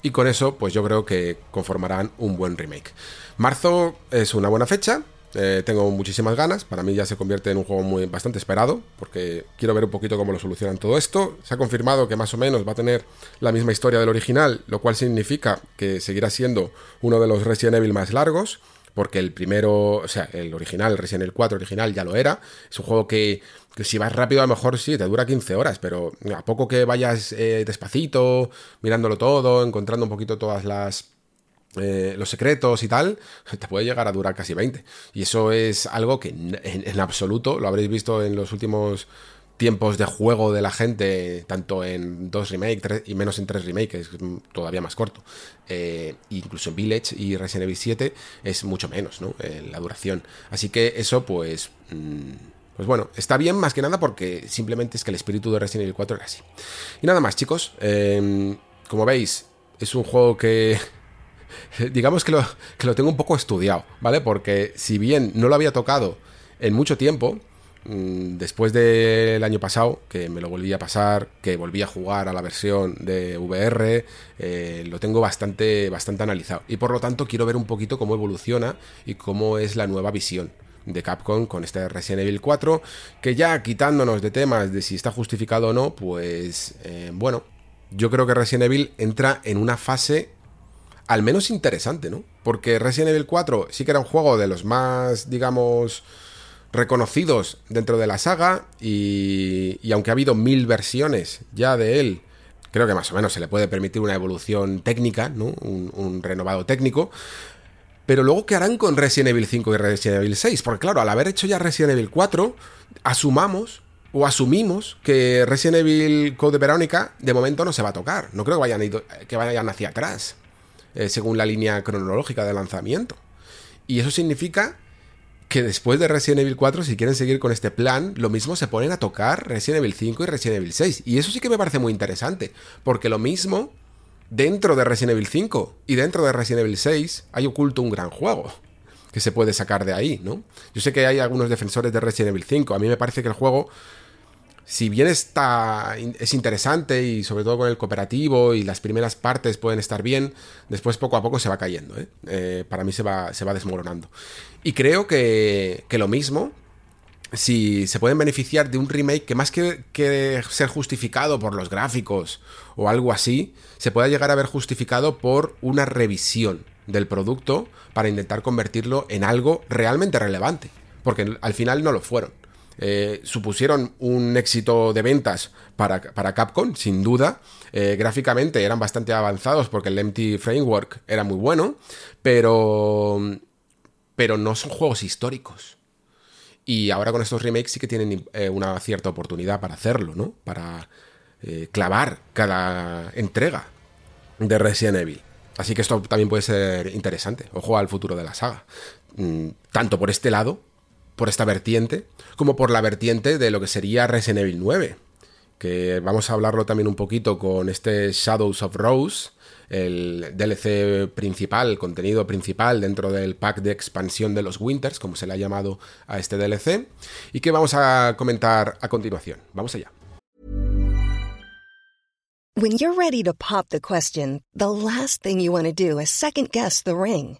Y con eso, pues yo creo que conformarán un buen remake. Marzo es una buena fecha, eh, tengo muchísimas ganas. Para mí ya se convierte en un juego muy bastante esperado, porque quiero ver un poquito cómo lo solucionan todo esto. Se ha confirmado que más o menos va a tener la misma historia del original, lo cual significa que seguirá siendo uno de los Resident Evil más largos, porque el primero, o sea, el original, Resident Evil 4 original ya lo era. Es un juego que, si vas rápido a lo mejor sí, te dura 15 horas, pero a poco que vayas eh, despacito, mirándolo todo, encontrando un poquito todas las eh, los secretos y tal, te puede llegar a durar casi 20. Y eso es algo que en, absoluto, lo habréis visto en los últimos tiempos de juego de la gente, tanto en 2 remake y menos en 3 remake, que es todavía más corto. Eh, incluso en Village y Resident Evil 7 es mucho menos, ¿no? Eh, la duración. Así que eso, pues... Mm, pues bueno, está bien más que nada porque simplemente es que el espíritu de Resident Evil 4 era así. Y nada más, chicos. como veis, es un juego que digamos que lo, que lo tengo un poco estudiado, ¿vale? Porque si bien no lo había tocado en mucho tiempo, mm, después del año pasado, que me lo volví a pasar, que volví a jugar a la versión de VR, eh, lo tengo bastante, bastante analizado. Y por lo tanto quiero ver un poquito cómo evoluciona y cómo es la nueva visión de Capcom con este Resident Evil 4, que ya quitándonos de temas de si está justificado o no, pues eh, bueno, yo creo que Resident Evil entra en una fase al menos interesante, ¿no? Porque Resident Evil 4 sí que era un juego de los más, digamos, reconocidos dentro de la saga y, y aunque ha habido mil versiones ya de él, creo que más o menos se le puede permitir una evolución técnica, ¿no? Un, renovado técnico. Pero luego, ¿qué harán con Resident Evil 5 y Resident Evil 6? Porque claro, al haber hecho ya Resident Evil 4, asumamos o asumimos que Resident Evil Code Verónica de momento no se va a tocar. No creo que vayan, que vayan hacia atrás. Eh, según la línea cronológica de lanzamiento. Y eso significa que después de Resident Evil 4, si quieren seguir con este plan, lo mismo se ponen a tocar Resident Evil 5 y Resident Evil 6. Y eso sí que me parece muy interesante, porque lo mismo dentro de Resident Evil 5 y dentro de Resident Evil 6 hay oculto un gran juego que se puede sacar de ahí, ¿no? Yo sé que hay algunos defensores de Resident Evil 5, a mí me parece que el juego si bien está, es interesante y sobre todo con el cooperativo y las primeras partes pueden estar bien, después poco a poco se va cayendo. ¿eh? Eh, para mí se va, se va desmoronando. Y creo que, lo mismo, si se pueden beneficiar de un remake que más que, que, ser justificado por los gráficos o algo así, se pueda llegar a ver justificado por una revisión del producto para intentar convertirlo en algo realmente relevante. Porque al final no lo fueron. Eh, supusieron un éxito de ventas para, Capcom, sin duda. Eh, gráficamente eran bastante avanzados porque el Empty Framework era muy bueno, pero, pero no son juegos históricos. Y ahora con estos remakes sí que tienen eh, una cierta oportunidad para hacerlo, ¿no? Para clavar cada entrega de Resident Evil. Así que esto también puede ser interesante. Ojo al futuro de la saga. Mm, tanto por este lado por esta vertiente, como por la vertiente de lo que sería Resident Evil 9, que vamos a hablarlo también un poquito con este Shadows of Rose, el DLC principal, contenido principal dentro del pack de expansión de los Winters, como se le ha llamado a este DLC, y que vamos a comentar a continuación. Vamos allá. When you're ready to pop the question, the last thing you want to do is ring.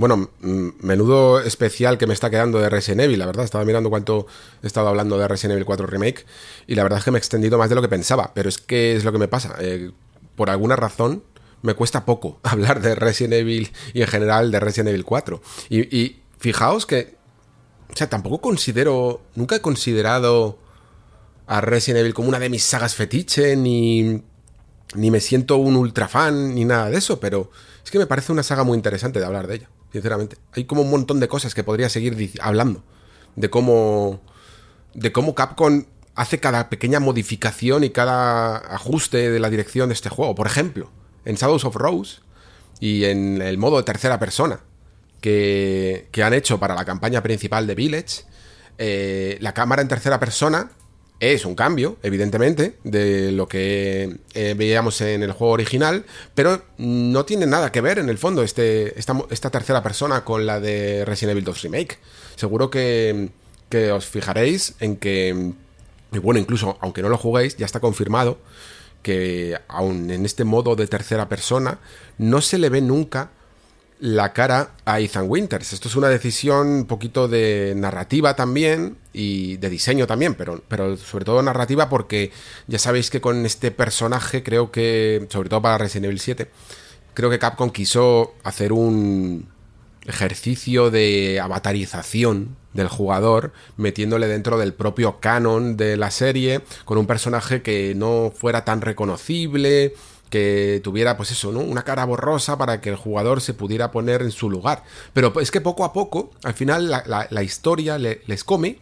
Bueno, menudo especial que me está quedando de Resident Evil, la verdad. Estaba mirando cuánto he estado hablando de Resident Evil 4 Remake y la verdad es que me he extendido más de lo que pensaba. Pero es que es lo que me pasa. Eh, por alguna razón me cuesta poco hablar de Resident Evil y en general de Resident Evil 4. Y, y fijaos que... O sea, tampoco considero... Nunca he considerado a Resident Evil como una de mis sagas fetiche, ni, ni me siento un ultra fan, ni nada de eso, pero es que me parece una saga muy interesante de hablar de ella sinceramente. Hay como un montón de cosas que podría seguir hablando. De cómo. De cómo Capcom hace cada pequeña modificación y cada ajuste de la dirección de este juego. Por ejemplo, en Shadows of Rose y en el modo de tercera persona que, que han hecho para la campaña principal de Village, eh, la cámara en tercera persona es un cambio, evidentemente, de lo que eh, veíamos en el juego original, pero no tiene nada que ver en el fondo este, esta, tercera persona con la de Resident Evil 2 Remake. Seguro que, que os fijaréis en que, y bueno, incluso aunque no lo juguéis, ya está confirmado que aún en este modo de tercera persona no se le ve nunca la cara a Ethan Winters. Esto es una decisión un poquito de narrativa también y de diseño también, pero, pero sobre todo narrativa porque ya sabéis que con este personaje creo que, sobre todo para Resident Evil 7, creo que Capcom quiso hacer un ejercicio de avatarización del jugador, metiéndole dentro del propio canon de la serie, con un personaje que no fuera tan reconocible, que tuviera, pues eso, ¿no? Una cara borrosa para que el jugador se pudiera poner en su lugar. Pero es que poco a poco, al final, la, historia les come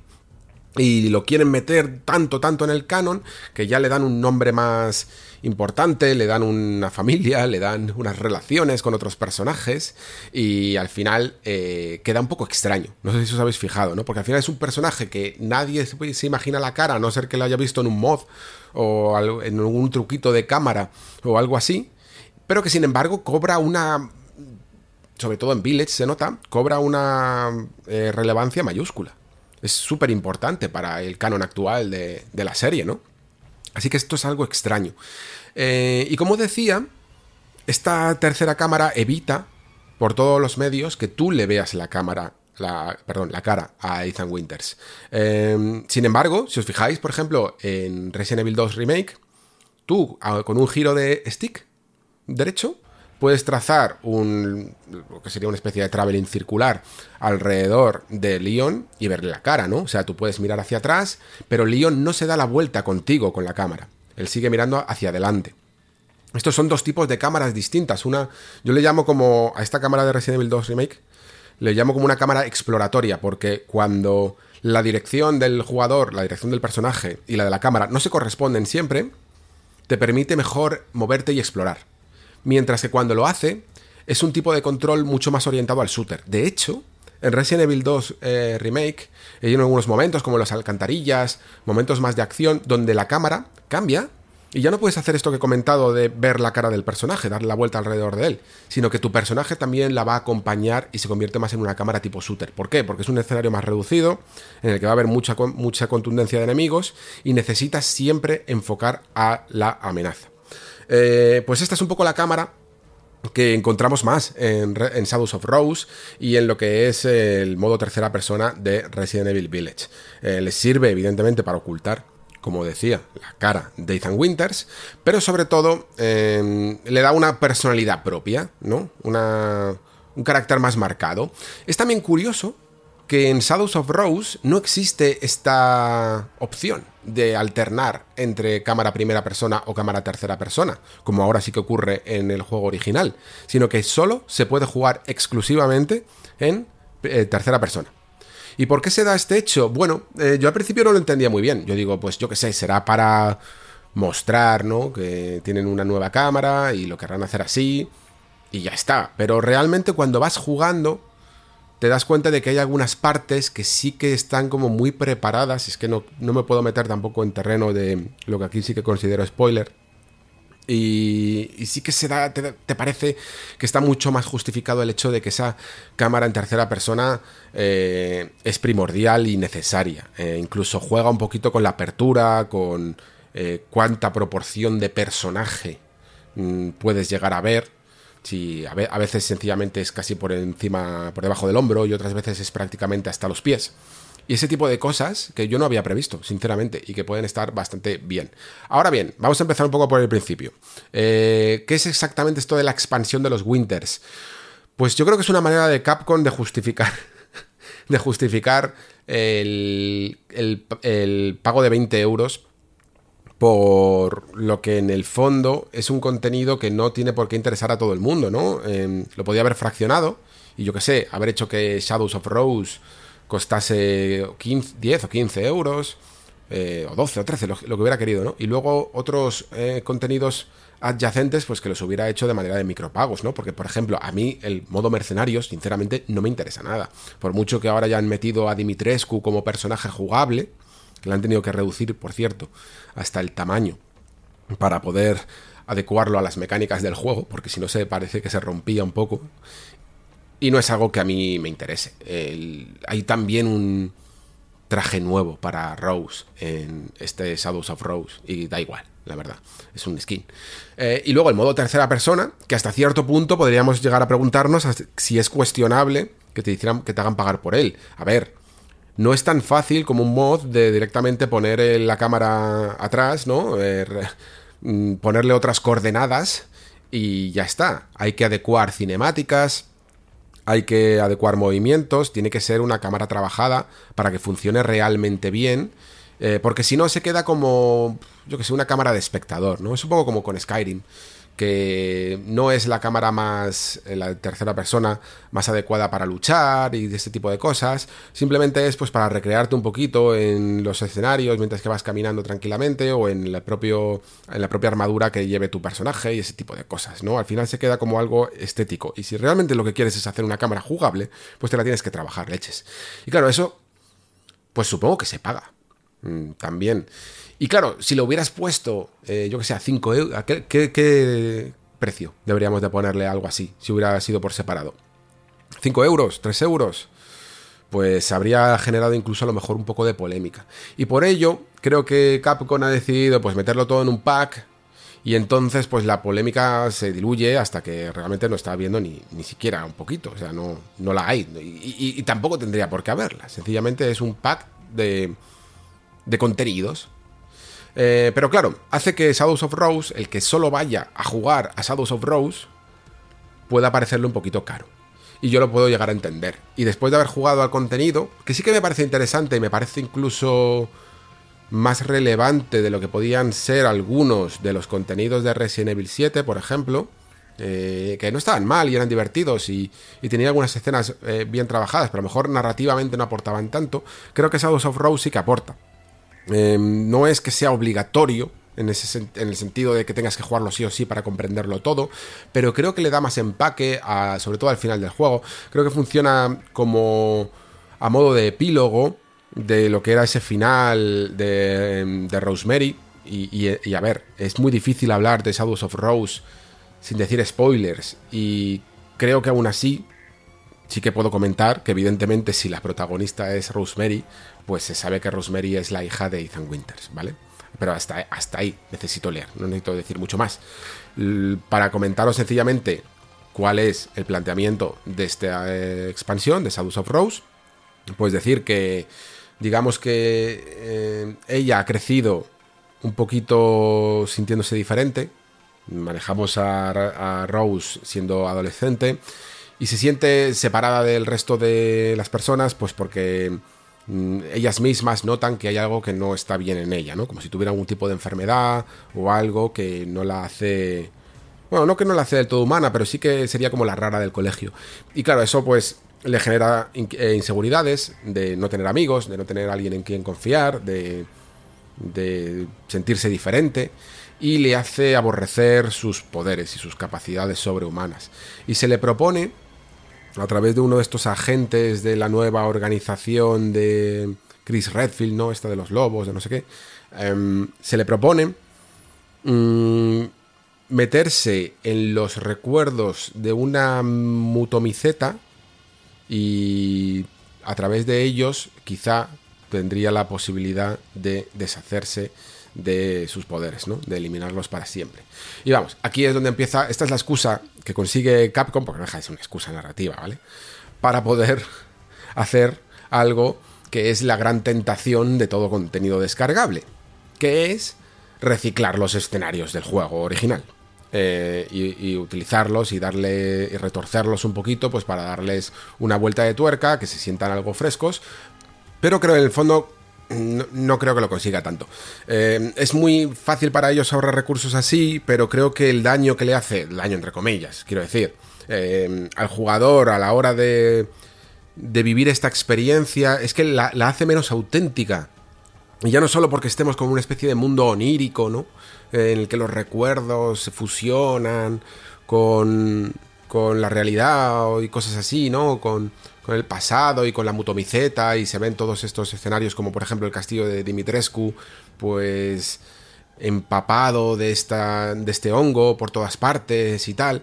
y lo quieren meter tanto, tanto en el canon que ya le dan un nombre más importante, le dan una familia, le dan unas relaciones con otros personajes y al final eh, queda un poco extraño. No sé si os habéis fijado, ¿no? Porque al final es un personaje que nadie se imagina la cara, a no ser que lo haya visto en un mod o en un truquito de cámara o algo así, pero que sin embargo cobra una, sobre todo en Village se nota, cobra una eh, relevancia mayúscula. Es súper importante para el canon actual de, la serie, ¿no? Así que esto es algo extraño. Eh, y como decía, esta tercera cámara evita por todos los medios que tú le veas la cámara la, perdón, la cara a Ethan Winters. Em, sin embargo, si os fijáis, por ejemplo, en Resident Evil 2 Remake, tú con un giro de stick derecho puedes trazar un lo que sería una especie de traveling circular alrededor de Leon y verle la cara, ¿no? O sea, tú puedes mirar hacia atrás, pero Leon no se da la vuelta contigo con la cámara. Él sigue mirando hacia adelante. Estos son dos tipos de cámaras distintas. Una, yo le llamo como a esta cámara de Resident Evil 2 Remake, le llamo como una cámara exploratoria, porque cuando la dirección del jugador, la dirección del personaje y la de la cámara no se corresponden siempre, te permite mejor moverte y explorar. Mientras que cuando lo hace, es un tipo de control mucho más orientado al shooter. De hecho, en Resident Evil 2 eh, Remake hay algunos momentos como las alcantarillas, momentos más de acción, donde la cámara cambia y ya no puedes hacer esto que he comentado de ver la cara del personaje, darle la vuelta alrededor de él, sino que tu personaje también la va a acompañar y se convierte más en una cámara tipo shooter. ¿Por qué? Porque es un escenario más reducido, en el que va a haber mucha, mucha contundencia de enemigos y necesitas siempre enfocar a la amenaza. Eh, pues esta es un poco la cámara que encontramos más en, Shadows of Rose y en lo que es el modo tercera persona de Resident Evil Village. Eh, les sirve evidentemente para ocultar como decía, la cara de Ethan Winters, pero sobre todo em, le da una personalidad propia, ¿no? Un carácter más marcado. Es también curioso que en Shadows of Rose no existe esta opción de alternar entre cámara primera persona o cámara tercera persona, como ahora sí que ocurre en el juego original, sino que solo se puede jugar exclusivamente en eh, tercera persona. ¿Y por qué se da este hecho? Bueno, eh, yo al principio no lo entendía muy bien. Yo digo, pues yo qué sé, será para mostrar, ¿no? Que tienen una nueva cámara y lo querrán hacer así y ya está. Pero realmente cuando vas jugando te das cuenta de que hay algunas partes que sí que están como muy preparadas. Es que no, no me puedo meter tampoco en terreno de lo que aquí sí que considero spoiler y, sí que se da, te, parece que está mucho más justificado el hecho de que esa cámara en tercera persona eh, es primordial y necesaria. Eh, incluso juega un poquito con la apertura, con eh, cuánta proporción de personaje mm, puedes llegar a ver. Si a veces sencillamente es casi por encima, por debajo del hombro y otras veces es prácticamente hasta los pies. Y ese tipo de cosas que yo no había previsto, sinceramente, y que pueden estar bastante bien. Ahora bien, vamos a empezar un poco por el principio. Eh, ¿Qué es exactamente esto de la expansión de los Winters? Pues yo creo que es una manera de Capcom de justificar. de justificar el, el, pago de 20 euros por lo que en el fondo es un contenido que no tiene por qué interesar a todo el mundo, ¿no? Em, lo podía haber fraccionado y yo qué sé, haber hecho que Shadows of Rose costase 15, 10 o 15 euros, eh, o 12 o 13, lo, que hubiera querido, ¿no? Y luego otros eh, contenidos adyacentes, pues que los hubiera hecho de manera de micropagos, ¿no? Porque, por ejemplo, a mí el modo mercenarios, sinceramente, no me interesa nada. Por mucho que ahora ya han metido a Dimitrescu como personaje jugable, que le han tenido que reducir, por cierto, hasta el tamaño para poder adecuarlo a las mecánicas del juego, porque si no se parece que se rompía un poco. Y no es algo que a mí me interese. hay también un traje nuevo para Rose en este Shadows of Rose y da igual, la verdad. Es un skin. Eh, y luego el modo tercera persona, que hasta cierto punto podríamos llegar a preguntarnos si es cuestionable que te, hicieran, que te hagan pagar por él. A ver, no es tan fácil como un mod de directamente poner la cámara atrás, ¿no? Eh, mm, ponerle otras coordenadas y ya está. Hay que adecuar cinemáticas, hay que adecuar movimientos, tiene que ser una cámara trabajada para que funcione realmente bien, eh, porque si no se queda como, yo que sé, una cámara de espectador, ¿no? Es un poco como con Skyrim que no es la cámara más, eh, la tercera persona más adecuada para luchar y este tipo de cosas, simplemente es pues para recrearte un poquito en los escenarios mientras que vas caminando tranquilamente o en, el propio, en la propia armadura que lleve tu personaje y ese tipo de cosas, ¿no? Al final se queda como algo estético y si realmente lo que quieres es hacer una cámara jugable, pues te la tienes que trabajar, leches. Y claro, eso, pues supongo que se paga. Mm, también. Y claro, si lo hubieras puesto, eh, yo que sé, a 5 euros, ¿qué, precio deberíamos de ponerle algo así, si hubiera sido por separado? ¿5 euros? ¿3 euros? Pues habría generado incluso a lo mejor un poco de polémica. Y por ello, creo que Capcom ha decidido pues meterlo todo en un pack y entonces pues la polémica se diluye hasta que realmente no está viendo ni, ni siquiera un poquito, o sea, no, no la hay. Y, tampoco tendría por qué haberla. Sencillamente es un pack de, de contenidos eh, pero claro, hace que Shadows of Rose, el que solo vaya a jugar a Shadows of Rose, pueda parecerle un poquito caro. Y yo lo puedo llegar a entender. Y después de haber jugado al contenido, que sí que me parece interesante y me parece incluso más relevante de lo que podían ser algunos de los contenidos de Resident Evil 7, por ejemplo, eh, que no estaban mal y eran divertidos y, tenían algunas escenas eh, bien trabajadas, pero a lo mejor narrativamente no aportaban tanto, creo que Shadows of Rose sí que aporta. Em, no es que sea obligatorio en, ese, en, el sentido de que tengas que jugarlo sí o sí para comprenderlo todo, pero creo que le da más empaque, sobre todo al final del juego. Creo que funciona como a modo de epílogo de lo que era ese final de, em, Rosemary. Y, a ver, es muy difícil hablar de Shadows of Rose sin decir spoilers. Y creo que aún así sí que puedo comentar que evidentemente si la protagonista es Rosemary, pues se sabe que Rosemary es la hija de Ethan Winters, ¿vale? Pero hasta, hasta ahí necesito leer, no necesito decir mucho más. Para comentaros sencillamente cuál es el planteamiento de esta eh, expansión de Shadows of Rose, pues decir que digamos que eh, ella ha crecido un poquito sintiéndose diferente. Manejamos a, Rose siendo adolescente y se siente separada del resto de las personas, pues porque ellas mismas notan que hay algo que no está bien en ella, ¿no? Como si tuviera algún tipo de enfermedad o algo que no la hace... Bueno, no que no la hace del todo humana, pero sí que sería como la rara del colegio. Y claro, eso pues le genera eh, inseguridades de no tener amigos, de no tener alguien en quien confiar, de, de sentirse diferente y le hace aborrecer sus poderes y sus capacidades sobrehumanas. Y se le propone a través de uno de estos agentes de la nueva organización de Chris Redfield, ¿no? Esta de los lobos, de no sé qué, em, se le propone mm, meterse en los recuerdos de una mutomiceta y a través de ellos quizá tendría la posibilidad de deshacerse de sus poderes, ¿no? De eliminarlos para siempre. Y vamos, aquí es donde empieza, esta es la excusa que consigue Capcom, porque no deja de ser una excusa narrativa, ¿vale? Para poder hacer algo que es la gran tentación de todo contenido descargable, que es reciclar los escenarios del juego original. Eh, y, utilizarlos y darle y retorcerlos un poquito pues para darles una vuelta de tuerca que se sientan algo frescos pero creo en el fondo no, creo que lo consiga tanto. Eh, es muy fácil para ellos ahorrar recursos así, pero creo que el daño que le hace, el daño entre comillas, quiero decir, eh, al jugador a la hora de, de vivir esta experiencia, es que la, hace menos auténtica. Y ya no solo porque estemos como una especie de mundo onírico, ¿no? En el que los recuerdos se fusionan con, con la realidad y cosas así, ¿no? Con, con el pasado y con la mutomiceta y se ven todos estos escenarios como por ejemplo el castillo de Dimitrescu, pues empapado de, esta, de este hongo por todas partes y tal.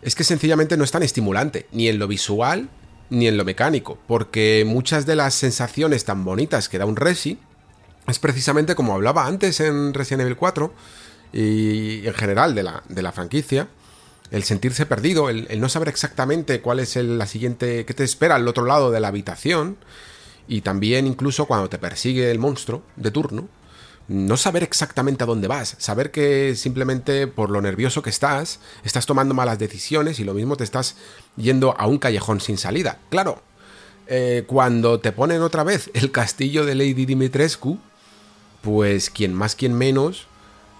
Es que sencillamente no es tan estimulante, ni en lo visual ni en lo mecánico, porque muchas de las sensaciones tan bonitas que da un Resi es precisamente como hablaba antes en Resident Evil 4 y en general de la, de la franquicia, el sentirse perdido, el, no saber exactamente cuál es la siguiente, qué te espera al otro lado de la habitación, y también incluso cuando te persigue el monstruo de turno, no saber exactamente a dónde vas, saber que simplemente por lo nervioso que estás, estás tomando malas decisiones y lo mismo te estás yendo a un callejón sin salida. Claro, eh, cuando te ponen otra vez el castillo de Lady Dimitrescu, pues quien más, quien menos,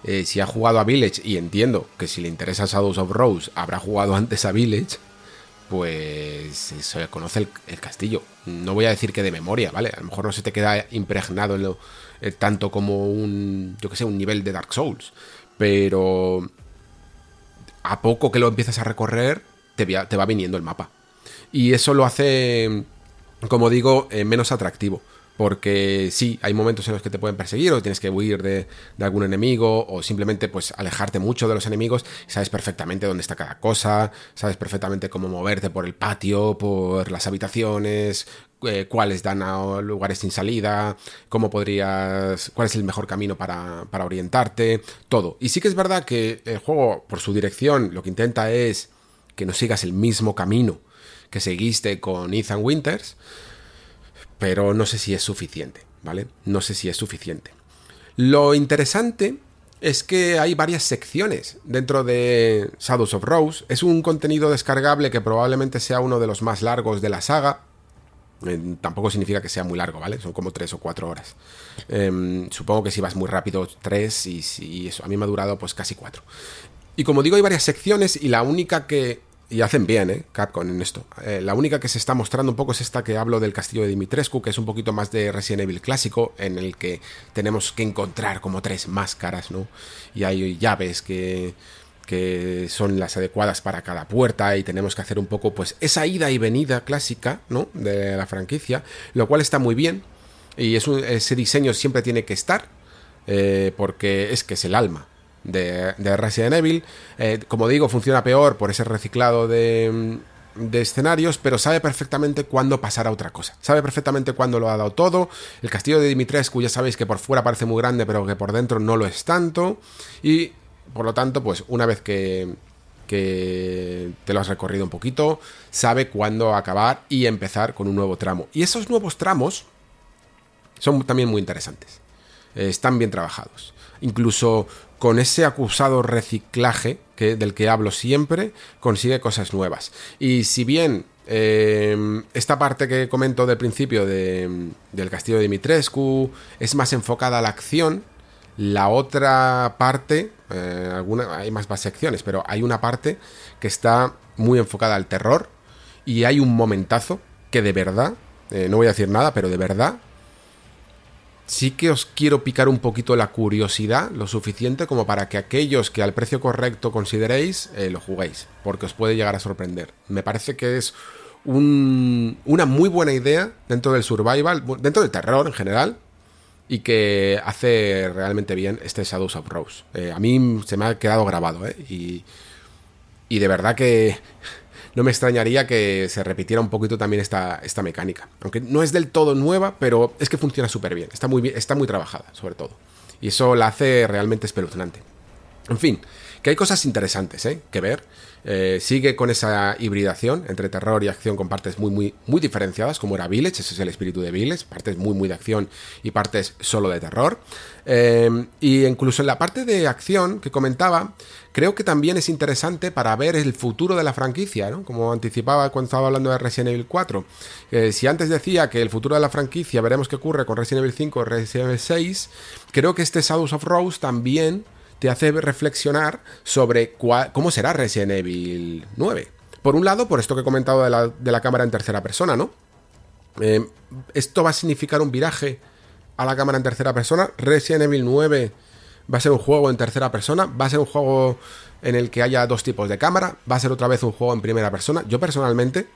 eh, si ha jugado a Village, y entiendo que si le interesa Shadows of Rose habrá jugado antes a Village, pues se conoce el, castillo. No voy a decir que de memoria, ¿vale? A lo mejor no se te queda impregnado lo, eh, tanto como un, yo que sé, un nivel de Dark Souls, pero a poco que lo empiezas a recorrer, te, te va viniendo el mapa. Y eso lo hace, como digo, eh, menos atractivo. Porque sí, hay momentos en los que te pueden perseguir o tienes que huir de, algún enemigo o simplemente pues alejarte mucho de los enemigos. Sabes perfectamente dónde está cada cosa, sabes perfectamente cómo moverte por el patio, por las habitaciones, eh, cuáles dan a lugares sin salida, cómo podrías, cuál es el mejor camino para, para orientarte, todo. Y sí que es verdad que el juego, por su dirección, lo que intenta es que no sigas el mismo camino que seguiste con Ethan Winters pero no sé si es suficiente, ¿vale? No sé si es suficiente. Lo interesante es que hay varias secciones dentro de Shadows of Rose. Es un contenido descargable que probablemente sea uno de los más largos de la saga. Eh, tampoco significa que sea muy largo, ¿vale? Son como tres o cuatro horas. Em, supongo que si vas muy rápido, tres, y, y eso. A mí me ha durado pues casi cuatro. Y como digo, hay varias secciones y la única que y hacen bien, ¿eh? Capcom en esto. Eh, la única que se está mostrando un poco es esta que hablo del castillo de Dimitrescu, que es un poquito más de Resident Evil clásico, en el que tenemos que encontrar como tres máscaras, ¿no? Y hay llaves que, que son las adecuadas para cada puerta y tenemos que hacer un poco, pues, esa ida y venida clásica, ¿no? De la franquicia, lo cual está muy bien. Y es ese diseño siempre tiene que estar, eh, porque es que es el alma de, Resident Evil. Eh, como digo, funciona peor por ese reciclado de, de escenarios, pero sabe perfectamente cuándo pasar a otra cosa. Sabe perfectamente cuándo lo ha dado todo. El castillo de Dimitrescu ya sabéis que por fuera parece muy grande, pero que por dentro no lo es tanto. Y por lo tanto, pues una vez que, que te lo has recorrido un poquito, sabe cuándo acabar y empezar con un nuevo tramo. Y esos nuevos tramos son también muy interesantes. están bien trabajados. Incluso con ese acusado reciclaje que, del que hablo siempre, consigue cosas nuevas. Y si bien eh, esta parte que comento del principio de, del castillo de Dimitrescu es más enfocada a la acción, la otra parte, eh, hay más, secciones, pero hay una parte que está muy enfocada al terror y hay un momentazo que de verdad, eh, no voy a decir nada, pero de verdad sí que os quiero picar un poquito la curiosidad, lo suficiente como para que aquellos que al precio correcto consideréis, eh, lo juguéis, porque os puede llegar a sorprender. Me parece que es una muy buena idea dentro del survival, dentro del terror en general, y que hace realmente bien este Shadows of Rose. Eh, a mí se me ha quedado grabado, ¿eh? Y, y de verdad que no me extrañaría que se repitiera un poquito también esta, esta mecánica. Aunque no es del todo nueva, pero es que funciona súper bien. Está muy, bien, está muy trabajada, sobre todo. Y eso la hace realmente espeluznante. En fin, que hay cosas interesantes ¿eh? que ver. Eh, sigue con esa hibridación entre terror y acción con partes muy, muy, muy diferenciadas, como era Village, ese es el espíritu de Village, partes muy, muy de acción y partes solo de terror. Eh, y incluso en la parte de acción que comentaba, creo que también es interesante para ver el futuro de la franquicia, ¿no? Como anticipaba cuando estaba hablando de Resident Evil 4. si antes decía que el futuro de la franquicia veremos qué ocurre con Resident Evil 5 o Resident Evil 6, creo que este Shadows of Rose también te hace reflexionar sobre cómo será Resident Evil 9. Por un lado, por esto que he comentado de la, cámara en tercera persona, ¿no? Eh, ¿Esto va a significar un viraje a la cámara en tercera persona? ¿Resident Evil 9 va a ser un juego en tercera persona? ¿Va a ser un juego en el que haya dos tipos de cámara? ¿Va a ser otra vez un juego en primera persona? Yo personalmente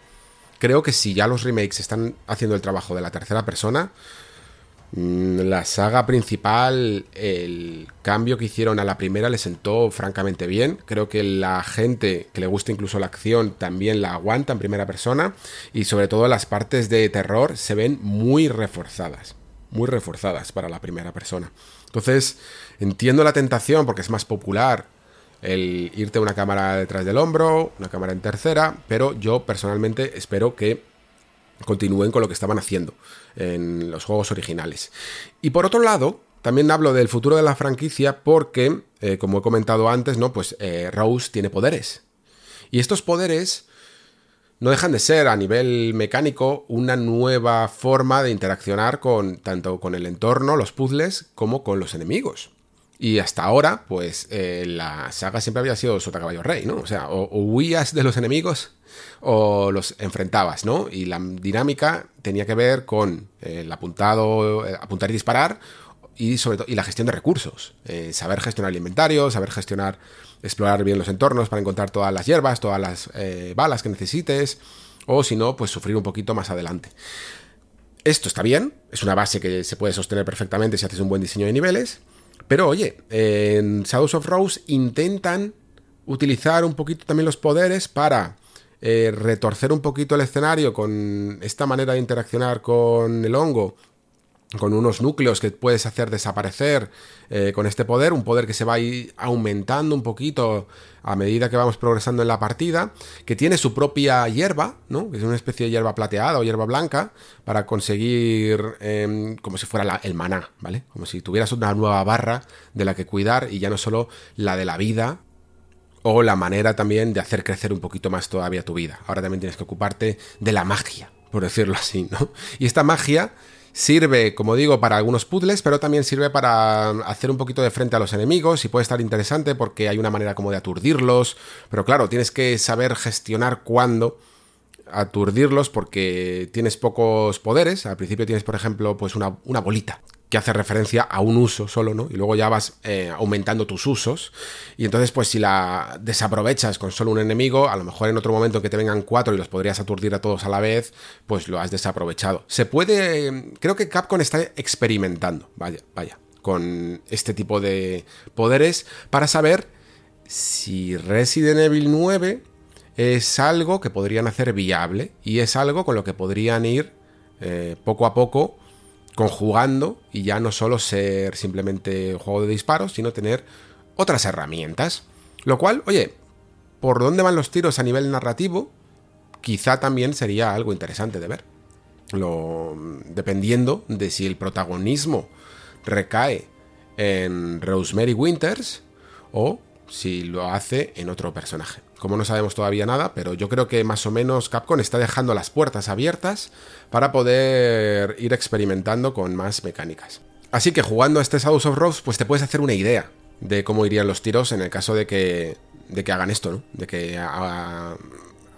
creo que si ya los remakes están haciendo el trabajo de la tercera persona, Mm, la saga principal, el cambio que hicieron a la primera le sentó francamente bien. Creo que la gente que le gusta incluso la acción también la aguanta en primera persona. Y sobre todo las partes de terror se ven muy reforzadas. Muy reforzadas para la primera persona. Entonces, entiendo la tentación porque es más popular el irte una cámara detrás del hombro, una cámara en tercera, pero yo personalmente espero que continúen con lo que estaban haciendo en los juegos originales. Y por otro lado, también hablo del futuro de la franquicia porque, eh, como he comentado antes, ¿no? Pues eh, Rose tiene poderes. Y estos poderes no dejan de ser a nivel mecánico una nueva forma de interaccionar con tanto con el entorno, los puzzles, como con los enemigos. Y hasta ahora, pues eh, la saga siempre había sido Sota Caballo Rey, ¿no? O sea, o, huías de los enemigos o los enfrentabas, ¿no? Y la dinámica tenía que ver con el apuntado, eh, apuntar y disparar y sobre todo y la gestión de recursos, eh, saber gestionar el inventario, saber gestionar, explorar bien los entornos para encontrar todas las hierbas, todas las balas que necesites, o si no, pues sufrir un poquito más adelante. Esto está bien, es una base que se puede sostener perfectamente si haces un buen diseño de niveles. Pero oye, en Shadows of Rose intentan utilizar un poquito también los poderes para eh, retorcer un poquito el escenario con esta manera de interaccionar con el hongo con unos núcleos que puedes hacer desaparecer eh, con este poder, un poder que se va a ir aumentando un poquito a medida que vamos progresando en la partida, que tiene su propia hierba, ¿no? Es una especie de hierba plateada o hierba blanca, para conseguir em, como si fuera el maná, ¿vale? Como si tuvieras una nueva barra de la que cuidar y ya no solo la de la vida o la manera también de hacer crecer un poquito más todavía tu vida. Ahora también tienes que ocuparte de la magia, por decirlo así, ¿no? Y esta magia Sirve, como digo, para algunos puzzles, pero también sirve para hacer un poquito de frente a los enemigos y puede estar interesante porque hay una manera como de aturdirlos. Pero claro, tienes que saber gestionar cuándo aturdirlos porque tienes pocos poderes. Al principio tienes, por ejemplo, pues una, una bolita que hace referencia a un uso solo, ¿no? Y luego ya vas eh, aumentando tus usos. Y entonces, pues si la desaprovechas con solo un enemigo, a lo mejor en otro momento que te vengan cuatro y los podrías aturdir a todos a la vez, pues lo has desaprovechado. Se puede. Creo que Capcom está experimentando, vaya, vaya, con este tipo de poderes para saber si Resident Evil 9 es algo que podrían hacer viable y es algo con lo que podrían ir eh, poco a poco conjugando y ya no solo ser simplemente un juego de disparos, sino tener otras herramientas. Lo cual, oye, por dónde van los tiros a nivel narrativo, quizá también sería algo interesante de ver. Dependiendo de si el protagonismo recae en Rosemary Winters o si lo hace en otro personaje. Como no sabemos todavía nada, pero yo creo que más o menos Capcom está dejando las puertas abiertas para poder ir experimentando con más mecánicas. Así que jugando a este Shadows of Rose, pues te puedes hacer una idea de cómo irían los tiros en el caso de que, de que hagan esto, ¿no? De que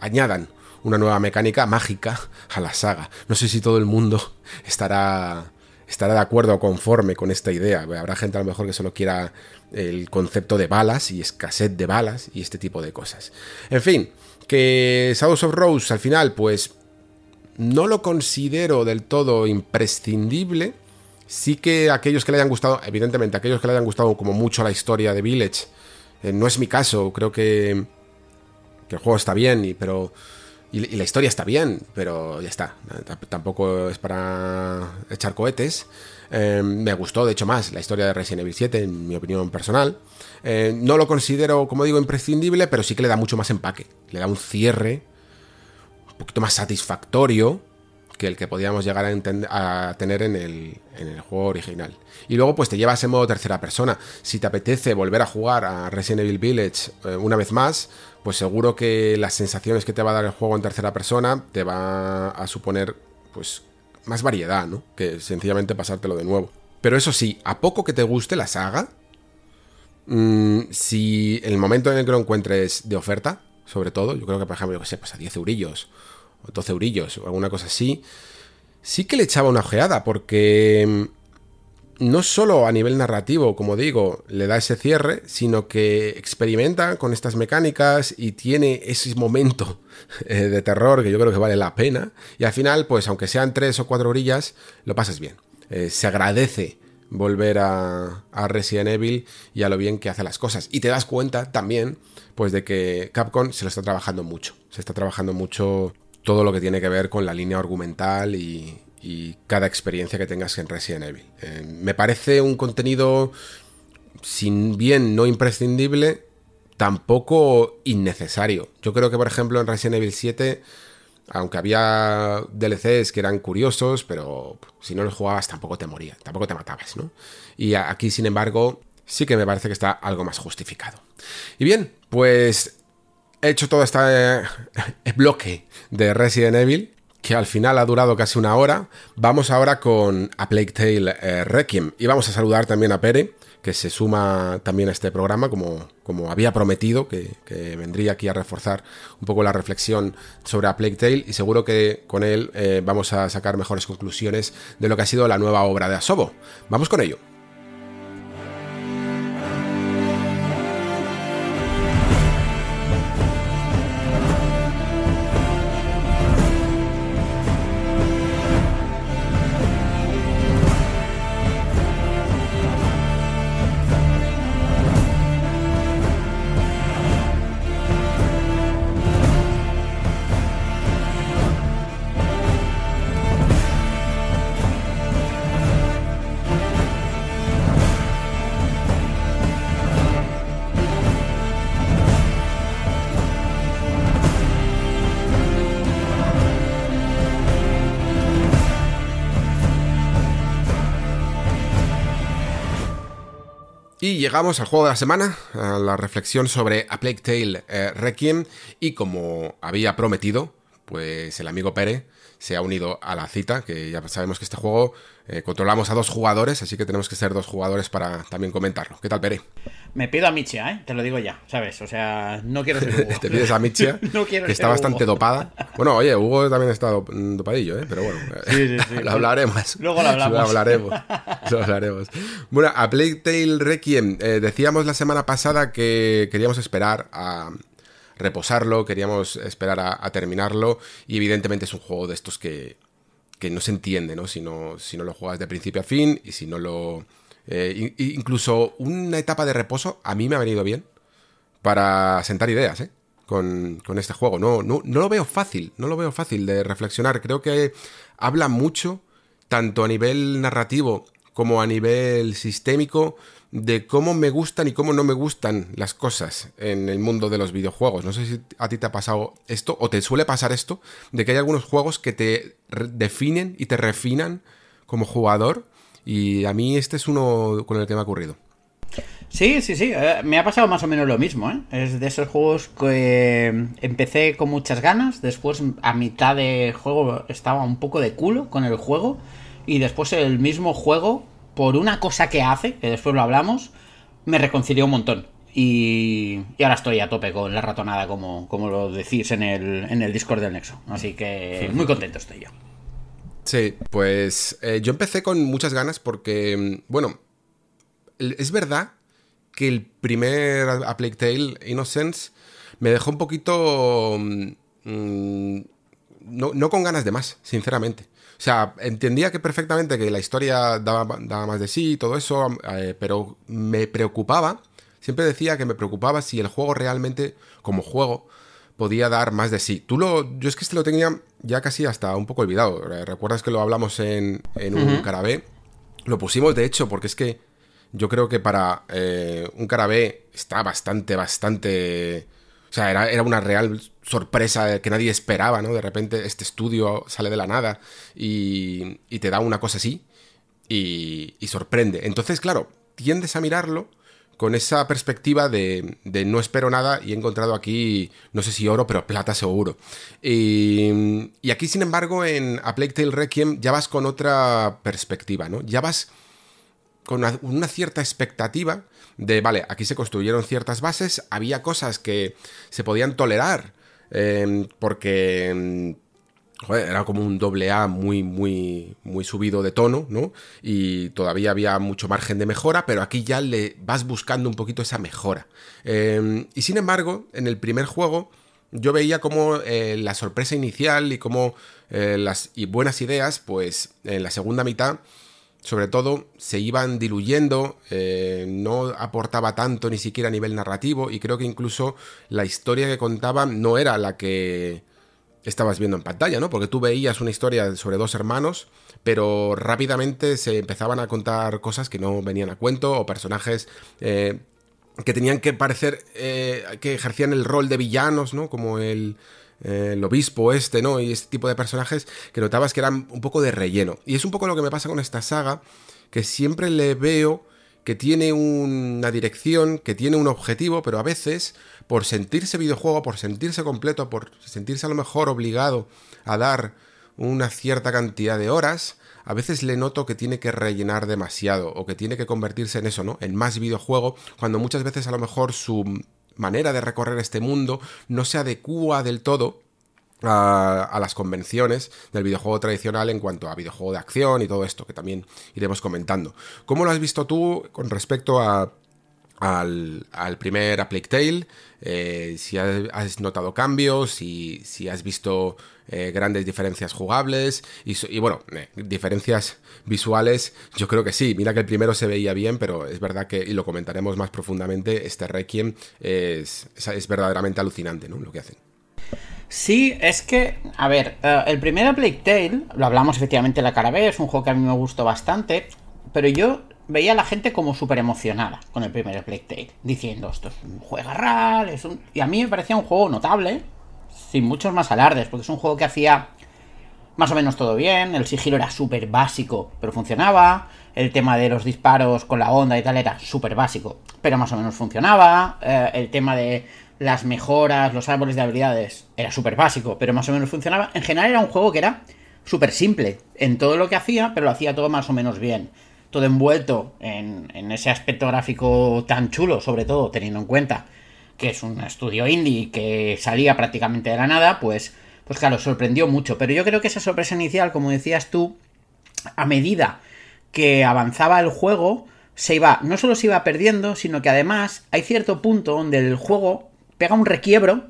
añadan una nueva mecánica mágica a la saga. No sé si todo el mundo estará estará de acuerdo o conforme con esta idea. Habrá gente a lo mejor que solo quiera el concepto de balas y escasez de balas y este tipo de cosas. En fin, que Shadows of Rose al final, pues no lo considero del todo imprescindible. Sí que aquellos que le hayan gustado, evidentemente, aquellos que le hayan gustado como mucho la historia de Village, eh, no es mi caso, creo que, que el juego está bien, y, pero Y, la historia está bien, pero ya está. tampoco es para echar cohetes. Eh, me gustó, de hecho, más la historia de Resident Evil 7, en mi opinión personal. Eh, no lo considero, como digo, imprescindible, pero sí que le da mucho más empaque. Le da un cierre un poquito más satisfactorio que el que podíamos llegar a, tener en el, juego original. Y luego pues te llevas en modo tercera persona. Si te apetece volver a jugar a Resident Evil Village eh, una vez más, pues seguro que las sensaciones que te va a dar el juego en tercera persona te va a suponer pues más variedad, ¿no? Que sencillamente pasártelo de nuevo. Pero eso sí, a poco que te guste la saga, mm, si el momento en el que lo encuentres de oferta, sobre todo, yo creo que por ejemplo, yo que sé, pues a 10 eurillos o 12 eurillos o alguna cosa así, sí que le echaba una ojeada porque mm, no solo a nivel narrativo, como digo, le da ese cierre, sino que experimenta con estas mecánicas y tiene ese momento eh, de terror que yo creo que vale la pena. Y al final, pues aunque sean tres o cuatro orillas, lo pasas bien. Eh, se agradece volver a, a, Resident Evil y a lo bien que hace las cosas. Y te das cuenta también, pues de que Capcom se lo está trabajando mucho. Se está trabajando mucho todo lo que tiene que ver con la línea argumental y, cada experiencia que tengas en Resident Evil. Eh, me parece un contenido, sin bien no imprescindible, tampoco innecesario. Yo creo que, por ejemplo, en Resident Evil 7, aunque había DLCs que eran curiosos, pero si no los jugabas tampoco te morías, tampoco te matabas, ¿no? Y aquí, sin embargo, sí que me parece que está algo más justificado. Y bien, pues he hecho todo este eh, bloque de Resident Evil, que al final ha durado casi una hora. Vamos ahora con A Plague Tale eh, Requiem. Y vamos a saludar también a Pere, que se suma también a este programa, como, como había prometido, que, vendría aquí a reforzar un poco la reflexión sobre A Plague Tale. Y seguro que con él eh, vamos a sacar mejores conclusiones de lo que ha sido la nueva obra de Asobo. Vamos con ello. Llegamos al juego de la semana, a la reflexión sobre A Plague Tale eh, Requiem. Y como había prometido, pues el amigo Pere se ha unido a la cita, que ya sabemos que este juego eh, controlamos a dos jugadores, así que tenemos que ser dos jugadores para también comentarlo. ¿Qué tal, Pere? Me pido a Michia, ¿eh? Te lo digo ya, ¿sabes? O sea, no quiero ser Hugo. Te pides a Michia, que está bastante dopada. Bueno, oye, Hugo también está dopadillo, ¿eh? Pero bueno, sí, sí, lo hablaremos. Luego lo hablamos. Lo hablaremos. lo hablaremos. Bueno, a Plague Tale Requiem, eh, decíamos la semana pasada que queríamos esperar a reposarlo, queríamos esperar a, terminarlo y evidentemente es un juego de estos que, que no se entiende, ¿no? Si, ¿no? si no lo juegas de principio a fin y si no lo... Eh, incluso una etapa de reposo a mí me ha venido bien para sentar ideas, ¿eh? Con, con, este juego. No, no, no lo veo fácil, no lo veo fácil de reflexionar. Creo que habla mucho, tanto a nivel narrativo como a nivel sistémico, de cómo me gustan y cómo no me gustan las cosas en el mundo de los videojuegos. No sé si a ti te ha pasado esto o te suele pasar esto, de que hay algunos juegos que te definen y te refinan como jugador y a mí este es uno con el que me ha ocurrido. Sí, sí, sí, eh, me ha pasado más o menos lo mismo, ¿eh? Es de esos juegos que empecé con muchas ganas, después a mitad de juego estaba un poco de culo con el juego y después el mismo juego por una cosa que hace, que después lo hablamos, me reconcilió un montón. Y, ahora estoy a tope con la ratonada, como, como lo decís en el, en el Discord del Nexo. Así que muy contento estoy yo. Sí, pues eh, yo empecé con muchas ganas porque, bueno, es verdad que el primer A Plague Tale, Innocence, me dejó un poquito... Mm, no, no, con ganas de más, sinceramente. O sea, entendía que perfectamente que la historia daba, más de sí y todo eso, eh, pero me preocupaba, siempre decía que me preocupaba si el juego realmente, como juego, podía dar más de sí. Tú lo. Yo es que este lo tenía ya casi hasta un poco olvidado. ¿Recuerdas que lo hablamos en, un carabé? Lo pusimos, de hecho, porque es que yo creo que para eh, un carabé está bastante, bastante. O sea, era, era, una real sorpresa que nadie esperaba, ¿no? De repente este estudio sale de la nada y, y te da una cosa así y, y sorprende. Entonces, claro, tiendes a mirarlo con esa perspectiva de, no espero nada y he encontrado aquí, no sé si oro, pero plata seguro. Y, y aquí, sin embargo, en A Plague Tale Requiem ya vas con otra perspectiva, ¿no? Ya vas con una, cierta expectativa de, vale, aquí se construyeron ciertas bases, había cosas que se podían tolerar, eh, porque era como un doble A muy, muy, muy subido de tono, ¿no? Y todavía había mucho margen de mejora, pero aquí ya le vas buscando un poquito esa mejora. Em, y sin embargo, en el primer juego yo veía como eh, la sorpresa inicial y como eh, las y buenas ideas, pues en la segunda mitad, sobre todo, se iban diluyendo, eh, no aportaba tanto ni siquiera a nivel narrativo, y creo que incluso la historia que contaba no era la que estabas viendo en pantalla, ¿no? Porque tú veías una historia sobre dos hermanos, pero rápidamente se empezaban a contar cosas que no venían a cuento o personajes eh, que tenían que parecer eh, que ejercían el rol de villanos, ¿no? Como el, eh, el obispo este, ¿no? Y este tipo de personajes que notabas que eran un poco de relleno. Y es un poco lo que me pasa con esta saga, que siempre le veo que tiene una dirección, que tiene un objetivo, pero a veces, por sentirse videojuego, por sentirse completo, por sentirse a lo mejor obligado a dar una cierta cantidad de horas, a veces le noto que tiene que rellenar demasiado o que tiene que convertirse en eso, ¿no? En más videojuego, cuando muchas veces a lo mejor su manera de recorrer este mundo no se adecua del todo a, las convenciones del videojuego tradicional en cuanto a videojuego de acción y todo esto, que también iremos comentando. ¿Cómo lo has visto tú con respecto a, al, primer A Plague Tale? Eh, si has, notado cambios, y si has visto eh, grandes diferencias jugables y, bueno, eh, diferencias visuales, yo creo que sí. Mira que el primero se veía bien, pero es verdad que, y lo comentaremos más profundamente, este Requiem es, es, verdaderamente alucinante ¿no? lo que hacen. Sí, es que, a ver, el primer Plague Tale, lo hablamos efectivamente en la cara es un juego que a mí me gustó bastante, pero yo veía a la gente como súper emocionada con el primer Plague diciendo, esto es un juego real, es un... Y a mí me parecía un juego notable, sin muchos más alardes, porque es un juego que hacía más o menos todo bien, el sigilo era súper básico, pero funcionaba, el tema de los disparos con la onda y tal era súper básico, pero más o menos funcionaba, eh, el tema de las mejoras, los árboles de habilidades, era súper básico, pero más o menos funcionaba. En general era un juego que era súper simple en todo lo que hacía, pero lo hacía todo más o menos bien. Todo envuelto en, ese aspecto gráfico tan chulo, sobre todo teniendo en cuenta que es un estudio indie que salía prácticamente de la nada, pues, pues claro, sorprendió mucho. Pero yo creo que esa sorpresa inicial, como decías tú, a medida que avanzaba el juego, se iba, no solo se iba perdiendo, sino que además hay cierto punto donde el juego pega un requiebro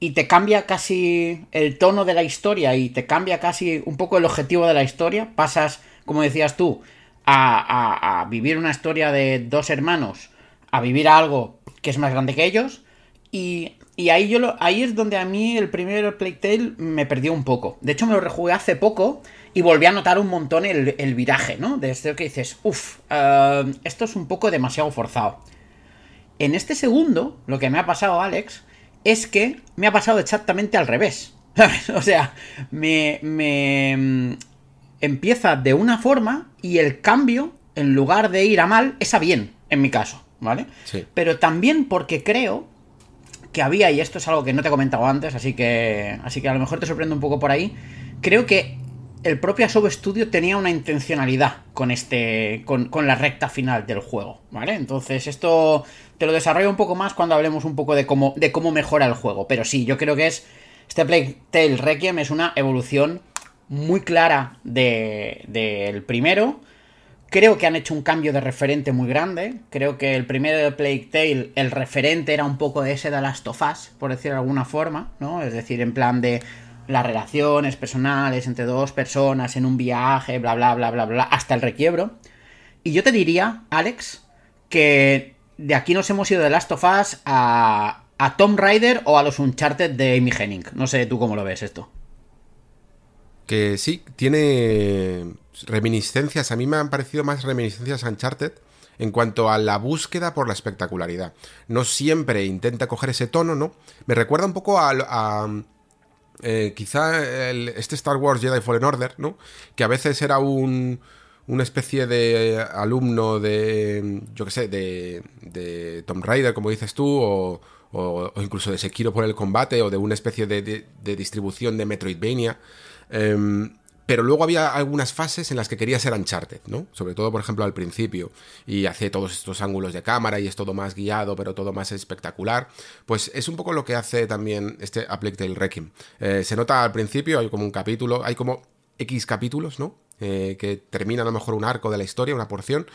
y te cambia casi el tono de la historia y te cambia casi un poco el objetivo de la historia. Pasas, como decías tú, a, vivir una historia de dos hermanos, a vivir algo que es más grande que ellos. Y, ahí, es donde a mí el primer Plague Tale me perdió un poco. De hecho, me lo rejugué hace poco y volví a notar un montón el, viraje, ¿no? De esto que dices, uff, eh, esto es un poco demasiado forzado. En este segundo, lo que me ha pasado, Alex, es que me ha pasado exactamente al revés. O sea, me, me mm, empieza de una forma y el cambio, en lugar de ir a mal, es a bien, en mi caso, ¿vale? Sí. Pero también porque creo que había, y esto es algo que no te he comentado antes, así que, así que a lo mejor te sorprendo un poco por ahí, creo que el propio Asobo Studio tenía una intencionalidad con este. Con, la recta final del juego. ¿Vale? Entonces, esto te lo desarrollo un poco más cuando hablemos un poco de cómo, de cómo mejora el juego. Pero sí, yo creo que es. Este Plague Tale Requiem es una evolución muy clara del de, primero. Creo que han hecho un cambio de referente muy grande. Creo que el primero de Plague Tale, el referente era un poco de ese de Last of Us, por decirlo de alguna forma, ¿no? Es decir, en plan de las relaciones personales entre dos personas en un viaje, bla, bla, bla, bla, bla, hasta el requiebro. Y yo te diría, Alex, que de aquí nos hemos ido de Last of Us a, a Tom Raider o a los Uncharted de Amy Henning. No sé tú cómo lo ves esto. Que sí, tiene reminiscencias. A mí me han parecido más reminiscencias a Uncharted en cuanto a la búsqueda por la espectacularidad. No siempre intenta coger ese tono, ¿no? Me recuerda un poco a, eh, quizá este Star Wars Jedi Fallen Order, ¿no? Que a veces era un, una especie de alumno de, yo qué sé, de, de Tomb Raider, como dices tú, o, o, incluso de Sekiro por el combate, o de una especie de, de, distribución de Metroidvania. Em, pero luego había algunas fases en las que quería ser Uncharted, ¿no? Sobre todo, por ejemplo, al principio. Y hace todos estos ángulos de cámara y es todo más guiado, pero todo más espectacular. Pues es un poco lo que hace también este A Plague Tale Requiem. Eh, se nota al principio, hay como un capítulo, hay como X capítulos, ¿no? Eh, que terminan a lo mejor un arco de la historia, una porción.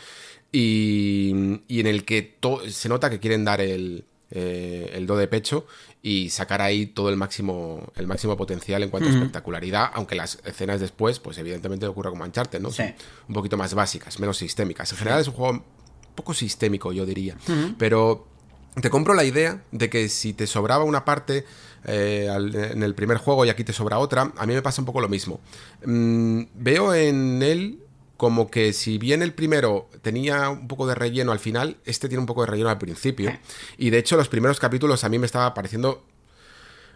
Y, y en el que se nota que quieren dar el, eh, el do de pecho y sacar ahí todo el máximo, el máximo potencial en cuanto a espectacularidad, aunque las escenas después, pues evidentemente ocurre como Uncharted, ¿no? un poquito más básicas, menos sistémicas. En general es un juego un poco sistémico, yo diría. Pero te compro la idea de que si te sobraba una parte eh, en el primer juego y aquí te sobra otra, a mí me pasa un poco lo mismo. Mm, veo en él como que si bien el primero tenía un poco de relleno al final, este tiene un poco de relleno al principio. Y de hecho los primeros capítulos a mí me estaba pareciendo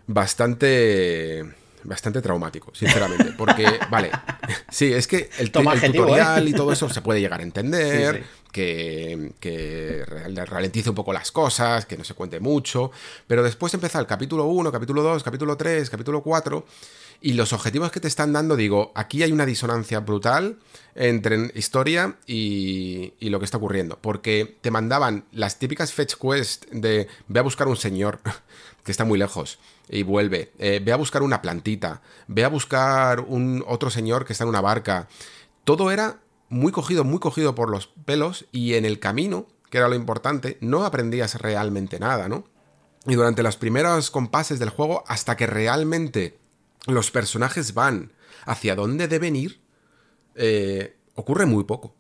bastante bastante traumático, sinceramente. Porque, vale, sí, es que el, tutorial ¿eh? y todo eso se puede llegar a entender, que, que ralentice un poco las cosas, que no se cuente mucho, pero después empieza el capítulo 1, capítulo 2, capítulo 3, capítulo 4, y los objetivos que te están dando, digo, aquí hay una disonancia brutal entre historia y, lo que está ocurriendo. Porque te mandaban las típicas fetch quest de ve a buscar un señor que está muy lejos y vuelve. Eh, ve a buscar una plantita. Ve a buscar un otro señor que está en una barca. Todo era muy cogido, muy cogido por los pelos y en el camino, que era lo importante, no aprendías realmente nada, ¿no? Y durante los primeros compases del juego, hasta que realmente los personajes van hacia dónde deben ir, eh, ocurre muy poco.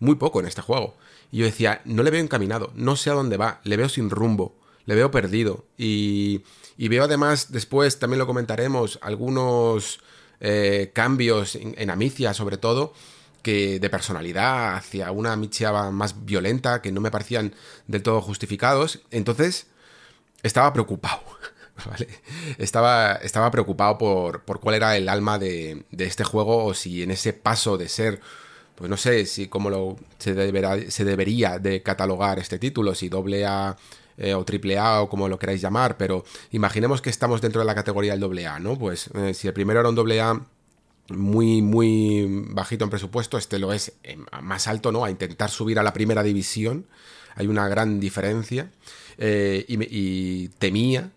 Muy poco en este juego. Y yo decía, no le veo encaminado, no sé a dónde va, le veo sin rumbo, le veo perdido. Y, y veo además, después también lo comentaremos, algunos eh, cambios en, Amicia sobre todo, que de personalidad hacia una Amicia más violenta, que no me parecían del todo justificados. Entonces, estaba preocupado. Estaba, estaba preocupado por, por, cuál era el alma de, este juego o si en ese paso de ser, pues no sé si cómo lo, se, se debería de catalogar este título, si doble A eh, o triple A o como lo queráis llamar, pero imaginemos que estamos dentro de la categoría del doble A, ¿no? Pues eh, si el primero era un doble A muy, muy bajito en presupuesto, este lo es eh, más alto, ¿no? A intentar subir a la primera división, hay una gran diferencia y temía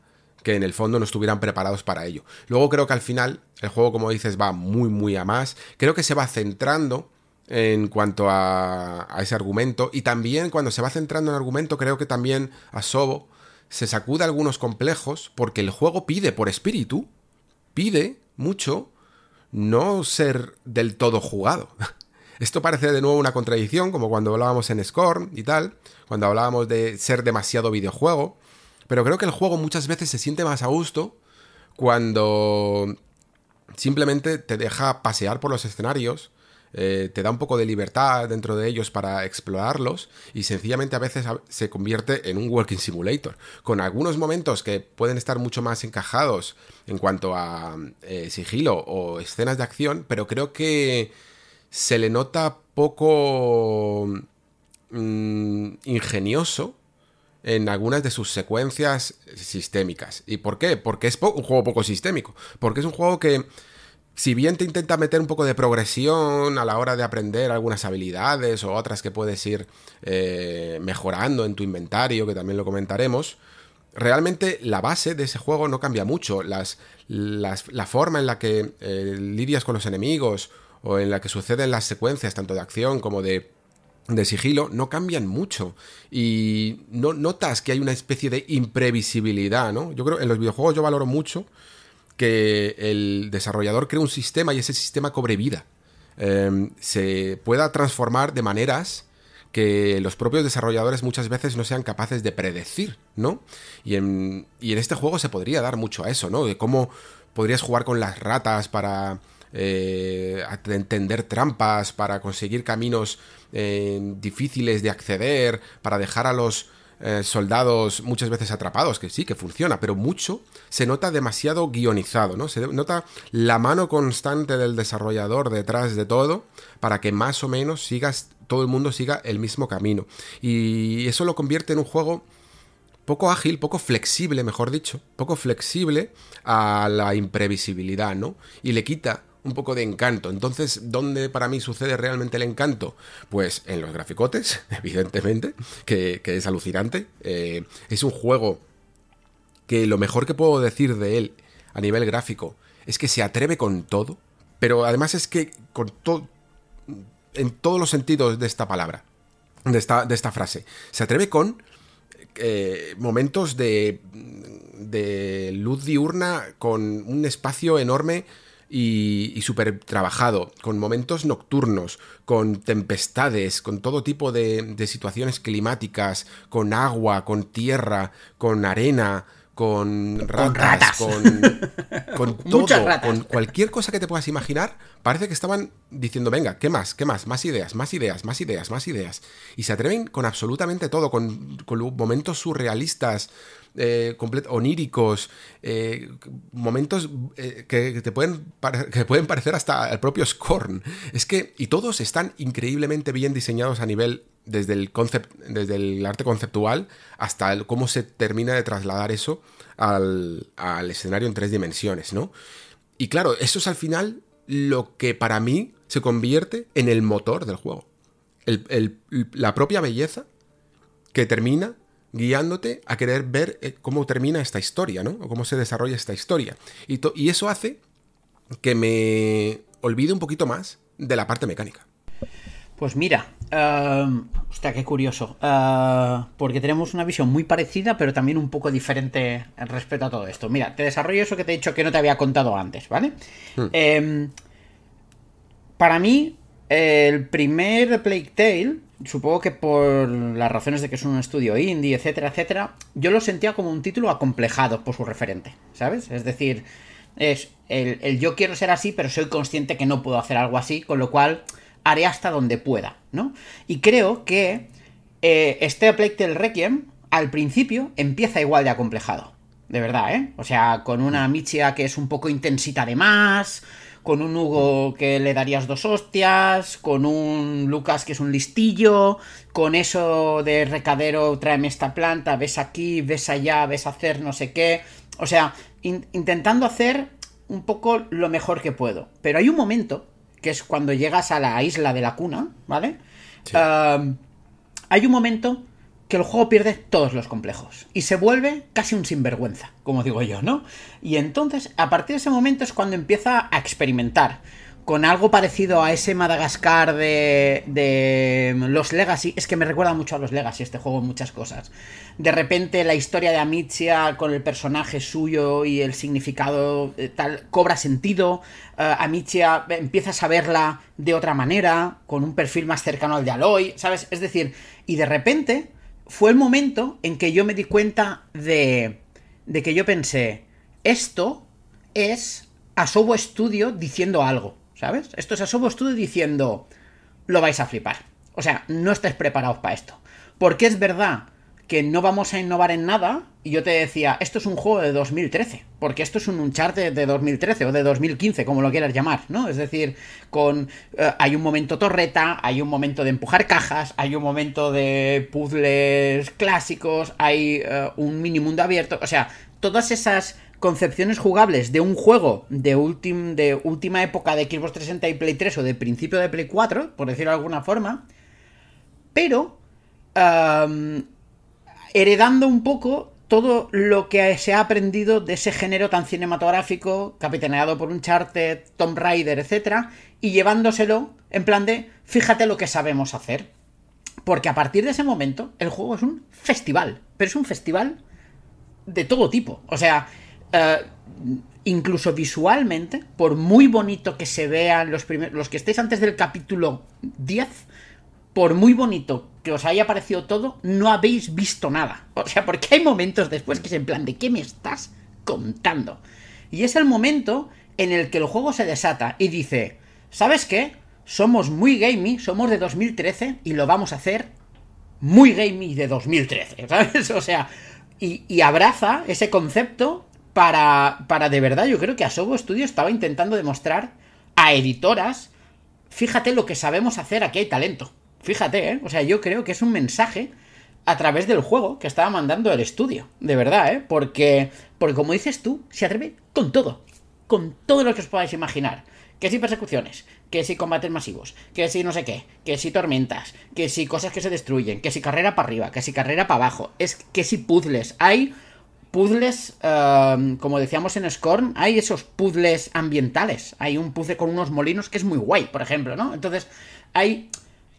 que en el fondo no estuvieran preparados para ello. Luego creo que al final el juego, como dices, va muy, muy a más. Creo que se va centrando en cuanto a, ese argumento y también cuando se va centrando en el argumento creo que también a Sobo se sacude algunos complejos porque el juego pide por espíritu, pide mucho no ser del todo jugado. Esto parece de nuevo una contradicción, como cuando hablábamos en Scorn y tal, cuando hablábamos de ser demasiado videojuego. Pero creo que el juego muchas veces se siente más a gusto cuando simplemente te deja pasear por los escenarios, eh, te da un poco de libertad dentro de ellos para explorarlos y sencillamente a veces se convierte en un walking simulator, con algunos momentos que pueden estar mucho más encajados en cuanto a eh, sigilo o escenas de acción, pero creo que se le nota poco mm, ingenioso en algunas de sus secuencias sistémicas. ¿Y por qué? Porque es un juego poco sistémico. Porque es un juego que, si bien te intenta meter un poco de progresión a la hora de aprender algunas habilidades o otras que puedes ir eh, mejorando en tu inventario, que también lo comentaremos, realmente la base de ese juego no cambia mucho. Las, la forma en la que eh, lidias con los enemigos o en la que suceden las secuencias, tanto de acción como de de sigilo no cambian mucho y no notas que hay una especie de imprevisibilidad, ¿no? Yo creo en los videojuegos yo valoro mucho que el desarrollador cree un sistema y ese sistema cobre vida. Em, se pueda transformar de maneras que los propios desarrolladores muchas veces no sean capaces de predecir, ¿no? Y en, y en este juego se podría dar mucho a eso, ¿no? De cómo podrías jugar con las ratas para eh, entender trampas, para conseguir caminos eh, difíciles de acceder, para dejar a los eh, soldados muchas veces atrapados, que sí, que funciona, pero mucho se nota demasiado guionizado, ¿no? Se nota la mano constante del desarrollador detrás de todo para que más o menos sigas, todo el mundo siga el mismo camino. Y eso lo convierte en un juego poco ágil, poco flexible, mejor dicho, poco flexible a la imprevisibilidad, ¿no? Y le quita un poco de encanto. Entonces, ¿dónde para mí sucede realmente el encanto? Pues en los graficotes, evidentemente, que, es alucinante. Eh, es un juego que lo mejor que puedo decir de él a nivel gráfico es que se atreve con todo, pero además es que con todo, en todos los sentidos de esta palabra, de esta, de esta frase, se atreve con eh, momentos de, de luz diurna con un espacio enorme y, y súper trabajado, con momentos nocturnos, con tempestades, con todo tipo de, situaciones climáticas, con agua, con tierra, con arena, con ratas, con, con, todo, con cualquier cosa que te puedas imaginar, parece que estaban diciendo, venga, ¿qué más? ¿Qué más? Más ideas, más ideas, más ideas, más ideas. Y se atreven con absolutamente todo, con, con momentos surrealistas, eh, oníricos, eh, momentos eh, que, te pueden que pueden parecer hasta el propio Scorn. Es que, y todos están increíblemente bien diseñados a nivel, desde el, concept, desde el arte conceptual hasta el, cómo se termina de trasladar eso al, al escenario en tres dimensiones, ¿no? Y claro, eso es al final lo que para mí se convierte en el motor del juego. la propia belleza que termina guiándote a querer ver eh, cómo termina esta historia, ¿no? O cómo se desarrolla esta historia. Y, y eso hace que me olvide un poquito más de la parte mecánica. Pues mira, uh, hostia, qué curioso. Uh, porque tenemos una visión muy parecida, pero también un poco diferente respecto a todo esto. Mira, te desarrollo eso que te he dicho que no te había contado antes, ¿vale? Hmm. Em, para mí, el primer Plague Tale supongo que por las razones de que es un estudio indie, etcétera, etcétera, yo lo sentía como un título acomplejado por su referente, ¿sabes? Es decir, es el, yo quiero ser así, pero soy consciente que no puedo hacer algo así, con lo cual haré hasta donde pueda, ¿no? Y creo que eh, este Plague Tale Requiem, al principio, empieza igual de acomplejado. De verdad, ¿eh? O sea, con una Michia que es un poco intensita de más, con un Hugo que le darías dos hostias, con un Lucas que es un listillo, con eso de recadero, tráeme esta planta, ves aquí, ves allá, ves hacer no sé qué. O sea, intentando hacer un poco lo mejor que puedo. Pero hay un momento, que es cuando llegas a la isla de la cuna, ¿vale? hay un momento que el juego pierde todos los complejos y se vuelve casi un sinvergüenza, como digo yo, ¿no? Y entonces, a partir de ese momento es cuando empieza a experimentar con algo parecido a ese Madagascar de, de los Legacy. Es que me recuerda mucho a los Legacy este juego en muchas cosas. De repente la historia de Amicia con el personaje suyo y el significado eh, tal cobra sentido. Uh, Amicia empiezas a verla de otra manera, con un perfil más cercano al de Aloy, ¿sabes? Es decir, y de repente fue el momento en que yo me di cuenta de, de que yo pensé, esto es Asobo Studio diciendo algo, ¿sabes? Esto es Asobo Studio diciendo, lo vais a flipar. O sea, no estáis preparados para esto. Porque es verdad que no vamos a innovar en nada, y yo te decía, esto es un juego de 2013, porque esto es un Uncharted de 2013 o de 2015, como lo quieras llamar, ¿no? Es decir, con eh, hay un momento torreta, hay un momento de empujar cajas, hay un momento de puzzles clásicos, hay eh, un mini mundo abierto, o sea, todas esas concepciones jugables de un juego de, de última época de Xbox 360 y Play 3 o de principio de Play 4, por decirlo de alguna forma, pero heredando un poco todo lo que se ha aprendido de ese género tan cinematográfico, capitaneado por un Uncharted, Tomb Raider, etc., y llevándoselo en plan de, fíjate lo que sabemos hacer. Porque a partir de ese momento, el juego es un festival, pero es un festival de todo tipo. O sea, eh, incluso visualmente, por muy bonito que se vean los primeros, los que estéis antes del capítulo 10, por muy bonito que os haya parecido todo, no habéis visto nada. O sea, porque hay momentos después que es en plan de ¿qué me estás contando? Y es el momento en el que el juego se desata y dice, ¿sabes qué? Somos muy gamey, somos de 2013 y lo vamos a hacer muy gamey de 2013, ¿sabes? O sea, y, abraza ese concepto para, para de verdad, yo creo que Asobo Studio estaba intentando demostrar a editoras, fíjate lo que sabemos hacer, aquí hay talento. Fíjate, ¿eh? O sea, yo creo que es un mensaje a través del juego que estaba mandando el estudio. De verdad, ¿eh? Porque, porque como dices tú, se atreve con todo. Con todo lo que os podáis imaginar. Que si persecuciones, que si combates masivos, que si no sé qué, que si tormentas, que si cosas que se destruyen, que si carrera para arriba, que si carrera para abajo, es que si puzzles. Hay puzzles, em, como decíamos en Scorn, hay esos puzzles ambientales. Hay un puzzle con unos molinos que es muy guay, por ejemplo, ¿no? Entonces, hay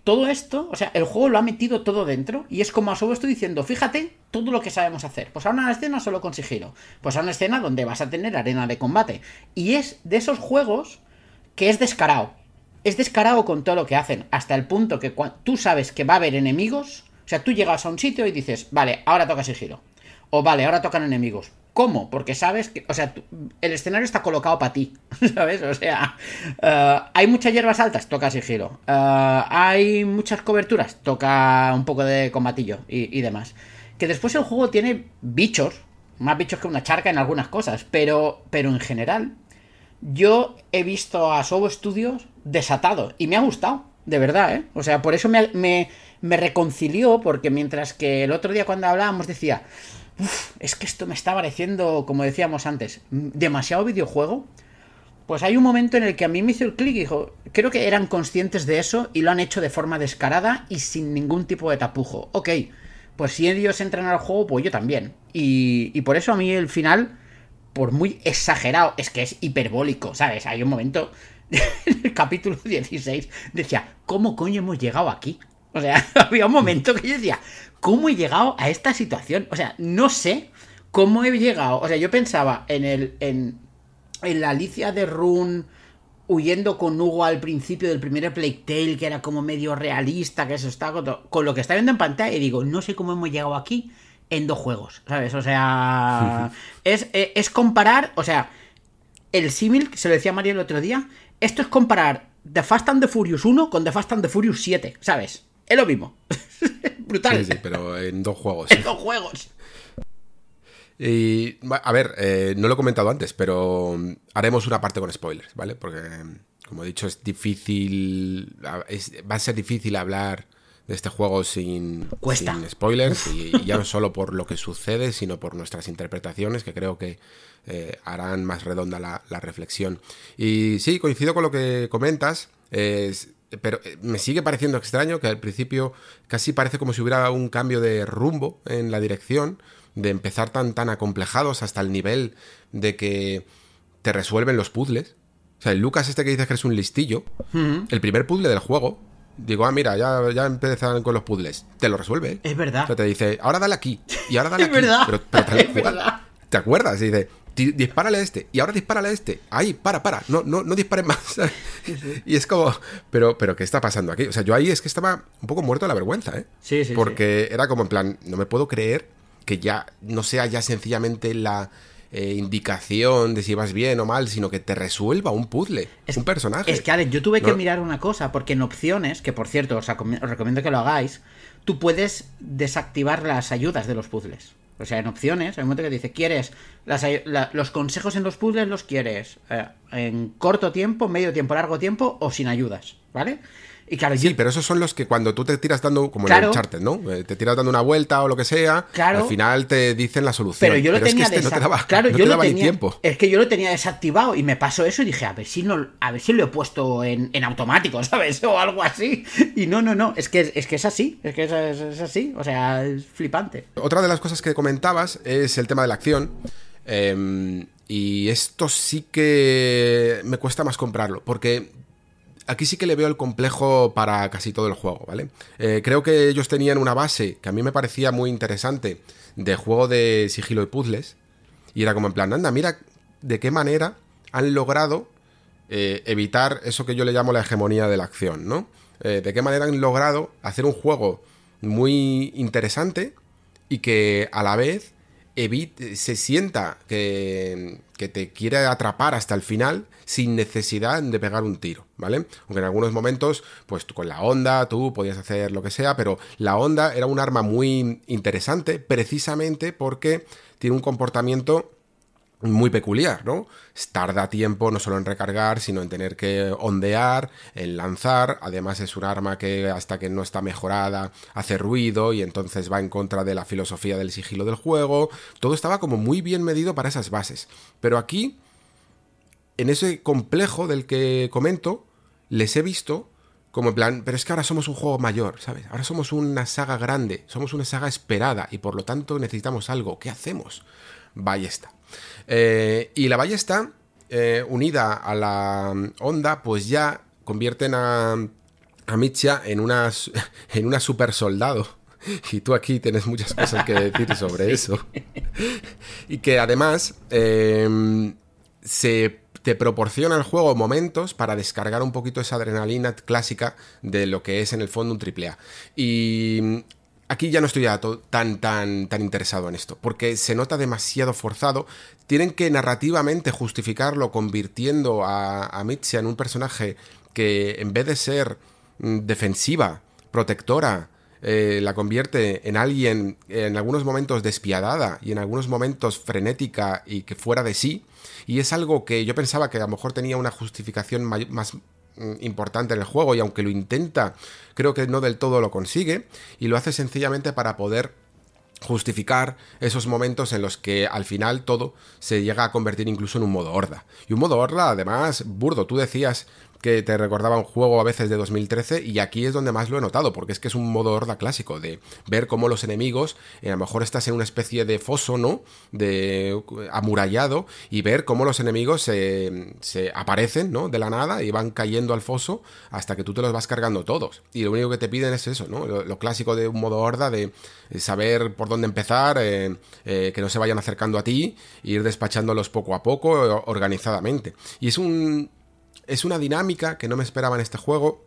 todo esto, o sea, el juego lo ha metido todo dentro y es como a su estoy diciendo, fíjate todo lo que sabemos hacer. Pues ahora una escena solo con sigilo. Pues ahora una escena donde vas a tener arena de combate. Y es de esos juegos que es descarado. Es descarado con todo lo que hacen, hasta el punto que tú sabes que va a haber enemigos, o sea, tú llegas a un sitio y dices, vale, ahora toca sigilo. O vale, ahora tocan enemigos. ¿Cómo? Porque sabes que, o sea, el escenario está colocado para ti, ¿sabes? O sea, eh, hay muchas hierbas altas, toca sigilo. Uh, hay muchas coberturas, toca un poco de combatillo y, demás. Que después el juego tiene bichos, más bichos que una charca en algunas cosas, pero, pero en general, yo he visto a Sobo Studios desatado y me ha gustado, de verdad, ¿eh? O sea, por eso me, me, me reconcilió, porque mientras que el otro día cuando hablábamos decía es que esto me está pareciendo, como decíamos antes, demasiado videojuego. Pues hay un momento en el que a mí me hizo el clic y dijo, creo que eran conscientes de eso y lo han hecho de forma descarada y sin ningún tipo de tapujo. Ok, pues si ellos entran al juego, pues yo también. Y, y por eso a mí el final, por muy exagerado, es que es hiperbólico, ¿sabes? Hay un momento en el capítulo 16, decía, ¿cómo coño hemos llegado aquí? O sea, había un momento que yo decía, ¿cómo he llegado a esta situación? O sea, no sé cómo he llegado. O sea, yo pensaba en el. en, en la Alicia de Rune huyendo con Hugo al principio del primer Plague Tale, que era como medio realista, que eso está con, lo que está viendo en pantalla, y digo, no sé cómo hemos llegado aquí en dos juegos, ¿sabes? O sea, es, es, es, comparar, o sea, el símil, se lo decía María el otro día, esto es comparar The Fast and the Furious 1 con The Fast and the Furious 7, ¿sabes? Es lo mismo. Brutal. Sí, sí, pero en dos juegos. en dos juegos. Y, a ver, eh, no lo he comentado antes, pero haremos una parte con spoilers, ¿vale? Porque, como he dicho, es difícil. va a ser difícil hablar de este juego sin, sin spoilers. Y, ya no solo por lo que sucede, sino por nuestras interpretaciones, que creo que eh, harán más redonda la, la, reflexión. Y sí, coincido con lo que comentas. Es, pero eh, me sigue pareciendo extraño que al principio casi parece como si hubiera un cambio de rumbo en la dirección, de empezar tan tan acomplejados hasta el nivel de que te resuelven los puzzles. O sea, el Lucas este que dices que es un listillo, el primer puzzle del juego, digo, ah, mira, ya, ya empiezan con los puzzles, te lo resuelve. Es verdad. O sea, te dice, ahora dale aquí, y ahora dale es aquí. Verdad. Pero, es verdad. ¿Te acuerdas? Y dice, dispárale a este, y ahora dispárale a este. Ahí, para, para, no, no, no disparen más. Y es como, pero, pero, ¿qué está pasando aquí? O sea, yo ahí es que estaba un poco muerto de la vergüenza, ¿eh? Sí, sí. Porque era como en plan, no me puedo creer que ya no sea ya sencillamente la eh, indicación de si vas bien o mal, sino que te resuelva un puzzle, es, un personaje. Es que, Alex, yo tuve que mirar una cosa, porque en opciones, que por cierto os, os recomiendo que lo hagáis, tú puedes desactivar las ayudas de los puzzles. O sea, en opciones, hay un momento que dice, ¿quieres los consejos en los puzzles los quieres eh, en corto tiempo, medio tiempo, largo tiempo o sin ayudas? ¿Vale? Y claro, sí, pero esos son los que cuando tú te tiras dando, como en el Uncharted, ¿no? Eh, te tiras dando una vuelta o lo que sea, al final te dicen la solución. Pero yo lo tenía es que este no te daba, claro, no yo te daba lo tenía, ni tiempo. Es que yo lo tenía desactivado y me pasó eso y dije, a ver si no, a ver si lo he puesto en, en automático, ¿sabes? O algo así. Y no, no, no, es que es, que es así, es que es, es, así, o sea, es flipante. Otra de las cosas que comentabas es el tema de la acción. Eh, y esto sí que me cuesta más comprarlo, porque aquí sí que le veo el complejo para casi todo el juego, ¿vale? Eh, creo que ellos tenían una base que a mí me parecía muy interesante de juego de sigilo y puzzles. Y era como en plan, anda, mira de qué manera han logrado eh, evitar eso que yo le llamo la hegemonía de la acción, ¿no? eh, de qué manera han logrado hacer un juego muy interesante y que a la vez se sienta que, que, te quiere atrapar hasta el final sin necesidad de pegar un tiro, ¿vale? Aunque en algunos momentos, pues con la onda tú podías hacer lo que sea, pero la onda era un arma muy interesante precisamente porque tiene un comportamiento muy peculiar, ¿no? Tarda tiempo no solo en recargar, sino en tener que ondear, en lanzar. Además es un arma que hasta que no está mejorada hace ruido y entonces va en contra de la filosofía del sigilo del juego. Todo estaba como muy bien medido para esas bases. Pero aquí, en ese complejo del que comento, les he visto como en plan, pero es que ahora somos un juego mayor, ¿sabes? Ahora somos una saga grande, somos una saga esperada y por lo tanto necesitamos algo. ¿Qué hacemos? Ballesta. Eh, y la ballesta, eh, unida a la onda, pues ya convierten a, a Mitya en una, en una super soldado. Y tú aquí tienes muchas cosas que decir sobre eso. Y que además em, se te proporciona el juego momentos para descargar un poquito esa adrenalina clásica de lo que es en el fondo un AAA. Y aquí ya no estoy tan, tan, tan interesado en esto, porque se nota demasiado forzado. Tienen que narrativamente justificarlo convirtiendo a, a en un personaje que en vez de ser mm, defensiva, protectora, eh, la convierte en alguien en algunos momentos despiadada y en algunos momentos frenética y que fuera de sí. Y es algo que yo pensaba que a lo mejor tenía una justificación más importante en el juego y aunque lo intenta, creo que no del todo lo consigue y lo hace sencillamente para poder justificar esos momentos en los que al final todo se llega a convertir incluso en un modo horda. Y un modo horda, además, burdo. Tú decías que te recordaba un juego a veces de 2013 y aquí es donde más lo he notado, porque es que es un modo horda clásico, de ver cómo los enemigos, eh, a lo mejor estás en una especie de foso, ¿no? De amurallado y ver cómo los enemigos se, aparecen, ¿no? De la nada y van cayendo al foso hasta que tú te los vas cargando todos. Y lo único que te piden es eso, ¿no? Lo, clásico de un modo horda, de saber por dónde empezar, eh, eh, que no se vayan acercando a ti, e ir despachándolos poco a poco, organizadamente. Y es un, es una dinámica que no me esperaba en este juego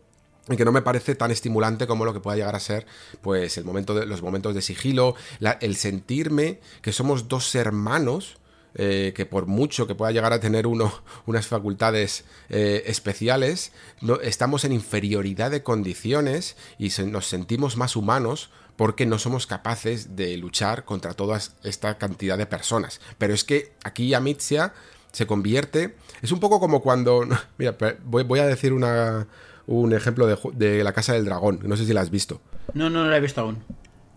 y que no me parece tan estimulante como lo que pueda llegar a ser pues el momento de, los momentos de sigilo, el sentirme que somos dos hermanos eh, que por mucho que pueda llegar a tener uno unas facultades eh, especiales, estamos en inferioridad de condiciones y nos sentimos más humanos porque no somos capaces de luchar contra toda esta cantidad de personas. Pero es que aquí Amicia se convierte. Es un poco como cuando. Mira, voy, a decir una, un ejemplo de, La Casa del Dragón. No sé si la has visto. No, no, no la he visto aún.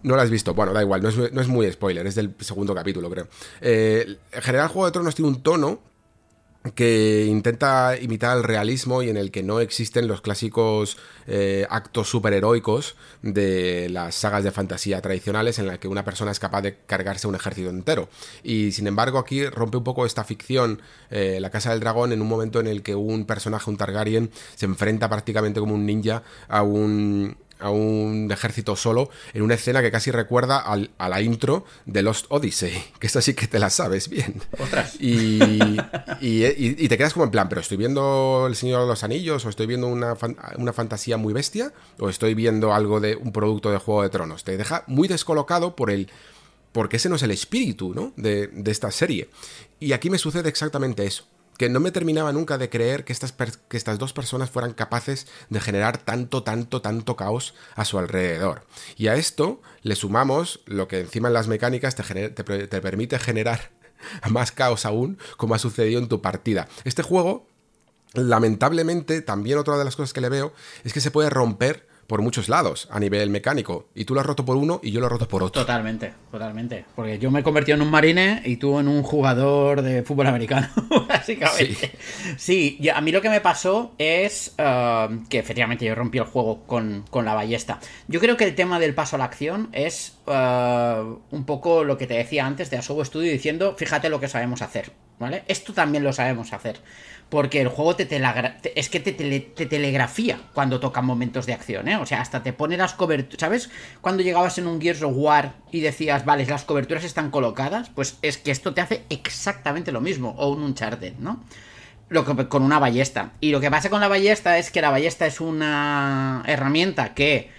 No la has visto. Bueno, da igual, no es, muy spoiler, es del segundo capítulo, creo. Eh, en general, Juego de Tronos tiene un tono que intenta imitar el realismo y en el que no existen los clásicos eh, actos superheroicos de las sagas de fantasía tradicionales en la que una persona es capaz de cargarse un ejército entero. Y sin embargo aquí rompe un poco esta ficción, eh, la Casa del Dragón, en un momento en el que un personaje, un Targaryen, se enfrenta prácticamente como un ninja a un a un ejército solo en una escena que casi recuerda a la intro de Lost Odyssey, que esta sí que te la sabes bien. Y, y, te quedas como en plan, pero estoy viendo El Señor de los Anillos o estoy viendo una, una, fantasía muy bestia o estoy viendo algo de un producto de Juego de Tronos. Te deja muy descolocado por el... porque ese no es el espíritu ¿no? de, de esta serie. Y aquí me sucede exactamente eso que no me terminaba nunca de creer que estas, que estas dos personas fueran capaces de generar tanto, tanto, tanto caos a su alrededor. Y a esto le sumamos lo que encima en las mecánicas te, te permite generar más caos aún, como ha sucedido en tu partida. Este juego, lamentablemente, también otra de las cosas que le veo es que se puede romper por muchos lados a nivel mecánico. Y tú lo has roto por uno y yo lo he roto por otro. Totalmente, totalmente. Porque yo me he convertido en un marine y tú en un jugador de fútbol americano, básicamente. Sí, a mí lo que me pasó es uh, que efectivamente yo rompí el juego con, la ballesta. Yo creo que el tema del paso a la acción es uh, un poco lo que te decía antes de Asobo Studio diciendo, fíjate lo que sabemos hacer, ¿vale? Esto también lo sabemos hacer porque el juego te, es que te, telegrafía cuando tocan momentos de acción, ¿eh? O sea, hasta te pone las coberturas, ¿sabes? Cuando llegabas en un Gears of War y decías, vale, las coberturas están colocadas, pues es que esto te hace exactamente lo mismo, o un Uncharted, ¿no? lo que, con una ballesta. Y lo que pasa con la ballesta es que la ballesta es una herramienta que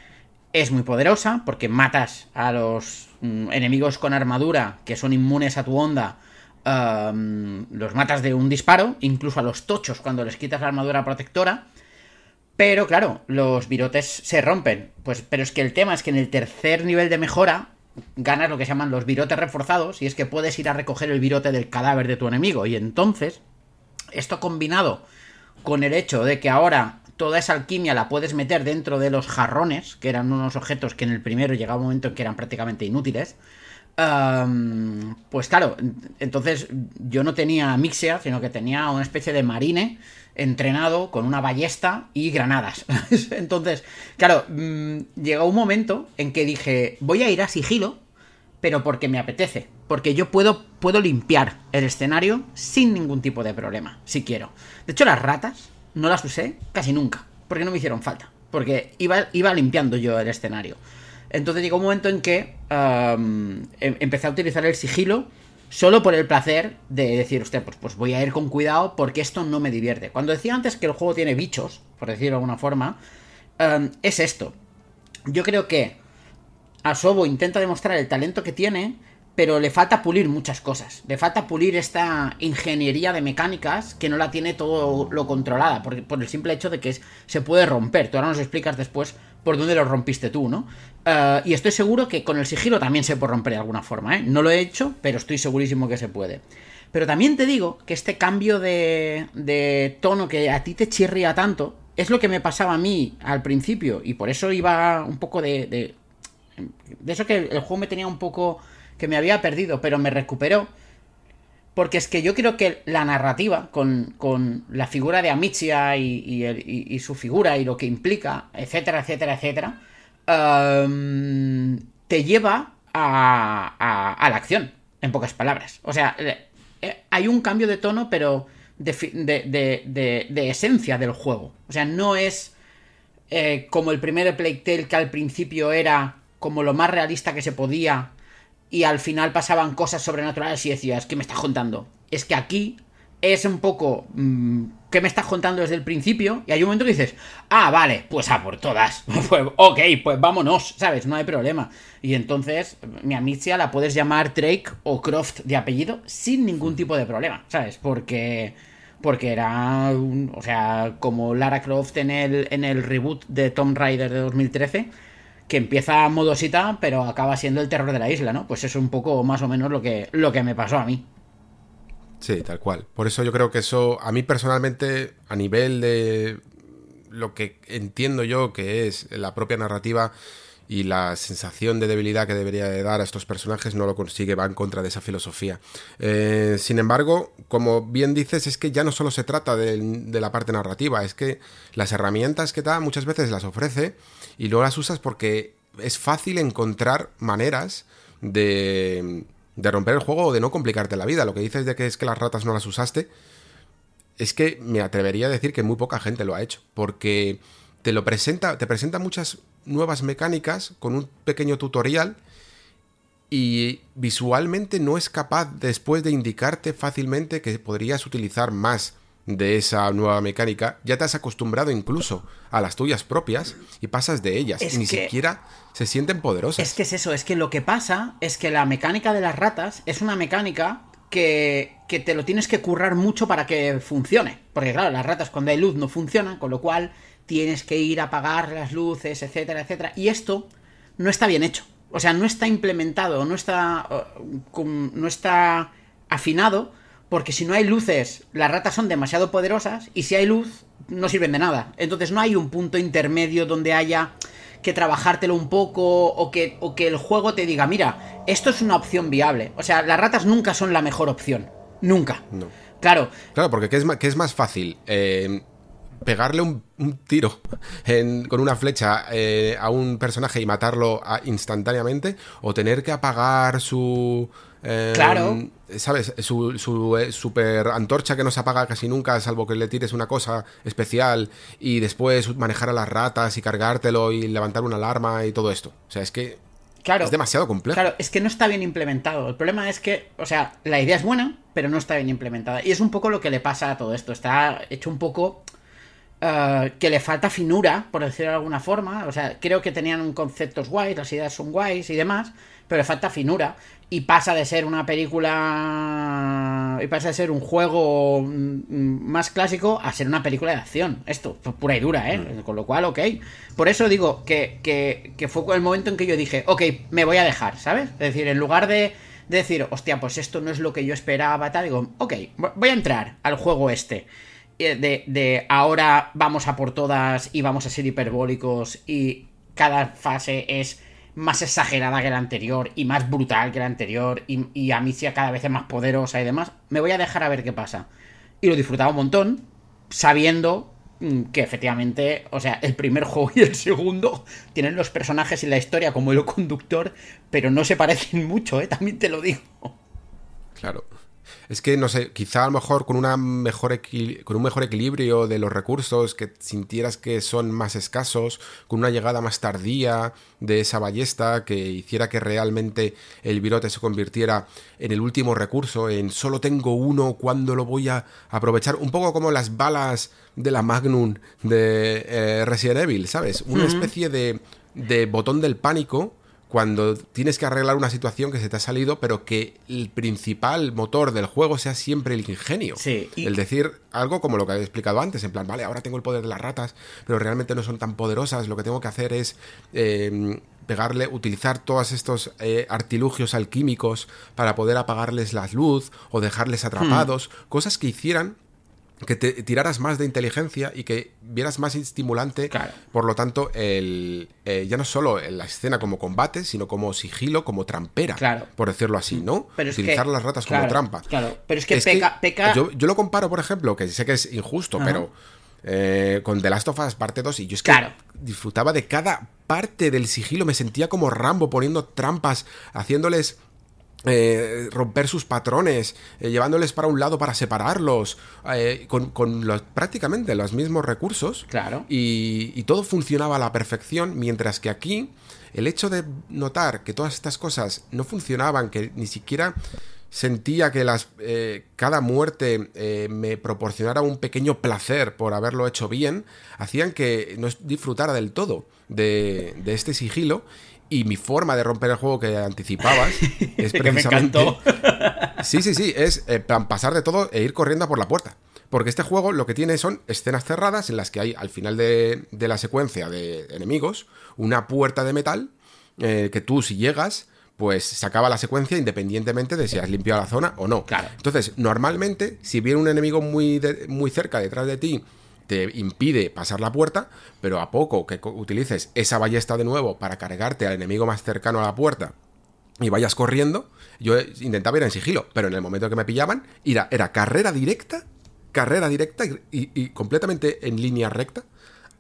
es muy poderosa porque matas a los mm, enemigos con armadura que son inmunes a tu onda. Los matas de un disparo, incluso a los tochos cuando les quitas la armadura protectora. Pero claro, los virotes se rompen. Pues, pero es que el tema es que en el tercer nivel de mejora ganas lo que se llaman los virotes reforzados, y es que puedes ir a recoger el virote del cadáver de tu enemigo. Y entonces, esto combinado con el hecho de que ahora toda esa alquimia la puedes meter dentro de los jarrones, que eran unos objetos que en el primero llegaba un momento en que eran prácticamente inútiles. Pues claro, entonces yo no tenía mixia, sino que tenía una especie de marine entrenado con una ballesta y granadas. Entonces, claro, mm, llegó un momento en que dije, voy a ir a sigilo, pero porque me apetece. Porque yo puedo, puedo limpiar el escenario sin ningún tipo de problema, si quiero. De hecho, las ratas no las usé casi nunca, porque no me hicieron falta. Porque iba, iba limpiando yo el escenario. Entonces llegó un momento en que em, empecé a utilizar el sigilo solo por el placer de decir, usted, pues, pues voy a ir con cuidado porque esto no me divierte. Cuando decía antes que el juego tiene bichos, por decirlo de alguna forma, es esto. Yo creo que Asobo intenta demostrar el talento que tiene, pero le falta pulir muchas cosas. Le falta pulir esta ingeniería de mecánicas que no la tiene todo lo controlada, por el simple hecho de que se puede romper. Tú ahora nos explicas después por dónde lo rompiste tú, ¿no? Eh, y estoy seguro que con el sigilo también se puede romper de alguna forma, ¿eh? No lo he hecho, pero estoy segurísimo que se puede. Pero también te digo que este cambio de, de tono que a ti te chirría tanto es lo que me pasaba a mí al principio y por eso iba un poco de, de, de eso que el juego me tenía un poco que me había perdido, pero me recuperó. Porque es que yo creo que la narrativa, con, con la figura de Amicia y, y, su figura y lo que implica, etcétera, etcétera, etcétera, em, te lleva a, a, la acción, en pocas palabras. O sea, eh, hay un cambio de tono, pero de esencia del juego. O sea, no es eh, como el primer Plague Tale que al principio era como lo más realista que se podía y al final pasaban cosas sobrenaturales y decías, ¿qué me estás contando? Es que aquí es un poco, mm, ¿qué me estás contando desde el principio? Y hay un momento que dices, ah, vale, pues a por todas. pues, ok, pues vámonos, ¿sabes? No hay problema. Y entonces, mi amicia la puedes llamar Drake o Croft de apellido sin ningún tipo de problema, ¿sabes? Porque porque era un, o sea, como Lara Croft en el, en el reboot de Tomb Raider de 2013, que empieza modosita, pero acaba siendo el terror de la isla, ¿no? Pues es un poco más o menos lo que, lo que me pasó a mí. Sí, tal cual. Por eso yo creo que eso, a mí personalmente, a nivel de lo que entiendo yo que es la propia narrativa y la sensación de debilidad que debería de dar a estos personajes no lo consigue, va en contra de esa filosofía. Eh, sin embargo, como bien dices, es que ya no solo se trata de, de la parte narrativa, es que las herramientas que da muchas veces las ofrece y luego las usas porque es fácil encontrar maneras de, de romper el juego o de no complicarte la vida. Lo que dices de que es que las ratas no las usaste, es que me atrevería a decir que muy poca gente lo ha hecho, porque te lo presenta, te presenta muchas nuevas mecánicas con un pequeño tutorial y visualmente no es capaz después de indicarte fácilmente que podrías utilizar más de esa nueva mecánica, ya te has acostumbrado incluso a las tuyas propias y pasas de ellas. y ni siquiera se sienten poderosas. Es que es eso, es que lo que pasa es que la mecánica de las ratas es una mecánica que, que te lo tienes que currar mucho para que funcione. Porque claro, las ratas cuando hay luz no funcionan, con lo cual tienes que ir a apagar las luces, etcétera, etcétera. Y esto no está bien hecho. O sea, no está implementado, no está, uh, no está afinado porque si no hay luces, las ratas son demasiado poderosas y si hay luz, no sirven de nada. Entonces no hay un punto intermedio donde haya que trabajártelo un poco o que, o que el juego te diga, mira, esto es una opción viable. O sea, las ratas nunca son la mejor opción. Nunca. No. Claro. Claro, porque ¿qué es, qué es más fácil? Eh, pegarle un, tiro con una flecha eh, a un personaje y matarlo instantáneamente o tener que apagar su Em, claro. ¿Sabes? Su, su eh, super antorcha que no se apaga casi nunca, salvo que le tires una cosa especial y después manejar a las ratas y cargártelo y levantar una alarma y todo esto. O sea, es que claro, es demasiado complejo. Claro, es que no está bien implementado. El problema es que, o sea, la idea es buena, pero no está bien implementada. Y es un poco lo que le pasa a todo esto. Está hecho un poco eh, que le falta finura, por decirlo de alguna forma. O sea, creo que tenían conceptos guays, las ideas son guays y demás, pero le falta finura. Y pasa de ser una película. Y pasa de ser un juego mm, más clásico a ser una película de acción. Esto, pura y dura, ¿eh? Mm. Con lo cual, ok. Por eso digo que, que, que fue el momento en que yo dije, ok, me voy a dejar, ¿sabes? Es decir, en lugar de decir, hostia, pues esto no es lo que yo esperaba, tal, digo, ok, voy a entrar al juego este. Eh, de, de ahora vamos a por todas y vamos a ser hiperbólicos y cada fase es más exagerada que la anterior y más brutal que la anterior y, y Amicia cada vez es más poderosa y demás, me voy a dejar a ver qué pasa. Y lo disfrutaba un montón, sabiendo mm, que efectivamente, o sea, el primer juego y el segundo tienen los personajes y la historia como el conductor, pero no se parecen mucho, ¿eh? También te lo digo. Claro. Es que, no sé, quizá a lo mejor con, una mejor con un mejor equilibrio de los recursos, que sintieras que son más escasos, con una llegada más tardía de esa ballesta, que hiciera que realmente el virote se convirtiera en el último recurso, en solo tengo uno, ¿cuándo lo voy a aprovechar? Un poco como las balas de la Magnum de eh, Resident Evil, ¿sabes? Una especie de, de botón del pánico cuando tienes que arreglar una situación que se te ha salido, pero que el principal motor del juego sea siempre el ingenio. Sí, El decir algo como lo que he explicado antes, en plan, vale, ahora tengo el poder de las ratas, pero realmente no son tan poderosas, lo que tengo que hacer es... Eh, pegarle, utilizar todos estos eh, artilugios alquímicos para poder apagarles la luz o dejarles atrapados, hmm. cosas que hicieran que te tiraras más de inteligencia y que vieras más estimulante, por lo tanto, el, eh, ya no solo en la escena como combate, sino como sigilo, como trampera, claro. por decirlo así, ¿no? Utilizar las ratas como trampa. Claro, pero es que, peca, Yo, lo comparo, por ejemplo, que sé que es injusto, pero eh, con The Last of Us parte 2 y yo es que disfrutaba de cada parte del sigilo, me sentía como Rambo poniendo trampas, haciéndoles eh, romper sus patrones, eh, llevándoles para un lado para separarlos, eh, con, los, prácticamente los mismos recursos. Claro. Y, todo funcionaba a la perfección, mientras que aquí el hecho de notar que todas estas cosas no funcionaban, que ni siquiera sentía que las, cada muerte me proporcionara un pequeño placer por haberlo hecho bien, hacían que no disfrutara del todo de, de este sigilo y mi forma de romper el juego que anticipabas es precisamente. sí, sí, sí. Es eh, pasar de todo e ir corriendo por la puerta. Porque este juego lo que tiene son escenas cerradas en las que hay al final de, la secuencia de enemigos una puerta de metal eh, que tú si llegas pues se acaba la secuencia independientemente de si has limpiado la zona o no. Claro. Entonces, normalmente, si viene un enemigo muy, muy cerca detrás de ti te impide pasar la puerta, pero a poco que utilices esa ballesta de nuevo para cargarte al enemigo más cercano a la puerta y vayas corriendo, yo intentaba ir en sigilo, pero en el momento que me pillaban, era, era carrera directa, carrera directa y completamente en línea recta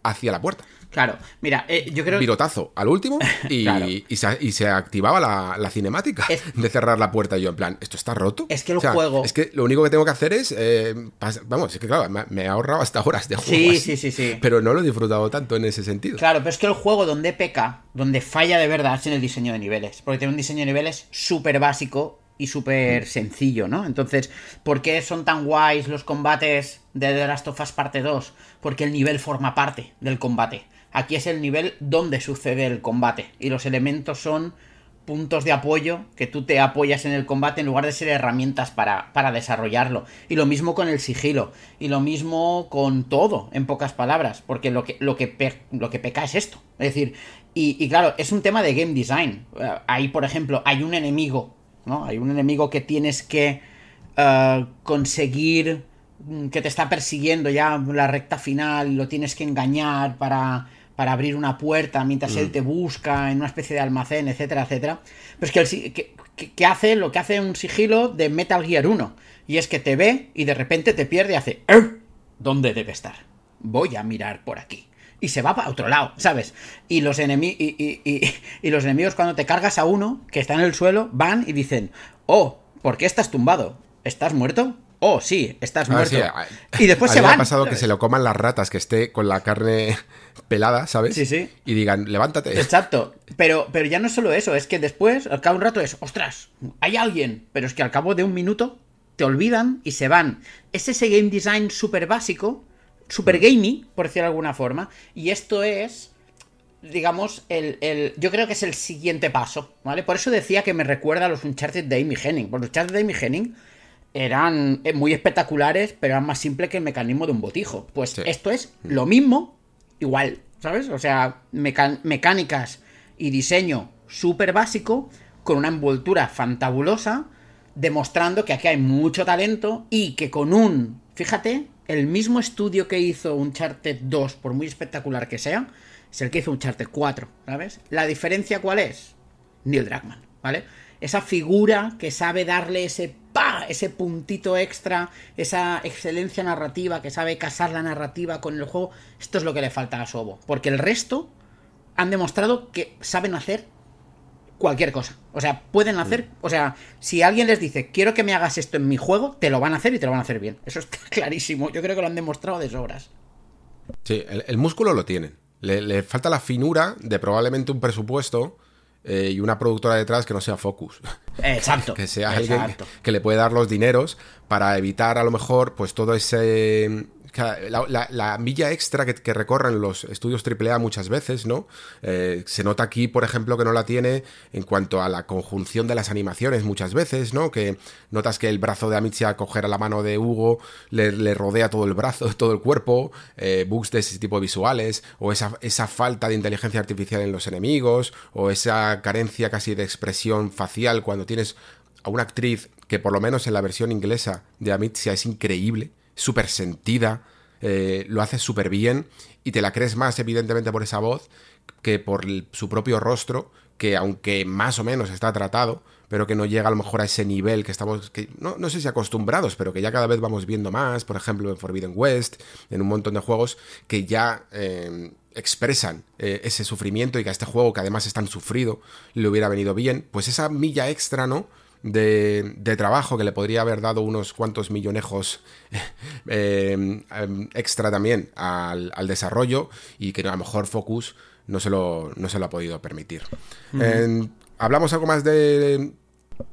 hacia la puerta. Claro, mira, eh, yo creo. Pirotazo al último y, y, se, activaba la, cinemática de cerrar la puerta. Y yo, en plan, ¿esto está roto? Es que el juego. Es que lo único que tengo que hacer es. Eh, vamos, es que claro, me, he ahorrado hasta horas de juego. Sí, sí, sí, sí. Pero no lo he disfrutado tanto en ese sentido. Claro, pero es que el juego donde peca, donde falla de verdad, es en el diseño de niveles. Porque tiene un diseño de niveles súper básico y súper mm. sencillo, ¿no? Entonces, ¿por qué son tan guays los combates de The Last of Us Parte 2? Porque el nivel forma parte del combate. Aquí es el nivel donde sucede el combate. Y los elementos son puntos de apoyo que tú te apoyas en el combate en lugar de ser herramientas para, para desarrollarlo. Y lo mismo con el sigilo. Y lo mismo con todo, en pocas palabras. Porque lo que, lo que, lo que peca es esto. Es decir, y, claro, es un tema de game design. Eh, ahí, por ejemplo, hay un enemigo, ¿no? Hay un enemigo que tienes que uh, conseguir mm, que te está persiguiendo ya la recta final, lo tienes que engañar para para abrir una puerta mientras él mm. te busca en una especie de almacén, etcétera, etcétera. Pero es que, el, que, hace lo que hace un sigilo de Metal Gear 1. Y es que te ve y de repente te pierde y hace... ¿Dónde debe estar? Voy a mirar por aquí. Y se va para otro lado, ¿sabes? Y los, y, y, y los enemigos cuando te cargas a uno que está en el suelo van y dicen, oh, ¿por qué estás tumbado? ¿Estás muerto? Oh, sí, estás muerto. y después se van. ha pasado que se lo coman las ratas, que esté con la carne pelada, ¿sabes? Sí, sí. Y digan, levántate. Exacto. Pero, pero ya no es solo eso, es que después, al cabo de un rato es, ostras, hay alguien. Pero es que al cabo de un minuto te olvidan y se van. Es ese game design súper básico, súper gamey, por decirlo de alguna forma, y esto es digamos, el, yo creo que es el siguiente paso, ¿vale? Por eso decía que me recuerda a los Uncharted de Amy Henning. Porque los Uncharted de Amy Henning eran eh, muy espectaculares, pero eran más simples que el mecanismo de un botijo. Pues esto es lo mismo, igual, ¿sabes? O sea, mecánicas y diseño súper básico, con una envoltura fantabulosa, demostrando que aquí hay mucho talento y que con un, fíjate, el mismo estudio que hizo Uncharted 2, por muy espectacular que sea, es el que hizo Uncharted 4, ¿sabes? La diferencia cuál es? Neil Druckmann, ¿vale? Esa figura que sabe darle ese pa, ese puntito extra, esa excelencia narrativa, que sabe casar la narrativa con el juego, esto es lo que le falta a Sobo, porque el resto han demostrado que saben hacer cualquier cosa. O sea, pueden hacer, mm. o sea, si alguien les dice, "Quiero que me hagas esto en mi juego", te lo van a hacer y te lo van a hacer bien. Eso está clarísimo. Yo creo que lo han demostrado de sobras. Sí, el músculo lo tienen. Le, falta la finura de probablemente un presupuesto eh, y una productora detrás que no sea Focus. Exacto. que sea alguien que le puede dar los dineros para evitar a lo mejor pues todo ese la, milla extra que, recorren los estudios AAA muchas veces, ¿no? Eh, se nota aquí, por ejemplo, que no la tiene en cuanto a la conjunción de las animaciones muchas veces, ¿no? Que notas que el brazo de Amicia coger a la mano de Hugo le, rodea todo el brazo, todo el cuerpo, eh, bugs de ese tipo de visuales, o esa, esa falta de inteligencia artificial en los enemigos, o esa carencia casi de expresión facial cuando tienes a una actriz que por lo menos en la versión inglesa de Amicia es increíble súper sentida, eh, lo hace súper bien y te la crees más evidentemente por esa voz que por su propio rostro, que aunque más o menos está tratado, pero que no llega a lo mejor a ese nivel que estamos, que no, no sé si acostumbrados, pero que ya cada vez vamos viendo más, por ejemplo en Forbidden West, en un montón de juegos que ya eh, expresan eh, ese sufrimiento y que a este juego que además es tan sufrido le hubiera venido bien, pues esa milla extra, ¿no? De, trabajo que le podría haber dado unos cuantos millonejos eh, em, extra también al, desarrollo y que a lo mejor Focus no se lo, no se lo ha podido permitir. Hablamos algo más de,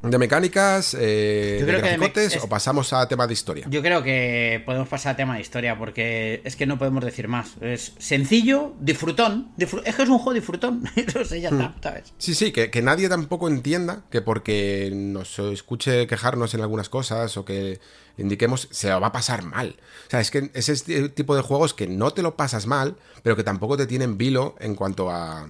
de mecánicas, eh, de graficotes o pasamos a tema de historia. Yo creo que podemos pasar a tema de historia porque es que no podemos decir más. Es sencillo, disfrutón. es que es un juego disfrutón. Ya está, hmm. ¿sabes? Sí, sí, que, nadie tampoco entienda que porque nos escuche quejarnos en algunas cosas o que indiquemos se va a pasar mal. O sea, es que es ese tipo de juegos que no te lo pasas mal, pero que tampoco te tienen vilo en cuanto a,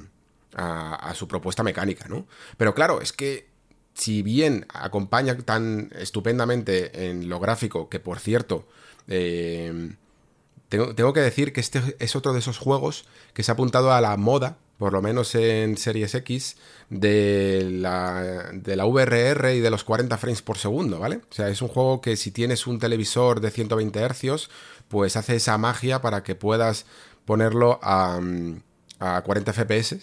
a su propuesta mecánica, ¿no? Pero claro, es que si bien acompaña tan estupendamente en lo gráfico, que por cierto, eh, tengo, que decir que este es otro de esos juegos que se ha apuntado a la moda, por lo menos en Series X, de la, de la VRR y de los 40 frames por segundo, ¿vale? O sea, es un juego que si tienes un televisor de 120 Hz, pues hace esa magia para que puedas ponerlo a, a 40 FPS.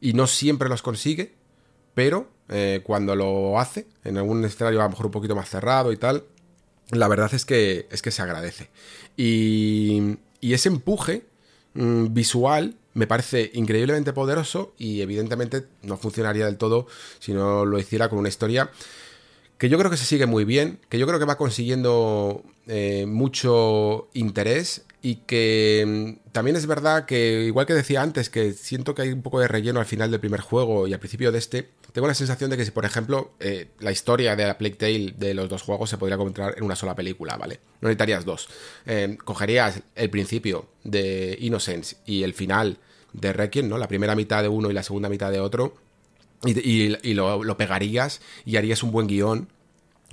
Y no siempre los consigue, pero eh, cuando lo hace, en algún escenario a lo mejor un poquito más cerrado y tal, la verdad es que, es que se agradece. Y, ese empuje mm, visual me parece increíblemente poderoso y evidentemente no funcionaría del todo si no lo hiciera con una historia que yo creo que se sigue muy bien, que yo creo que va consiguiendo eh, mucho interés y que mm, también es verdad que, igual que decía antes, que siento que hay un poco de relleno al final del primer juego y al principio de este, tengo la sensación de que si, por ejemplo, eh, la historia de la Plague Tale de los dos juegos se podría encontrar en una sola película, ¿vale? No necesitarías dos. Eh, cogerías el principio de Innocence y el final de Requiem, ¿no? La primera mitad de uno y la segunda mitad de otro, y, lo, lo pegarías y harías un buen guion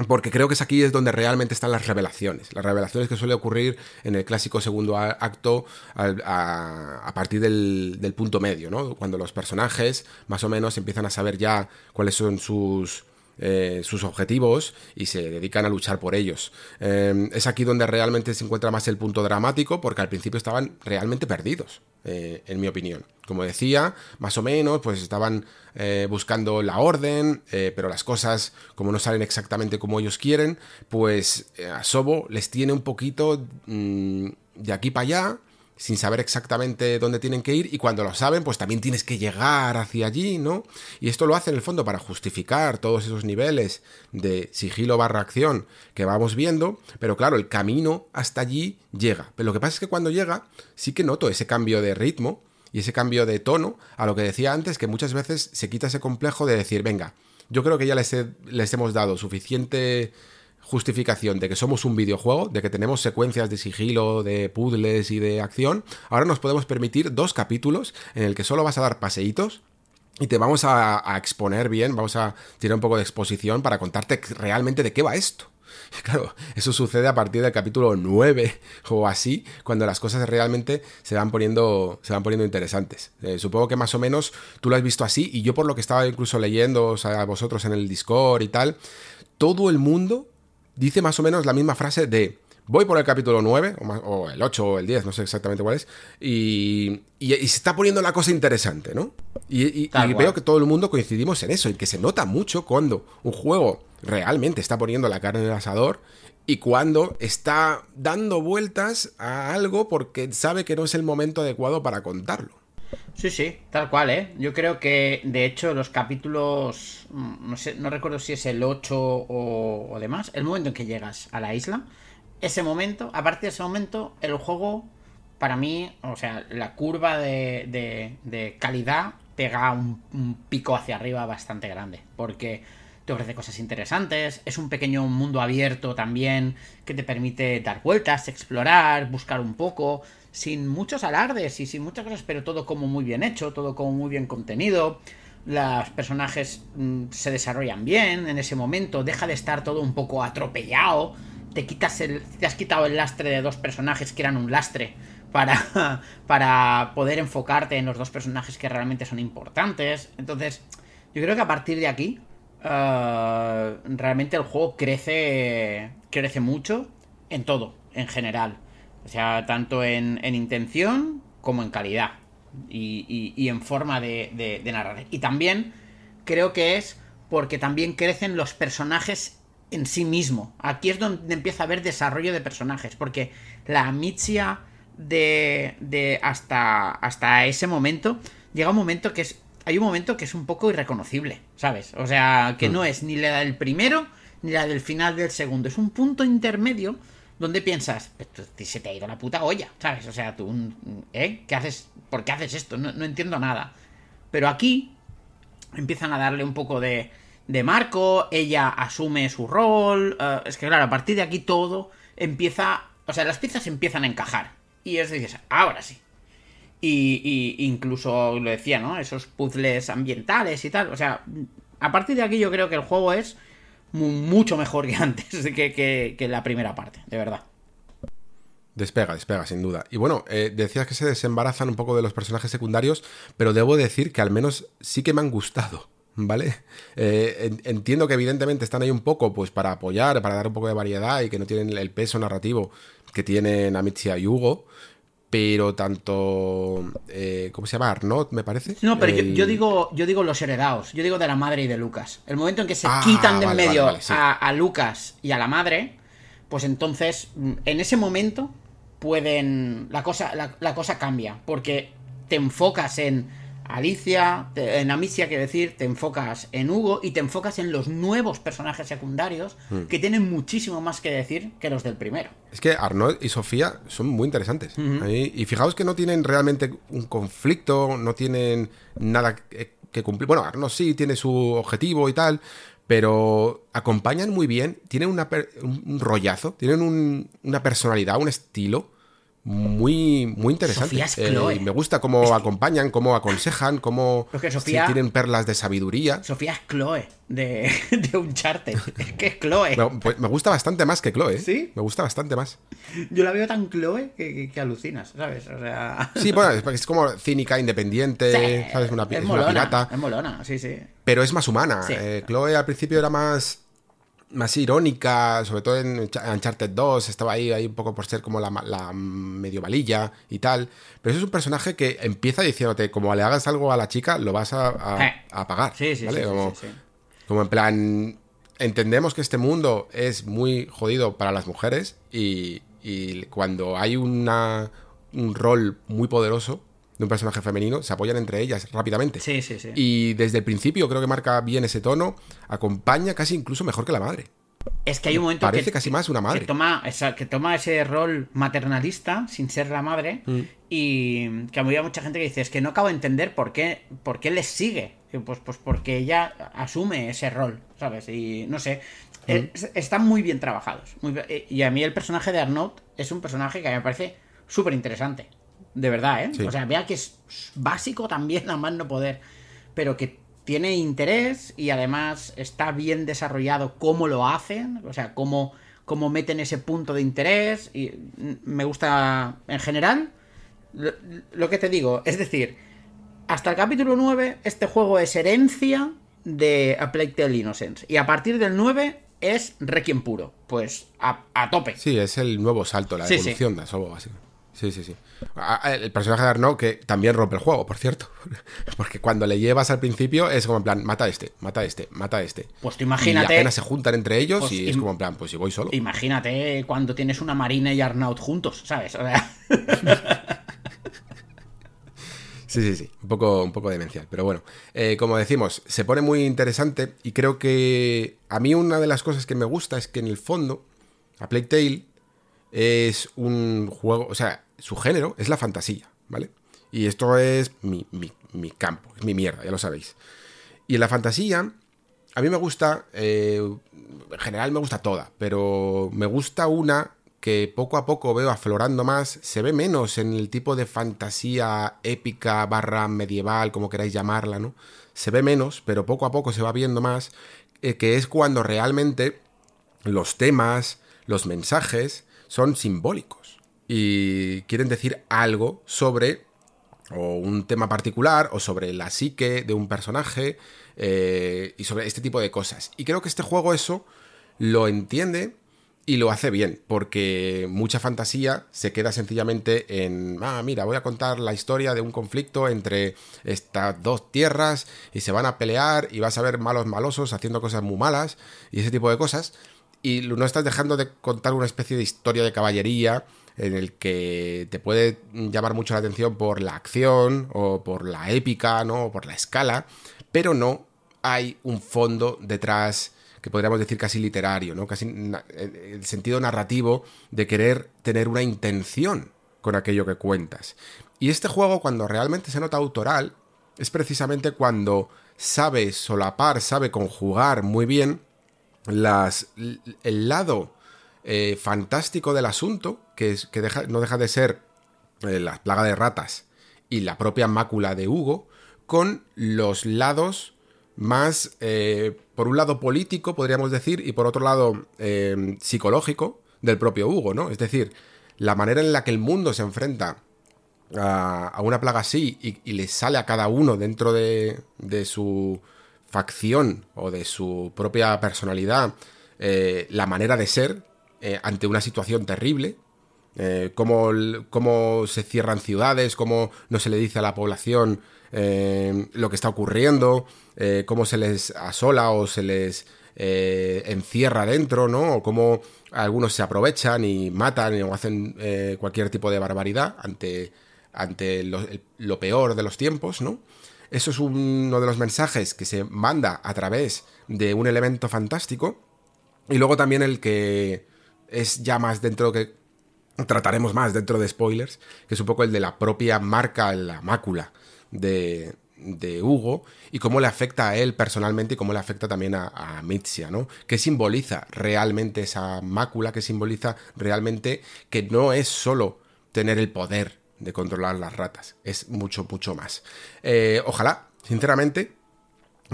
porque creo que es aquí es donde realmente están las revelaciones. Las revelaciones que suele ocurrir en el clásico segundo acto a, partir del, punto medio, ¿no? Cuando los personajes más o menos empiezan a saber ya cuáles son sus, eh, sus objetivos y se dedican a luchar por ellos. Eh, es aquí donde realmente se encuentra más el punto dramático porque al principio estaban realmente perdidos, eh, en mi opinión. Como decía, más o menos, pues estaban buscando la orden, pero las cosas, como no salen exactamente como ellos quieren, pues a Sobo les tiene un poquito mm, de aquí para allá sin saber exactamente dónde tienen que ir y cuando lo saben pues también tienes que llegar hacia allí, ¿no? Y esto lo hace en el fondo para justificar todos esos niveles de sigilo barra acción que vamos viendo, pero claro, el camino hasta allí llega. Pero lo que pasa es que cuando llega sí que noto ese cambio de ritmo y ese cambio de tono a lo que decía antes, que muchas veces se quita ese complejo de decir, venga, yo creo que ya les, les hemos dado suficiente justificación de que somos un videojuego, de que tenemos secuencias de sigilo, de puzzles y de acción, ahora nos podemos permitir dos capítulos en el que solo vas a dar paseitos y te vamos a, exponer bien, vamos a tirar un poco de exposición para contarte realmente de qué va esto. Claro, eso sucede a partir del capítulo 9 o así, cuando las cosas realmente se van poniendo, se van poniendo interesantes. Eh, supongo que más o menos tú lo has visto así y yo por lo que estaba incluso leyendo a vosotros en el Discord y tal, todo el mundo dice más o menos la misma frase de voy por el capítulo 9, o, el 8 o el 10, no sé exactamente cuál es, y, se está poniendo la cosa interesante, ¿no? Y, veo que todo el mundo coincidimos en eso, y que se nota mucho cuando un juego realmente está poniendo la carne en el asador y cuando está dando vueltas a algo porque sabe que no es el momento adecuado para contarlo. Sí, sí, tal cual, ¿eh? Yo creo que, de hecho, los capítulos, mm, no sé, no recuerdo si es el 8 o, demás, el momento en que llegas a la isla, ese momento, a partir de ese momento, el juego, para mí, o sea, la curva de, de, calidad pega un, pico hacia arriba bastante grande, porque te ofrece cosas interesantes, es un pequeño mundo abierto también que te permite dar vueltas, explorar, buscar un poco, sin muchos alardes y sin muchas cosas, pero todo como muy bien hecho, todo como muy bien contenido. Los personajes mm, se desarrollan bien en ese momento, deja de estar todo un poco atropellado. Te quitas el. Te has quitado el lastre de dos personajes que eran un lastre. Para, para poder enfocarte en los dos personajes que realmente son importantes. Entonces, yo creo que a partir de aquí. Eh, realmente el juego crece. Crece mucho. En todo, en general. O sea, tanto en, intención como en calidad. Y, en forma de, narrar. Y también creo que es porque también crecen los personajes en sí mismo. Aquí es donde empieza a haber desarrollo de personajes. Porque la Mitzia de, de hasta, hasta ese momento llega un momento que es. Hay un momento que es un poco irreconocible, ¿sabes? O sea, que mm. no es ni la del primero ni la del final del segundo. Es un punto intermedio donde piensas, se te ha ido la puta olla, ¿sabes? O sea, tú, ¿eh? ¿Qué haces? ¿Por qué haces esto? No, entiendo nada. Pero aquí empiezan a darle un poco de, de marco, ella asume su rol. Eh, es que, claro, a partir de aquí todo empieza. O sea, las piezas empiezan a encajar. Y es dices, ahora sí. Y, y, incluso lo decía, ¿no? Esos puzzles ambientales y tal. O sea, a partir de aquí yo creo que el juego es mucho mejor que antes, que, que, la primera parte, de verdad. Despega, despega, sin duda. Y bueno, eh, decías que se desembarazan un poco de los personajes secundarios, pero debo decir que al menos sí que me han gustado, ¿vale? Eh, entiendo que evidentemente están ahí un poco pues para apoyar, para dar un poco de variedad y que no tienen el peso narrativo que tienen Amicia y Hugo, pero tanto eh, ¿cómo se llama? Arnott me parece. No pero yo, digo yo digo los heredados. Yo digo de la madre y de Lucas. El momento en que se ah, quitan de en medio a, Lucas y a la madre pues entonces en ese momento pueden la cosa la cosa cambia porque te enfocas en Alicia, en Amicia, quiero decir, te enfocas en Hugo y te enfocas en los nuevos personajes secundarios hmm. que tienen muchísimo más que decir que los del primero. Es que Arnold y Sofía son muy interesantes. y fijaos que no tienen realmente un conflicto, no tienen nada que cumplir. Bueno, Arnold sí tiene su objetivo y tal, pero acompañan muy bien, tienen un rollazo, tienen una personalidad, un estilo muy, muy interesante. Eh, me gusta cómo acompañan, cómo aconsejan, cómo tienen perlas de sabiduría. Sofía es Chloe de, de Uncharted. Es que es Chloe. Pues me gusta bastante más que Chloe. ¿Sí? Me gusta bastante más. Yo la veo tan Chloe que, alucinas, ¿sabes? O sea... Sí, bueno, es, como cínica, independiente, ¿sabes? Una, es, molona, pirata. Es molona, sí, sí. Pero es más humana. Eh, Chloe al principio era más más irónica, sobre todo en Uncharted 2, estaba ahí, ahí un poco por ser como la, la medio malilla y tal. Pero eso es un personaje que empieza diciéndote, como le hagas algo a la chica, lo vas a, a, pagar. Sí, sí, sí, como, como, en plan, entendemos que este mundo es muy jodido para las mujeres y, y cuando hay una un rol muy poderoso de un personaje femenino, se apoyan entre ellas rápidamente. Sí, sí, sí. Y desde el principio creo que marca bien ese tono, acompaña casi incluso mejor que la madre. Es que hay un momento Parece que, casi más una madre. que toma, que toma ese rol maternalista sin ser la madre Mm. y que había mucha gente que dice es que no acabo de entender por qué, por qué les sigue. Pues, pues porque ella asume ese rol, ¿sabes? Y no sé, Mm. es- están muy bien trabajados. muy eh, y a mí el personaje de Arnaud es un personaje que a mí me parece súper interesante. De verdad, ¿eh? Sí. O sea, vea que es básico también a más no poder, pero que tiene interés y además está bien desarrollado cómo lo hacen, o sea, cómo, cómo meten ese punto de interés y mm, me gusta en general lo, lo que te digo, es decir, hasta el capítulo 9 este juego es herencia de A Plague Tale Innocence y a partir del 9 es Requiem puro, pues a, a tope. Sí, es el nuevo salto, la Sí, sí. evolución de Asobo, así. Sí, sí, sí. A- a- El personaje de Arnaud que también rompe el juego, por cierto. Porque cuando le llevas al principio es como en plan, mata a este, mata a este, mata a este. Pues tú imagínate- Y apenas se juntan entre ellos Pues y es como en plan, pues si voy solo. Imagínate cuando tienes una Marina y Arnaud juntos, ¿sabes? O sea, Sí, sí, sí. Un poco, un poco demencial. Pero bueno, eh, como decimos, se pone muy interesante y creo que a mí una de las cosas que me gusta es que en el fondo, A Plague Tale es un juego, o sea, su género es la fantasía, ¿vale? Y esto es mi, mi- mi campo, es mi mierda, ya lo sabéis. Y en la fantasía, a mí me gusta, eh, en general me gusta toda, pero me gusta una que poco a poco veo aflorando más, se ve menos en el tipo de fantasía épica barra medieval, como queráis llamarla, ¿no? Se ve menos, pero poco a poco se va viendo más, eh, que es cuando realmente los temas, los mensajes son simbólicos y quieren decir algo sobre o un tema particular o sobre la psique de un personaje eh, y sobre este tipo de cosas. Y creo que este juego eso lo entiende y lo hace bien, porque mucha fantasía se queda sencillamente en, ah, mira, voy a contar la historia de un conflicto entre estas dos tierras y se van a pelear y vas a ver malos malosos haciendo cosas muy malas y ese tipo de cosas. Y no estás dejando de contar una especie de historia de caballería en el que te puede llamar mucho la atención por la acción o por la épica, ¿no? O por la escala, pero no hay un fondo detrás que podríamos decir casi literario, ¿no? Casi el sentido narrativo de querer tener una intención con aquello que cuentas. Y este juego, cuando realmente se nota autoral, es precisamente cuando sabe solapar, sabe conjugar muy bien las, el lado eh, fantástico del asunto, que, es, que no deja de ser eh, la plaga de ratas y la propia mácula de Hugo, con los lados más, eh, por un lado político, podríamos decir, y por otro lado psicológico del propio Hugo, ¿no? Es decir, la manera en la que el mundo se enfrenta a, una plaga así y, le sale a cada uno dentro de, su facción o de su propia personalidad la manera de ser eh, ante una situación terrible, eh, cómo, cómo se cierran ciudades, cómo no se le dice a la población eh, lo que está ocurriendo, eh, cómo se les asola o se les eh, encierra dentro, ¿no? O cómo algunos se aprovechan y matan o hacen cualquier tipo de barbaridad ante, ante lo, lo peor de los tiempos, ¿no? Eso es uno de los mensajes que se manda a través de un elemento fantástico. Y luego también el que es ya más dentro que trataremos más dentro de spoilers, que es un poco el de la propia marca, la mácula de, de Hugo y cómo le afecta a él personalmente y cómo le afecta también a, a ¿no? ¿Qué simboliza realmente esa mácula? ¿Qué simboliza realmente que no es solo tener el poder de controlar las ratas? Es mucho, mucho más. Eh, ojalá, sinceramente,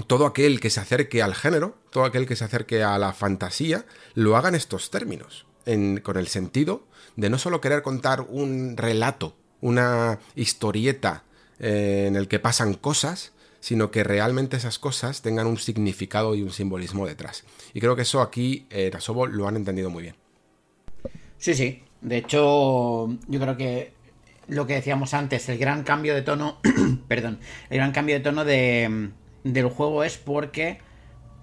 todo aquel que se acerque al género, todo aquel que se acerque a la fantasía, lo haga en estos términos, con el sentido de no solo querer contar un relato, una historieta eh, en el que pasan cosas, sino que realmente esas cosas tengan un significado y un simbolismo detrás. Y creo que eso aquí eh, en Asobo lo han entendido muy bien. Sí, sí. De hecho, yo creo que lo que decíamos antes, el gran cambio de tono, perdón, el gran cambio de tono de, del juego es porque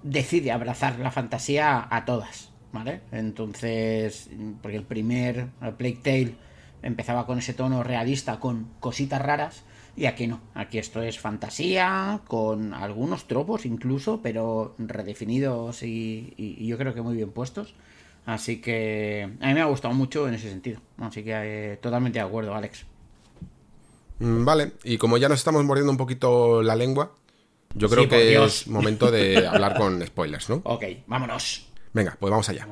decide abrazar la fantasía a todas, ¿vale? Entonces, porque el primer Plague Tale empezaba con ese tono realista, con cositas raras, y aquí no, aquí esto es fantasía, con algunos tropos incluso, pero redefinidos y, yo creo que muy bien puestos. Así que a mí me ha gustado mucho en ese sentido. Así que eh, totalmente de acuerdo, Alex. Mm, vale, y como ya nos estamos mordiendo un poquito la lengua, yo creo que es momento de hablar con spoilers, ¿no? Ok, vámonos. Venga, pues vamos allá.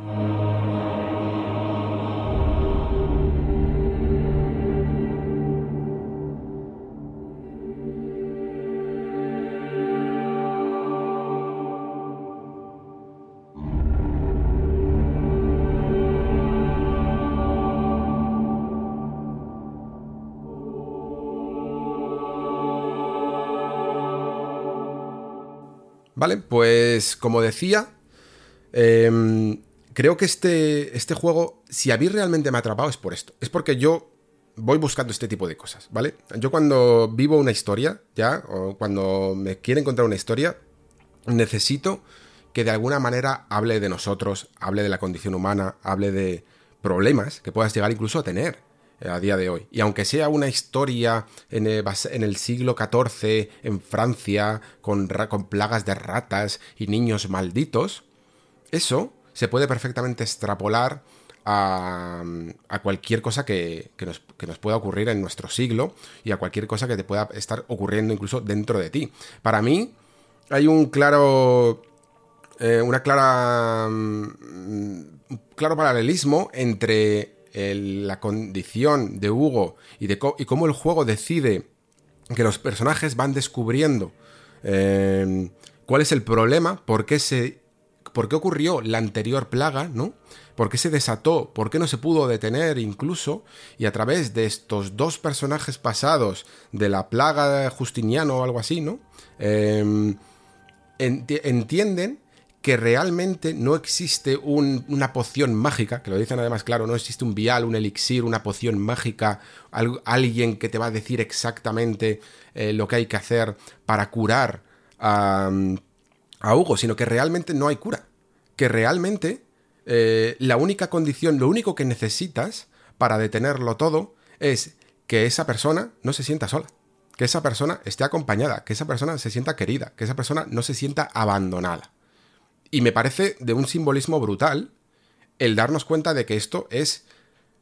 Vale, pues como decía, em, creo que este, este juego, si a mí realmente me ha atrapado, es por esto. Es porque yo voy buscando este tipo de cosas, ¿vale? Yo cuando vivo una historia, ya, o cuando me quiere encontrar una historia, necesito que de alguna manera hable de nosotros, hable de la condición humana, hable de problemas que puedas llegar incluso a tener a día de hoy. Y aunque sea una historia en el, siglo XIV en Francia con, con, plagas de ratas y niños malditos, eso se puede perfectamente extrapolar a, cualquier cosa que, nos, pueda ocurrir en nuestro siglo y a cualquier cosa que te pueda estar ocurriendo incluso dentro de ti. Para mí hay un claro... Eh, una clara... Mm, claro paralelismo entre la condición de Hugo y, de cómo el juego decide que los personajes van descubriendo em, cuál es el problema, por qué, se, por qué ocurrió la anterior plaga, ¿no? ¿Por qué se desató? ¿Por qué no se pudo detener incluso? Y a través de estos dos personajes pasados de la plaga de Justiniano o algo así, ¿no? Em, entienden que realmente no existe una poción mágica, que lo dicen además claro, no existe un vial, un elixir, una poción mágica, alguien que te va a decir exactamente eh, lo que hay que hacer para curar a, Hugo, sino que realmente no hay cura. Que realmente eh, la única condición, lo único que necesitas para detenerlo todo es que esa persona no se sienta sola, que esa persona esté acompañada, que esa persona se sienta querida, que esa persona no se sienta abandonada. Y me parece de un simbolismo brutal el darnos cuenta de que esto es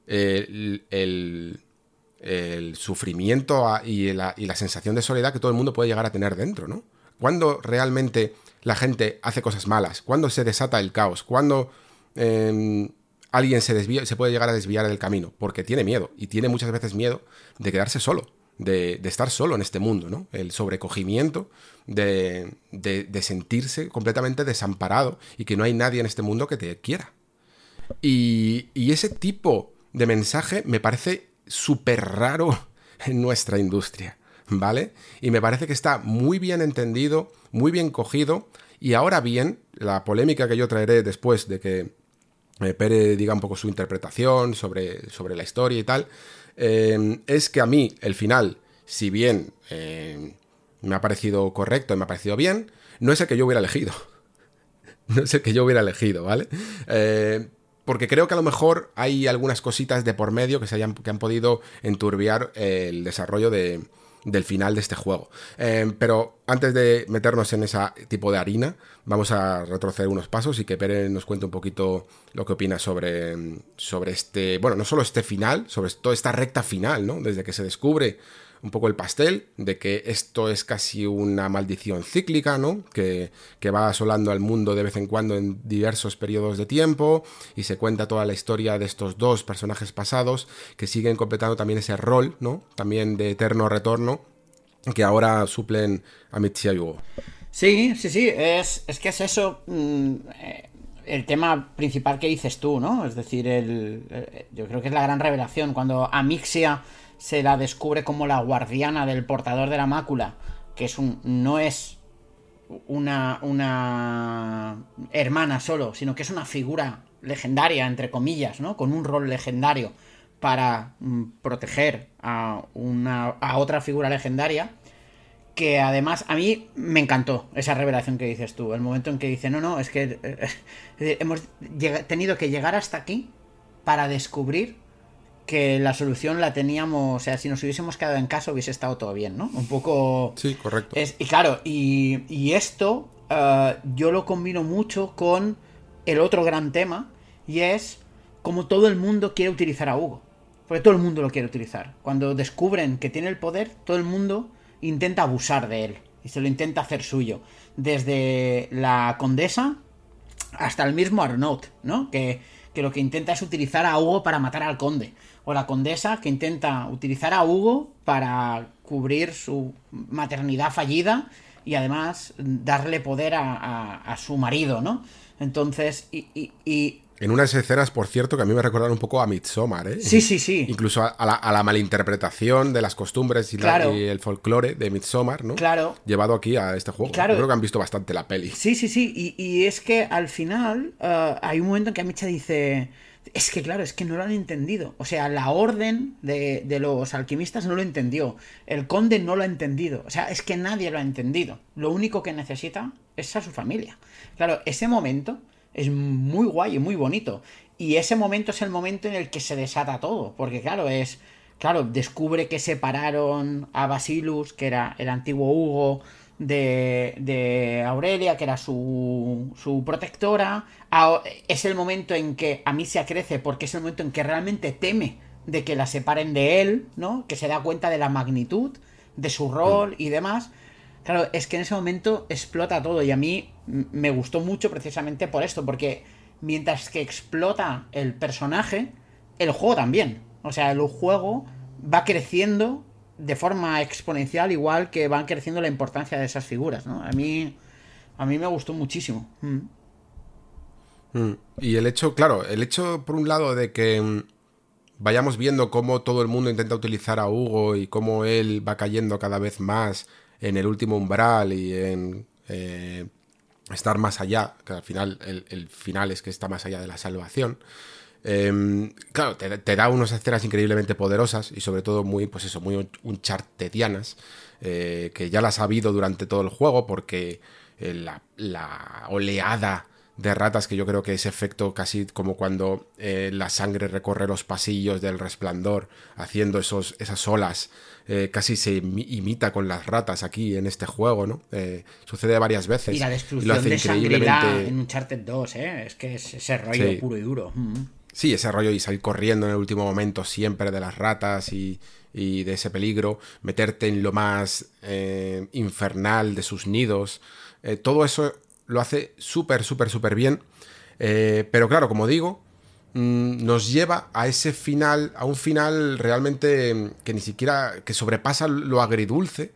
eh, el, sufrimiento y la, sensación de soledad que todo el mundo puede llegar a tener dentro, ¿no? Cuando realmente la gente hace cosas malas, cuando se desata el caos, cuando em, alguien se desvía, se puede llegar a desviar del camino, porque tiene miedo, y tiene muchas veces miedo de quedarse solo, de, estar solo en este mundo, ¿no? El sobrecogimiento de, de, sentirse completamente desamparado y que no hay nadie en este mundo que te quiera. Y, y ese tipo de mensaje me parece súper raro en nuestra industria, ¿vale? Y me parece que está muy bien entendido, muy bien cogido. Y ahora bien, la polémica que yo traeré después de que eh, Pere diga un poco su interpretación sobre, sobre la historia y tal, Em, es que a mí el final, si bien em, me ha parecido correcto y me ha parecido bien, no es el que yo hubiera elegido. no es el que yo hubiera elegido, ¿vale? Eh, porque creo que a lo mejor hay algunas cositas de por medio que, se hayan, que han podido enturbiar el desarrollo de, del final de este juego. Eh, pero antes de meternos en ese tipo de harina, vamos a retroceder unos pasos y que Pere nos cuente un poquito lo que opina sobre, sobre este, bueno, no solo este final, sobre toda esta recta final, ¿no? Desde que se descubre un poco el pastel de que esto es casi una maldición cíclica, ¿no? Que, que, va asolando al mundo de vez en cuando en diversos periodos de tiempo y se cuenta toda la historia de estos dos personajes pasados que siguen completando también ese rol, ¿no? También de eterno retorno que ahora suplen a Mitsuya Yugo. Sí, sí, sí, es, es que es eso. Mm, eh, el tema principal que dices tú, ¿no? Es decir, el, eh, yo creo que es la gran revelación. Cuando Amixia se la descubre como la guardiana del portador de la mácula, que es un, no es una, una hermana solo, sino que es una figura legendaria, entre comillas, ¿no? Con un rol legendario para mm, proteger a, una, a otra figura legendaria. Que además a mí me encantó esa revelación que dices tú. El momento en que dice, no, no, es que eh, hemos tenido que llegar hasta aquí para descubrir que la solución la teníamos, o sea, si nos hubiésemos quedado en casa hubiese estado todo bien, ¿no? Un poco... Sí, correcto. Es, y claro, y, esto eh, yo lo combino mucho con el otro gran tema, y es como todo el mundo quiere utilizar a Hugo. Porque todo el mundo lo quiere utilizar. Cuando descubren que tiene el poder, todo el mundo intenta abusar de él. Y se lo intenta hacer suyo. Desde la condesa hasta el mismo Arnaud, ¿no? Que, que lo que intenta es utilizar a Hugo para matar al conde o la condesa que intenta utilizar a Hugo para cubrir su maternidad fallida y además darle poder a, su marido, ¿no? Entonces, y, En unas escenas, por cierto, que a mí me recordaron un poco a Midsommar, ¿eh? Sí, sí, sí. Incluso a, la, malinterpretación de las costumbres y, el folclore de Midsommar, ¿no? Claro. Llevado aquí a este juego. Claro. Creo que han visto bastante la peli. Sí, sí, sí. Y, es que al final eh, hay un momento en que Amicha dice es que claro, es que no lo han entendido. O sea, la orden de, los alquimistas no lo entendió. El conde no lo ha entendido. O sea, es que nadie lo ha entendido. Lo único que necesita es a su familia. Claro, ese momento es muy guay y muy bonito. Y ese momento es el momento en el que se desata todo. Porque claro, es... Claro, descubre que separaron a Basilus, que era el antiguo Hugo, de, Aurelia, que era su, su protectora. es el momento en que a mí se crece porque es el momento en que realmente teme de que la separen de él, ¿no? Que se da cuenta de la magnitud de su rol y demás. Claro, es que en ese momento explota todo y a mí me gustó mucho precisamente por esto, porque mientras que explota el personaje, el juego también. O sea, el juego va creciendo de forma exponencial, igual que van creciendo la importancia de esas figuras, ¿no? A mí, a mí me gustó muchísimo. Mm. Mm. Y el hecho, claro, el hecho, por un lado, de que mm, vayamos viendo cómo todo el mundo intenta utilizar a Hugo y cómo él va cayendo cada vez más en el último umbral y en eh, estar más allá, que al final el, el, final es que está más allá de la salvación. Em, claro, te, da unas escenas increíblemente poderosas y sobre todo muy, pues eso, muy unchartedianas, eh, que ya las ha habido durante todo el juego porque eh, la, oleada de ratas que yo creo que es efecto casi como cuando eh, la sangre recorre los pasillos del resplandor haciendo esos, esas olas casi se imita con las ratas aquí en este juego, ¿no? sucede varias veces. Y la destrucción de Shangri-La en Uncharted 2, ¿eh? Es que es ese rollo puro y duro. Mm. Sí, ese rollo y salir corriendo en el último momento siempre de las ratas y, de ese peligro, meterte en lo más eh, infernal de sus nidos, eh, todo eso lo hace súper, súper, súper bien. Eh, pero claro, como digo, mm, nos lleva a ese final, a un final realmente mm, que ni siquiera, que sobrepasa lo agridulce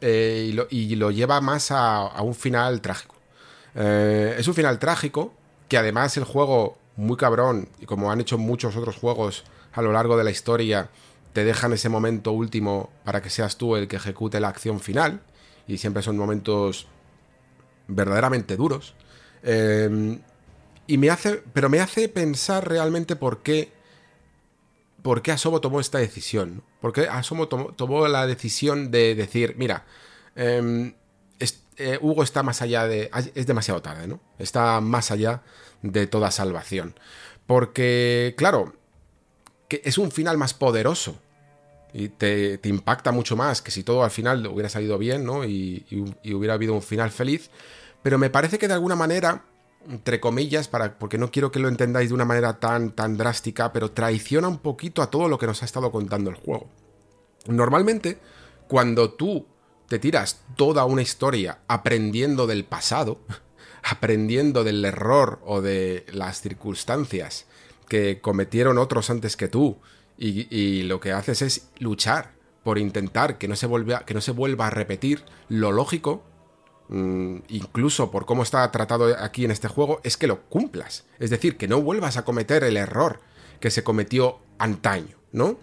y lo, lleva más a, a un final trágico. es un final trágico que además el juego muy cabrón, y como han hecho muchos otros juegos a lo largo de la historia, te dejan ese momento último para que seas tú el que ejecute la acción final, y siempre son momentos verdaderamente duros. Em, y me hace, pero me hace pensar realmente por qué, por qué Asobo tomó esta decisión. ¿Por qué Asobo tomó, la decisión de decir, mira, em, eh, Hugo está más allá de... Es demasiado tarde, ¿no? Está más allá de toda salvación. Porque, claro, que es un final más poderoso. Y te, impacta mucho más que si todo al final hubiera salido bien, ¿no? Y, hubiera habido un final feliz. Pero me parece que de alguna manera, entre comillas, para, porque no quiero que lo entendáis de una manera tan, tan drástica, pero traiciona un poquito a todo lo que nos ha estado contando el juego. Normalmente, cuando tú te tiras toda una historia aprendiendo del pasado, aprendiendo del error o de las circunstancias que cometieron otros antes que tú y, lo que haces es luchar por intentar que no se vuelva, que no se vuelva a repetir, lo lógico, mm, incluso por cómo está tratado aquí en este juego, es que lo cumplas. Es decir, que no vuelvas a cometer el error que se cometió antaño, ¿no?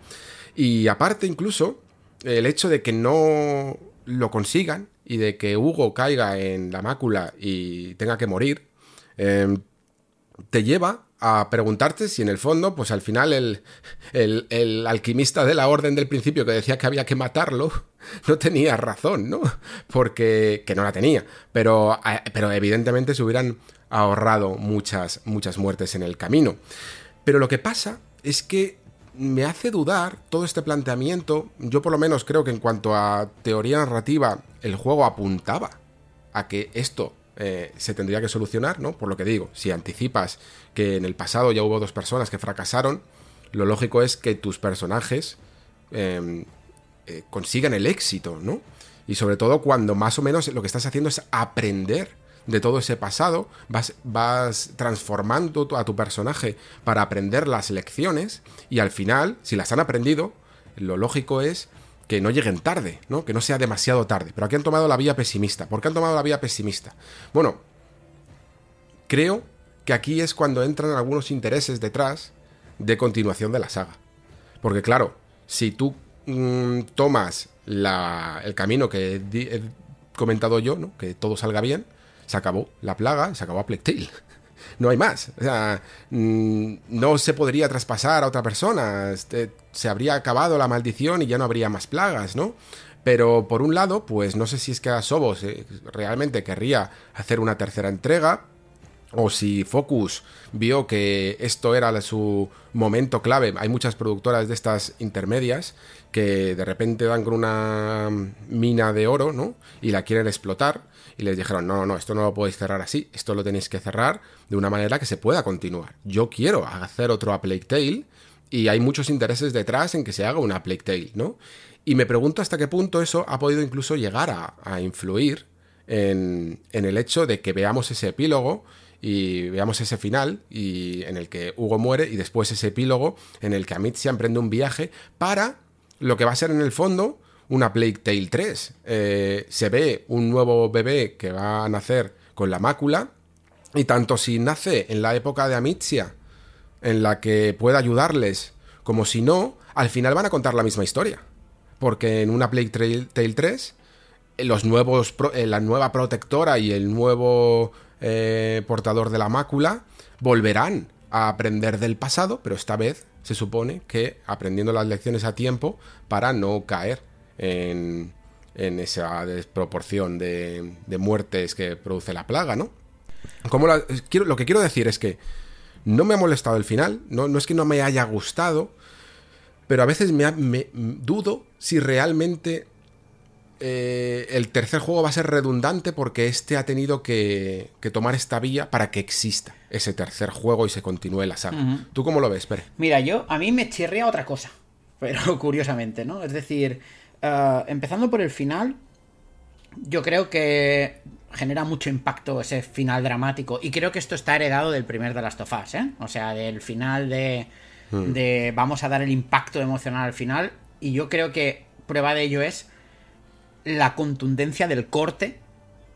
Y aparte incluso, el hecho de que no lo consigan y de que Hugo caiga en la mácula y tenga que morir, em, te lleva a preguntarte si en el fondo, pues al final el, el, alquimista de la orden del principio que decía que había que matarlo, no tenía razón, ¿no? Porque, que no la tenía, pero, pero evidentemente se hubieran ahorrado muchas, muchas muertes en el camino. Pero lo que pasa es que me hace dudar todo este planteamiento. Yo por lo menos creo que en cuanto a teoría narrativa, el juego apuntaba a que esto eh, se tendría que solucionar, ¿no? Por lo que digo, si anticipas que en el pasado ya hubo dos personas que fracasaron, lo lógico es que tus personajes em, eh, consigan el éxito, ¿no? Y sobre todo cuando más o menos lo que estás haciendo es aprender de todo ese pasado, vas, vas transformando a tu personaje para aprender las lecciones y al final, si las han aprendido, lo lógico es que no lleguen tarde, ¿no? Que no sea demasiado tarde. Pero aquí han tomado la vía pesimista. ¿Por qué han tomado la vía pesimista? Bueno, creo que aquí es cuando entran algunos intereses detrás de continuación de la saga. Porque claro, si tú mm, tomas el camino que he, comentado yo, ¿no? Que todo salga bien, se acabó la plaga, se acabó a Plague No hay más. O sea, mm, no se podría traspasar a otra persona. Este, se habría acabado la maldición y ya no habría más plagas, ¿no? Pero por un lado, pues no sé si es que a Sobos eh, realmente querría hacer una tercera entrega, o si Focus vio que esto era su momento clave. Hay muchas productoras de estas intermedias que de repente dan con una mina de oro, ¿no? Y la quieren explotar y les dijeron, no, no, no, esto no lo podéis cerrar así, esto lo tenéis que cerrar de una manera que se pueda continuar. Yo quiero hacer otro A Plague Tale y hay muchos intereses detrás en que se haga una Plague Tale, ¿no? Y me pregunto hasta qué punto eso ha podido incluso llegar a, influir en, en el hecho de que veamos ese epílogo y veamos ese final y en el que Hugo muere y después ese epílogo en el que Amicia emprende un viaje para lo que va a ser en el fondo una Plague Tale 3. Eh, se ve un nuevo bebé que va a nacer con la mácula. Y tanto si nace en la época de Amicia, en la que puede ayudarles, como si no, al final van a contar la misma historia. Porque en una Plague Tale 3, eh, los nuevos, eh, la nueva protectora y el nuevo portador de la mácula volverán a aprender del pasado, pero esta vez se supone que aprendiendo las lecciones a tiempo para no caer en, esa desproporción de, muertes que produce la plaga, ¿no? Como quiero, lo que quiero decir es que no me ha molestado el final, no, no es que no me haya gustado, pero a veces me, dudo si realmente eh, el tercer juego va a ser redundante porque este ha tenido que, tomar esta vía para que exista ese tercer juego y se continúe la saga. ¿Tú cómo lo ves, Pere? Mira, yo a mí me chirría otra cosa, pero curiosamente, ¿no? Es decir, eh, empezando por el final, yo creo que genera mucho impacto ese final dramático. Y creo que esto está heredado del primer de las tofas, ¿eh? O sea, del final de, hmm. de vamos a dar el impacto emocional al final. Y yo creo que prueba de ello es la contundencia del corte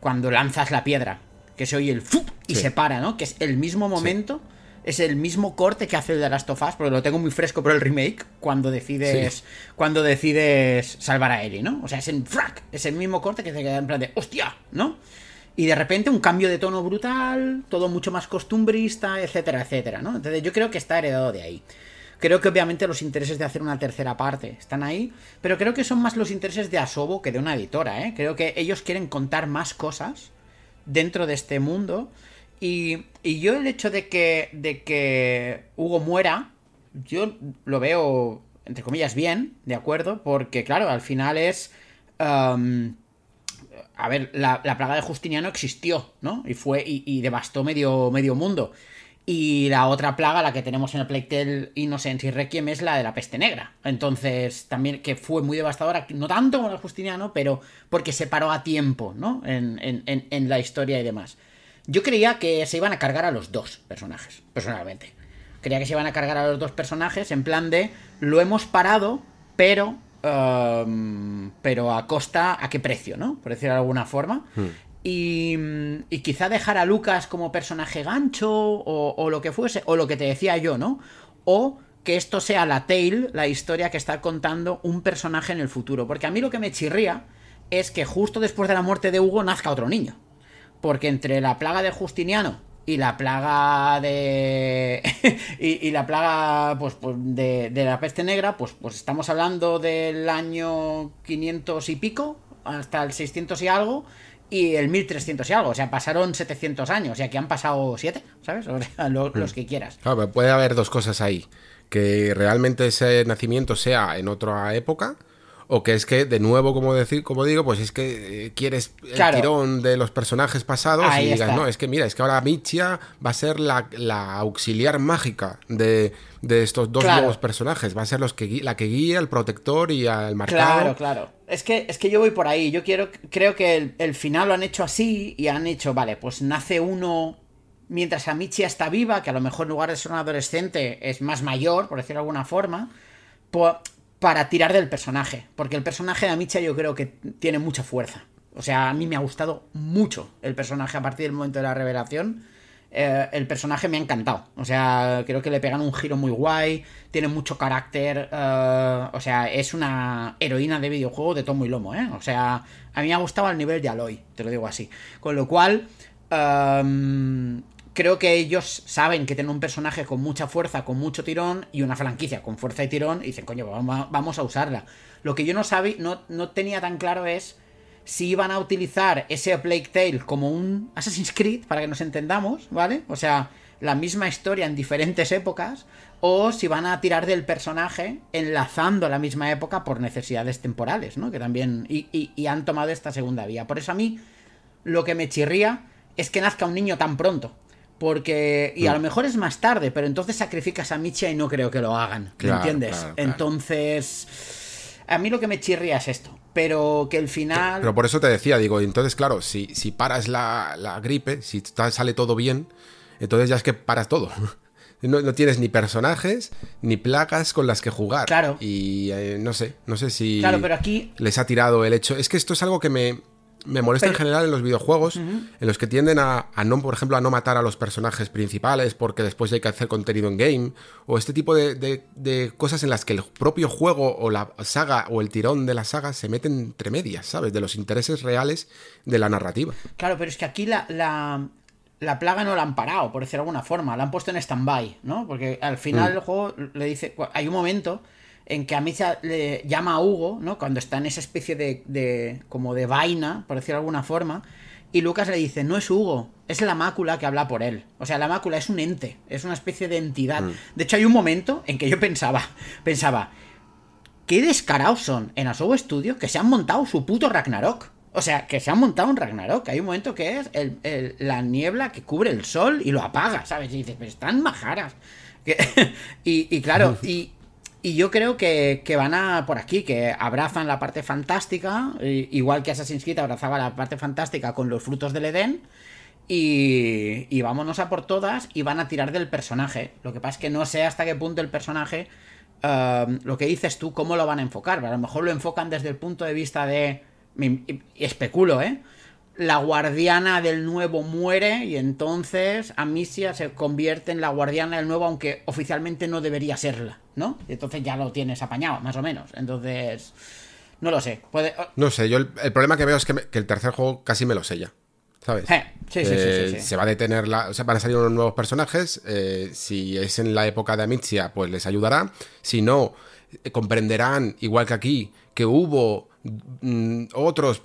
cuando lanzas la piedra. Que se oye el ¡fup! y se para, ¿no? Que es el mismo momento es el mismo corte que hace el de Last of Us, porque lo tengo muy fresco por el remake, cuando decides cuando decides salvar a Ellie, ¿no? O sea, es en frac, es el mismo corte que te queda en plan de ¡hostia! ¿no? Y de repente un cambio de tono brutal, todo mucho más costumbrista, etcétera, etcétera, ¿no? Entonces yo creo que está heredado de ahí. Creo que obviamente los intereses de hacer una tercera parte están ahí, pero creo que son más los intereses de Asobo que de una editora, ¿eh? Creo que ellos quieren contar más cosas dentro de este mundo y, yo el hecho de que, de que Hugo muera, yo lo veo, entre comillas, bien, ¿de acuerdo? Porque, claro, al final es... Um, a ver, la, plaga de Justiniano existió, ¿no? Y fue. Y, devastó medio, medio mundo. Y la otra plaga, la que tenemos en el Playtel Innocence y Requiem, es la de la peste negra. Entonces, también que fue muy devastadora, no tanto como el Justiniano, pero porque se paró a tiempo, ¿no? En, en, en la historia y demás. Yo creía que se iban a cargar a los dos personajes, personalmente. Creía que se iban a cargar a los dos personajes en plan de lo hemos parado, pero. Um, pero a costa. ¿A qué precio, no? Por decirlo de alguna forma. Hmm. Y, y, quizá dejar a Lucas como personaje gancho o, o, lo que fuese, o lo que te decía yo, ¿no? O que esto sea la tale, la historia que está contando un personaje en el futuro. Porque a mí lo que me chirría es que justo después de la muerte de Hugo nazca otro niño. Porque entre la plaga de Justiniano y la plaga de. y, la plaga pues, pues de, la peste negra, pues, pues estamos hablando del año 500 y pico, hasta el 600 y algo, y el 1300 y algo. O sea, pasaron 700 años y aquí han pasado 7, ¿sabes? O sea, los, hmm. que quieras. Claro, puede haber dos cosas ahí. que realmente ese nacimiento sea en otra época o que es que de nuevo como decir como digo pues es que eh, quieres el tirón de los personajes pasados y digas no es que mira es que ahora Michia va a ser la, auxiliar mágica de, estos dos nuevos personajes. Va a ser los que la que guía el protector y al marcado claro claro. Es que es que yo voy por ahí. Yo quiero creo que el, el final lo han hecho así y han hecho vale pues nace uno mientras Amicia está viva, que a lo mejor en lugar de ser un adolescente es más mayor, por decirlo de alguna forma, para tirar del personaje. Porque el personaje de Amicia yo creo que tiene mucha fuerza. O sea, a mí me ha gustado mucho el personaje a partir del momento de la revelación. Eh, el personaje me ha encantado. O sea, creo que le pegan un giro muy guay. Tiene mucho carácter. Eh, o sea, es una heroína de videojuego de tomo y lomo, ¿eh? O sea, a mí me ha gustado al nivel de Aloy, te lo digo así. Con lo cual, em, creo que ellos saben que tienen un personaje con mucha fuerza, con mucho tirón, y una franquicia con fuerza y tirón, y dicen, coño, vamos a usarla. Lo que yo no sabía, no, no tenía tan claro es si iban a utilizar ese Plague Tale como un Assassin's Creed, para que nos entendamos, ¿vale? O sea, la misma historia en diferentes épocas, o si van a tirar del personaje enlazando la misma época por necesidades temporales, ¿no? Que también. Y, y han tomado esta segunda vía. Por eso a mí, lo que me chirría es que nazca un niño tan pronto. Porque. Y a lo mm. mejor es más tarde, pero entonces sacrificas a Micha y no creo que lo hagan. ¿Me entiendes? Entonces. A mí lo que me chirría es esto. Pero que el final. Pero por eso te decía, digo, entonces, claro, si, si paras la, gripe, si sale todo bien, entonces ya es que paras todo. No, tienes ni personajes ni placas con las que jugar. Claro. Y eh, no sé, no sé si. Claro, pero aquí. Les ha tirado el hecho. Es que esto es algo que me me molesta en general en los videojuegos, en los que tienden a, no, por ejemplo, a no matar a los personajes principales porque después hay que hacer contenido en game, o este tipo de, cosas en las que el propio juego o la saga o el tirón de la saga se meten entre medias, ¿sabes? De los intereses reales de la narrativa. Claro, pero es que aquí la, la, plaga no la han parado, por decirlo de alguna forma, la han puesto en stand-by, ¿no? Porque al final mm. el juego le dice, hay un momento en que a mí le llama a Hugo, ¿no? Cuando está en esa especie de, de, como de vaina, por decirlo de alguna forma, y Lucas le dice, no es Hugo, es la mácula que habla por él. O sea, la mácula es un ente, es una especie de entidad. Mm. De hecho, hay un momento en que yo pensaba, pensaba, qué descarados son en Asobo Studio que se han montado su puto Ragnarok. O sea, que se han montado un Ragnarok. Hay un momento que es el, la niebla que cubre el sol y lo apaga, ¿sabes? Y dices, pero están majaras. y, y, claro, y, y yo creo que, van a por aquí, que abrazan la parte fantástica, igual que Assassin's Creed abrazaba la parte fantástica con los frutos del Edén. Y, y vámonos a por todas y van a tirar del personaje. Lo que pasa es que no sé hasta qué punto el personaje, um, lo que dices tú, cómo lo van a enfocar. A lo mejor lo enfocan desde el punto de vista de... especulo, ¿eh? La guardiana del nuevo muere y entonces Amicia se convierte en la guardiana del nuevo, aunque oficialmente no debería serla, ¿no? Y entonces ya lo tienes apañado, más o menos. Entonces, no lo sé. Puede... Oh. No sé, yo el, problema que veo es que, el tercer juego casi me lo sella. ¿Sabes? Eh, sí, sí, sí, eh, Se va a detener la. O sea, van a salir unos nuevos personajes. Eh, si es en la época de Amicia, pues les ayudará. Si no, comprenderán, igual que aquí, que hubo otros,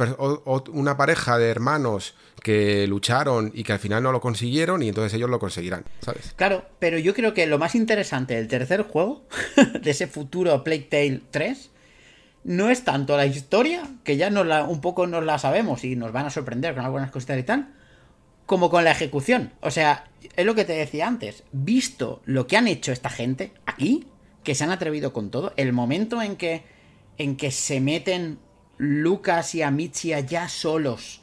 una pareja de hermanos que lucharon y que al final no lo consiguieron y entonces ellos lo conseguirán, ¿sabes? Claro, pero yo creo que lo más interesante del tercer juego, de ese futuro Plague Tale 3, no es tanto la historia, que ya nos la, un poco nos la sabemos y nos van a sorprender con algunas cositas y tal, como con la ejecución. O sea, es lo que te decía antes, visto lo que han hecho esta gente aquí, que se han atrevido con todo, el momento en que, en que se meten Lucas y Amicia ya solos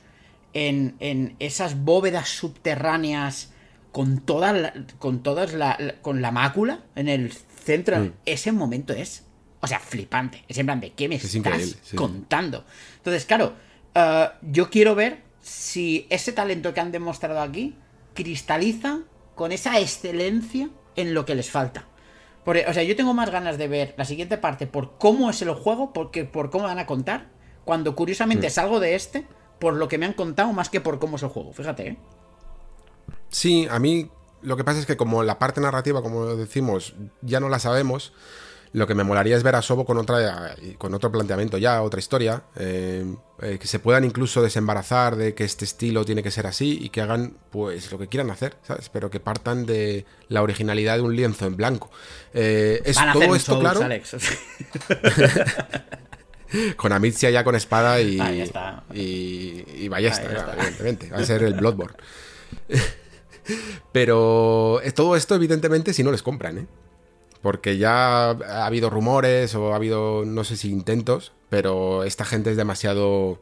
en, en esas bóvedas subterráneas con todas con todas la, con la mácula en el centro, mm. ese momento es, o sea, flipante. Es en plan de ¿qué me estás contando? Entonces, claro, uh, yo quiero ver si ese talento que han demostrado aquí cristaliza con esa excelencia en lo que les falta. o sea, yo tengo más ganas de ver la siguiente parte por cómo es el juego, porque por cómo van a contar, cuando curiosamente mm. salgo de este por lo que me han contado más que por cómo es el juego, fíjate, ¿eh? Sí, a mí lo que pasa es que como la parte narrativa, como decimos, ya no la sabemos, Lo que me molaría es ver a Sobo con, otra, con otro planteamiento ya, otra historia, eh, eh, que se puedan incluso desembarazar de que este estilo tiene que ser así y que hagan pues lo que quieran hacer, ¿sabes? Pero que partan de la originalidad de un lienzo en blanco. Eh, es todo esto claro. con Amicia ya con espada y, y, y ballesta, evidentemente. Va a ser el Bloodborne. Pero todo esto, evidentemente, si no les compran, ¿eh? Porque ya ha habido rumores o ha habido, no sé si intentos, pero esta gente es demasiado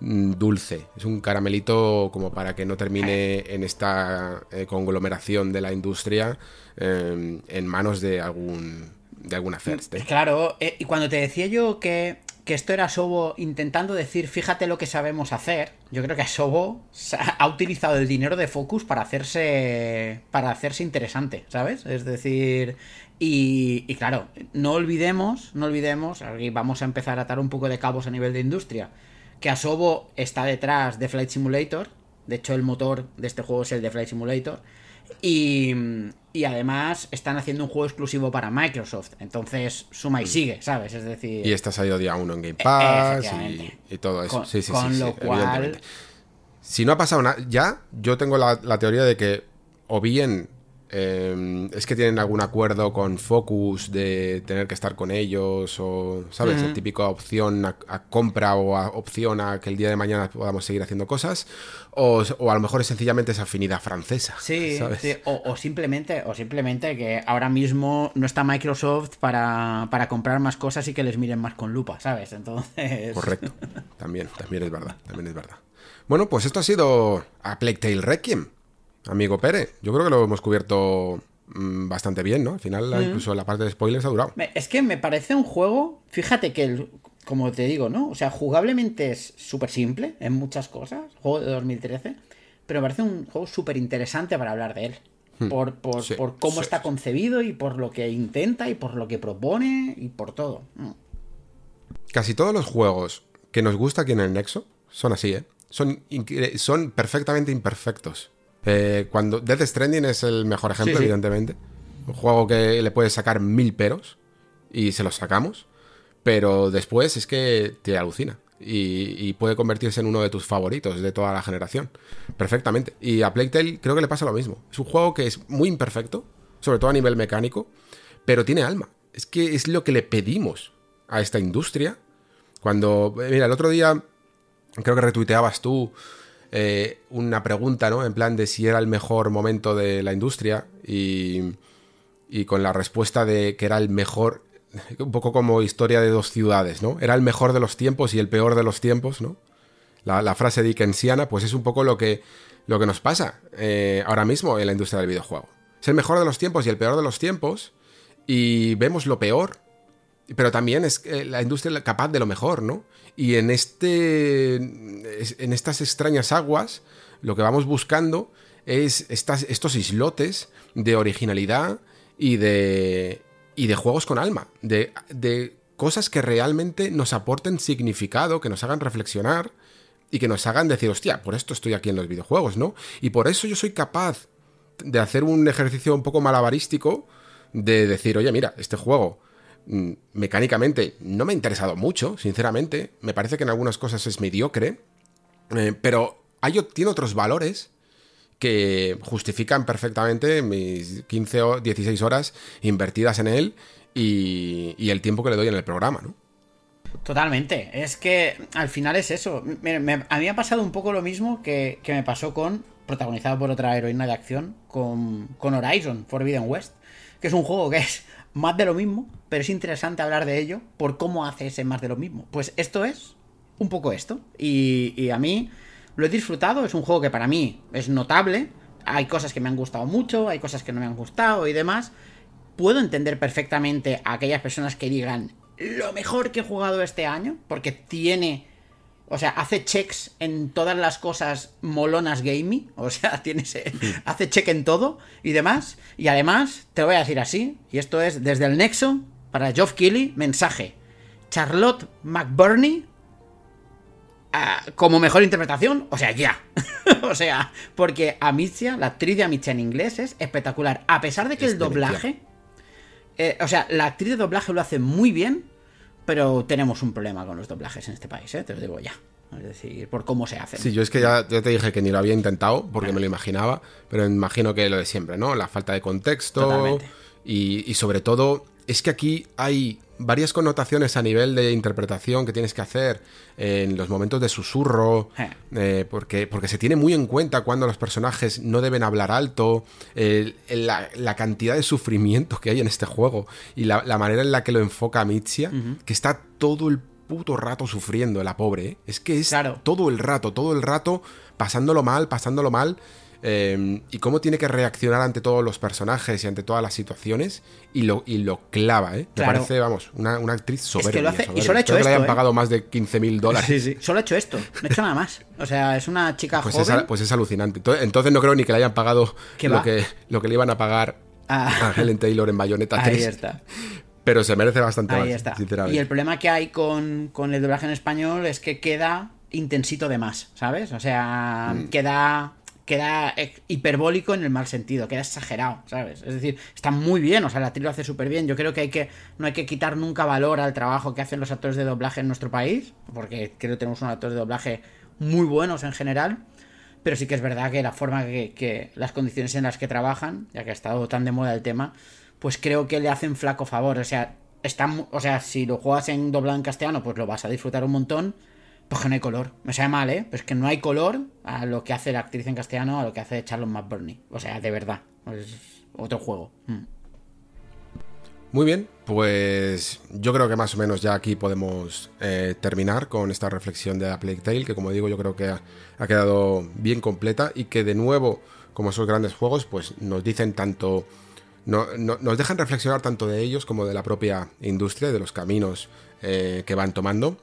mm, dulce. Es un caramelito como para que no termine en esta eh, conglomeración de la industria em, en manos de algún de alguna first. ¿eh? Claro, eh, y cuando te decía yo que que esto era Sobo intentando decir, fíjate lo que sabemos hacer. Yo creo que Sobo ha utilizado el dinero de Focus para hacerse para hacerse interesante, ¿sabes? Es decir, y, y claro, no olvidemos, no olvidemos, aquí vamos a empezar a atar un poco de cabos a nivel de industria, que Asobo está detrás de Flight Simulator, de hecho el motor de este juego es el de Flight Simulator, y, y además están haciendo un juego exclusivo para Microsoft. Entonces suma y mm. sigue, ¿sabes? Es decir. Y está salido día uno en Game Pass y, todo eso. sí, sí, con lo cual. Si no ha pasado nada. Ya, yo tengo la teoría de que o bien Em, es que tienen algún acuerdo con Focus de tener que estar con ellos o, ¿sabes? El típico opción a, compra o a opción a que el día de mañana podamos seguir haciendo cosas o, a lo mejor es sencillamente esa afinidad francesa. Sí, O, simplemente, o simplemente que ahora mismo no está Microsoft para, para comprar más cosas y que les miren más con lupa, ¿sabes? Entonces... Correcto, también, también es verdad, también es verdad. Bueno, pues esto ha sido a Plague Tale Requiem amigo Pérez. Yo creo que lo hemos cubierto mm, bastante bien, ¿no? Al final, mm. incluso la parte de spoilers ha durado. Es que me parece un juego, fíjate que, como te digo, ¿no? O sea, jugablemente es súper simple en muchas cosas, juego de 2013, pero me parece un juego súper interesante para hablar de él. Hmm. Por, por, cómo está concebido y por lo que intenta y por lo que propone y por todo. Mm. Casi todos los juegos que nos gusta aquí en el Nexo son así, ¿eh? Son, son perfectamente imperfectos. Eh, cuando Death Stranding es el mejor ejemplo, evidentemente. Un juego que le puedes sacar mil peros y se los sacamos, pero después es que te alucina y, puede convertirse en uno de tus favoritos de toda la generación. Perfectamente. Y a Playtale creo que le pasa lo mismo. Es un juego que es muy imperfecto, sobre todo a nivel mecánico, pero tiene alma. Es que es lo que le pedimos a esta industria. Cuando, mira, el otro día creo que retuiteabas tú eh, una pregunta, ¿no? En plan de si era el mejor momento de la industria y, con la respuesta de que era el mejor, un poco como historia de dos ciudades, ¿no? Era el mejor de los tiempos y el peor de los tiempos, ¿no? La, la frase dickensiana, pues es un poco lo que, lo que nos pasa eh, ahora mismo en la industria del videojuego. Es el mejor de los tiempos y el peor de los tiempos y vemos lo peor pero también es la industria capaz de lo mejor, ¿no? Y en, este, en estas extrañas aguas, lo que vamos buscando es estas, estos islotes de originalidad y de, y de juegos con alma, de, de cosas que realmente nos aporten significado, que nos hagan reflexionar y que nos hagan decir, hostia, por esto estoy aquí en los videojuegos, ¿no? Y por eso yo soy capaz de hacer un ejercicio un poco malabarístico de decir, oye, mira, este juego mecánicamente no me ha interesado mucho, sinceramente. Me parece que en algunas cosas es mediocre. Eh, pero hay, tiene otros valores que justifican perfectamente mis 15 o 16 horas invertidas en él y, el tiempo que le doy en el programa, ¿no? Totalmente. Es que al final es eso. a mí me ha pasado un poco lo mismo que, me pasó con, protagonizado por otra heroína de acción, con, con Horizon Forbidden West, que es un juego que es más de lo mismo, pero es interesante hablar de ello por cómo hace ese más de lo mismo. Pues esto es un poco esto. Y, a mí lo he disfrutado, es un juego que para mí es notable. Hay cosas que me han gustado mucho, hay cosas que no me han gustado y demás. Puedo entender perfectamente a aquellas personas que digan lo mejor que he jugado este año, porque tiene o sea, hace checks en todas las cosas molonas gaming. O sea, tiene hace check en todo y demás. Y además, te voy a decir así, y esto es desde el Nexo, para Geoff Keighley, mensaje. Charlotte McBurney ah, como mejor interpretación, o sea, ya. o sea, porque Amicia, la actriz de Amicia en inglés es espectacular. A pesar de que el doblaje eh, o sea, la actriz de doblaje lo hace muy bien, pero tenemos un problema con los doblajes en este país, ¿eh? te lo digo ya. Es decir, por cómo se hacen. Sí, yo es que ya, te dije que ni lo había intentado porque me lo imaginaba, pero imagino que lo de siempre, ¿no? La falta de contexto y, y sobre todo es que aquí hay varias connotaciones a nivel de interpretación que tienes que hacer en los momentos de susurro, eh. Eh, porque, porque se tiene muy en cuenta cuando los personajes no deben hablar alto, la, cantidad de sufrimiento que hay en este juego y la, manera en la que lo enfoca Mitsia, que está todo el puto rato sufriendo, la pobre. ¿eh? Es que es todo el rato, todo el rato pasándolo mal, pasándolo mal. Em, y cómo tiene que reaccionar ante todos los personajes y ante todas las situaciones y lo, y lo clava, ¿eh? Me parece, vamos, una, actriz soberbia. Y solo ha hecho esto, le hayan ¿eh? pagado más de 15.000 dólares. Sí, sí. Solo ha hecho esto, no ha hecho nada más. O sea, es una chica pues joven. Es, pues es alucinante. Entonces no creo ni que le hayan pagado lo que, lo que le iban a pagar ah. a Helen Taylor en Bayonetta 3. Ahí está. Pero se merece bastante Ahí más, está. sinceramente. Y el problema que hay con, con el doblaje en español es que queda intensito de más, ¿sabes? O sea, mm. queda queda hiperbólico en el mal sentido, queda exagerado, ¿sabes? Es decir, está muy bien, o sea, la actriz lo hace súper bien. Yo creo que hay que no hay que quitar nunca valor al trabajo que hacen los actores de doblaje en nuestro país, porque creo que tenemos unos actores de doblaje muy buenos en general. Pero sí que es verdad que la forma que, que las condiciones en las que trabajan, ya que ha estado tan de moda el tema, pues creo que le hacen flaco favor. O sea, está, o sea, si lo juegas en doblado en castellano, pues lo vas a disfrutar un montón pues que no hay color. Me sabe mal, ¿eh? Pues que no hay color a lo que hace la actriz en castellano, a lo que hace Charlotte McBurney. O sea, de verdad. Es otro juego. Mm. Muy bien, pues yo creo que más o menos ya aquí podemos eh, terminar con esta reflexión de la Plague Tale, que como digo yo creo que ha, quedado bien completa y que de nuevo, como esos grandes juegos, pues nos dicen tanto, nos dejan reflexionar tanto de ellos como de la propia industria, de los caminos eh, que van tomando.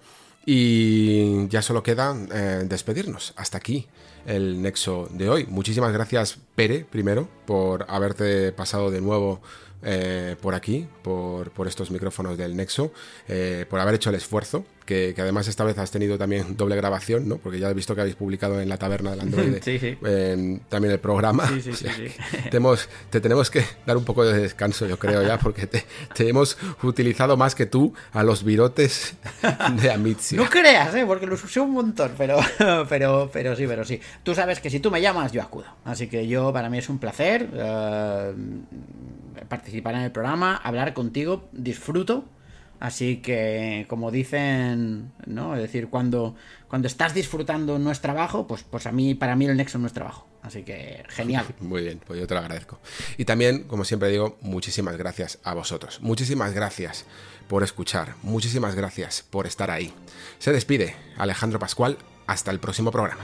Y ya solo queda eh, despedirnos. Hasta aquí el nexo de hoy. Muchísimas gracias, Pere, primero, por haberte pasado de nuevo eh, por aquí, por, por, estos micrófonos del Nexo, eh, por haber hecho el esfuerzo que, además esta vez has tenido también doble grabación, ¿no? Porque ya he visto que habéis publicado en la taberna del Android em, también el programa. te, tenemos que dar un poco de descanso, yo creo ya, porque te, hemos utilizado más que tú a los virotes de Amitsia. No creas, ¿eh? Porque los usé un montón, pero, pero, pero sí, pero sí. Tú sabes que si tú me llamas, yo acudo. Así que yo, para mí es un placer eh, participar en el programa, hablar contigo, disfruto Así que, como dicen, ¿no? Es decir, cuando, cuando estás disfrutando no es trabajo, pues, pues a mí, para mí el Nexo no es trabajo. Así que, genial. Muy bien, pues yo te lo agradezco. Y también, como siempre digo, muchísimas gracias a vosotros. Muchísimas gracias por escuchar. Muchísimas gracias por estar ahí. Se despide Alejandro Pascual. Hasta el próximo programa.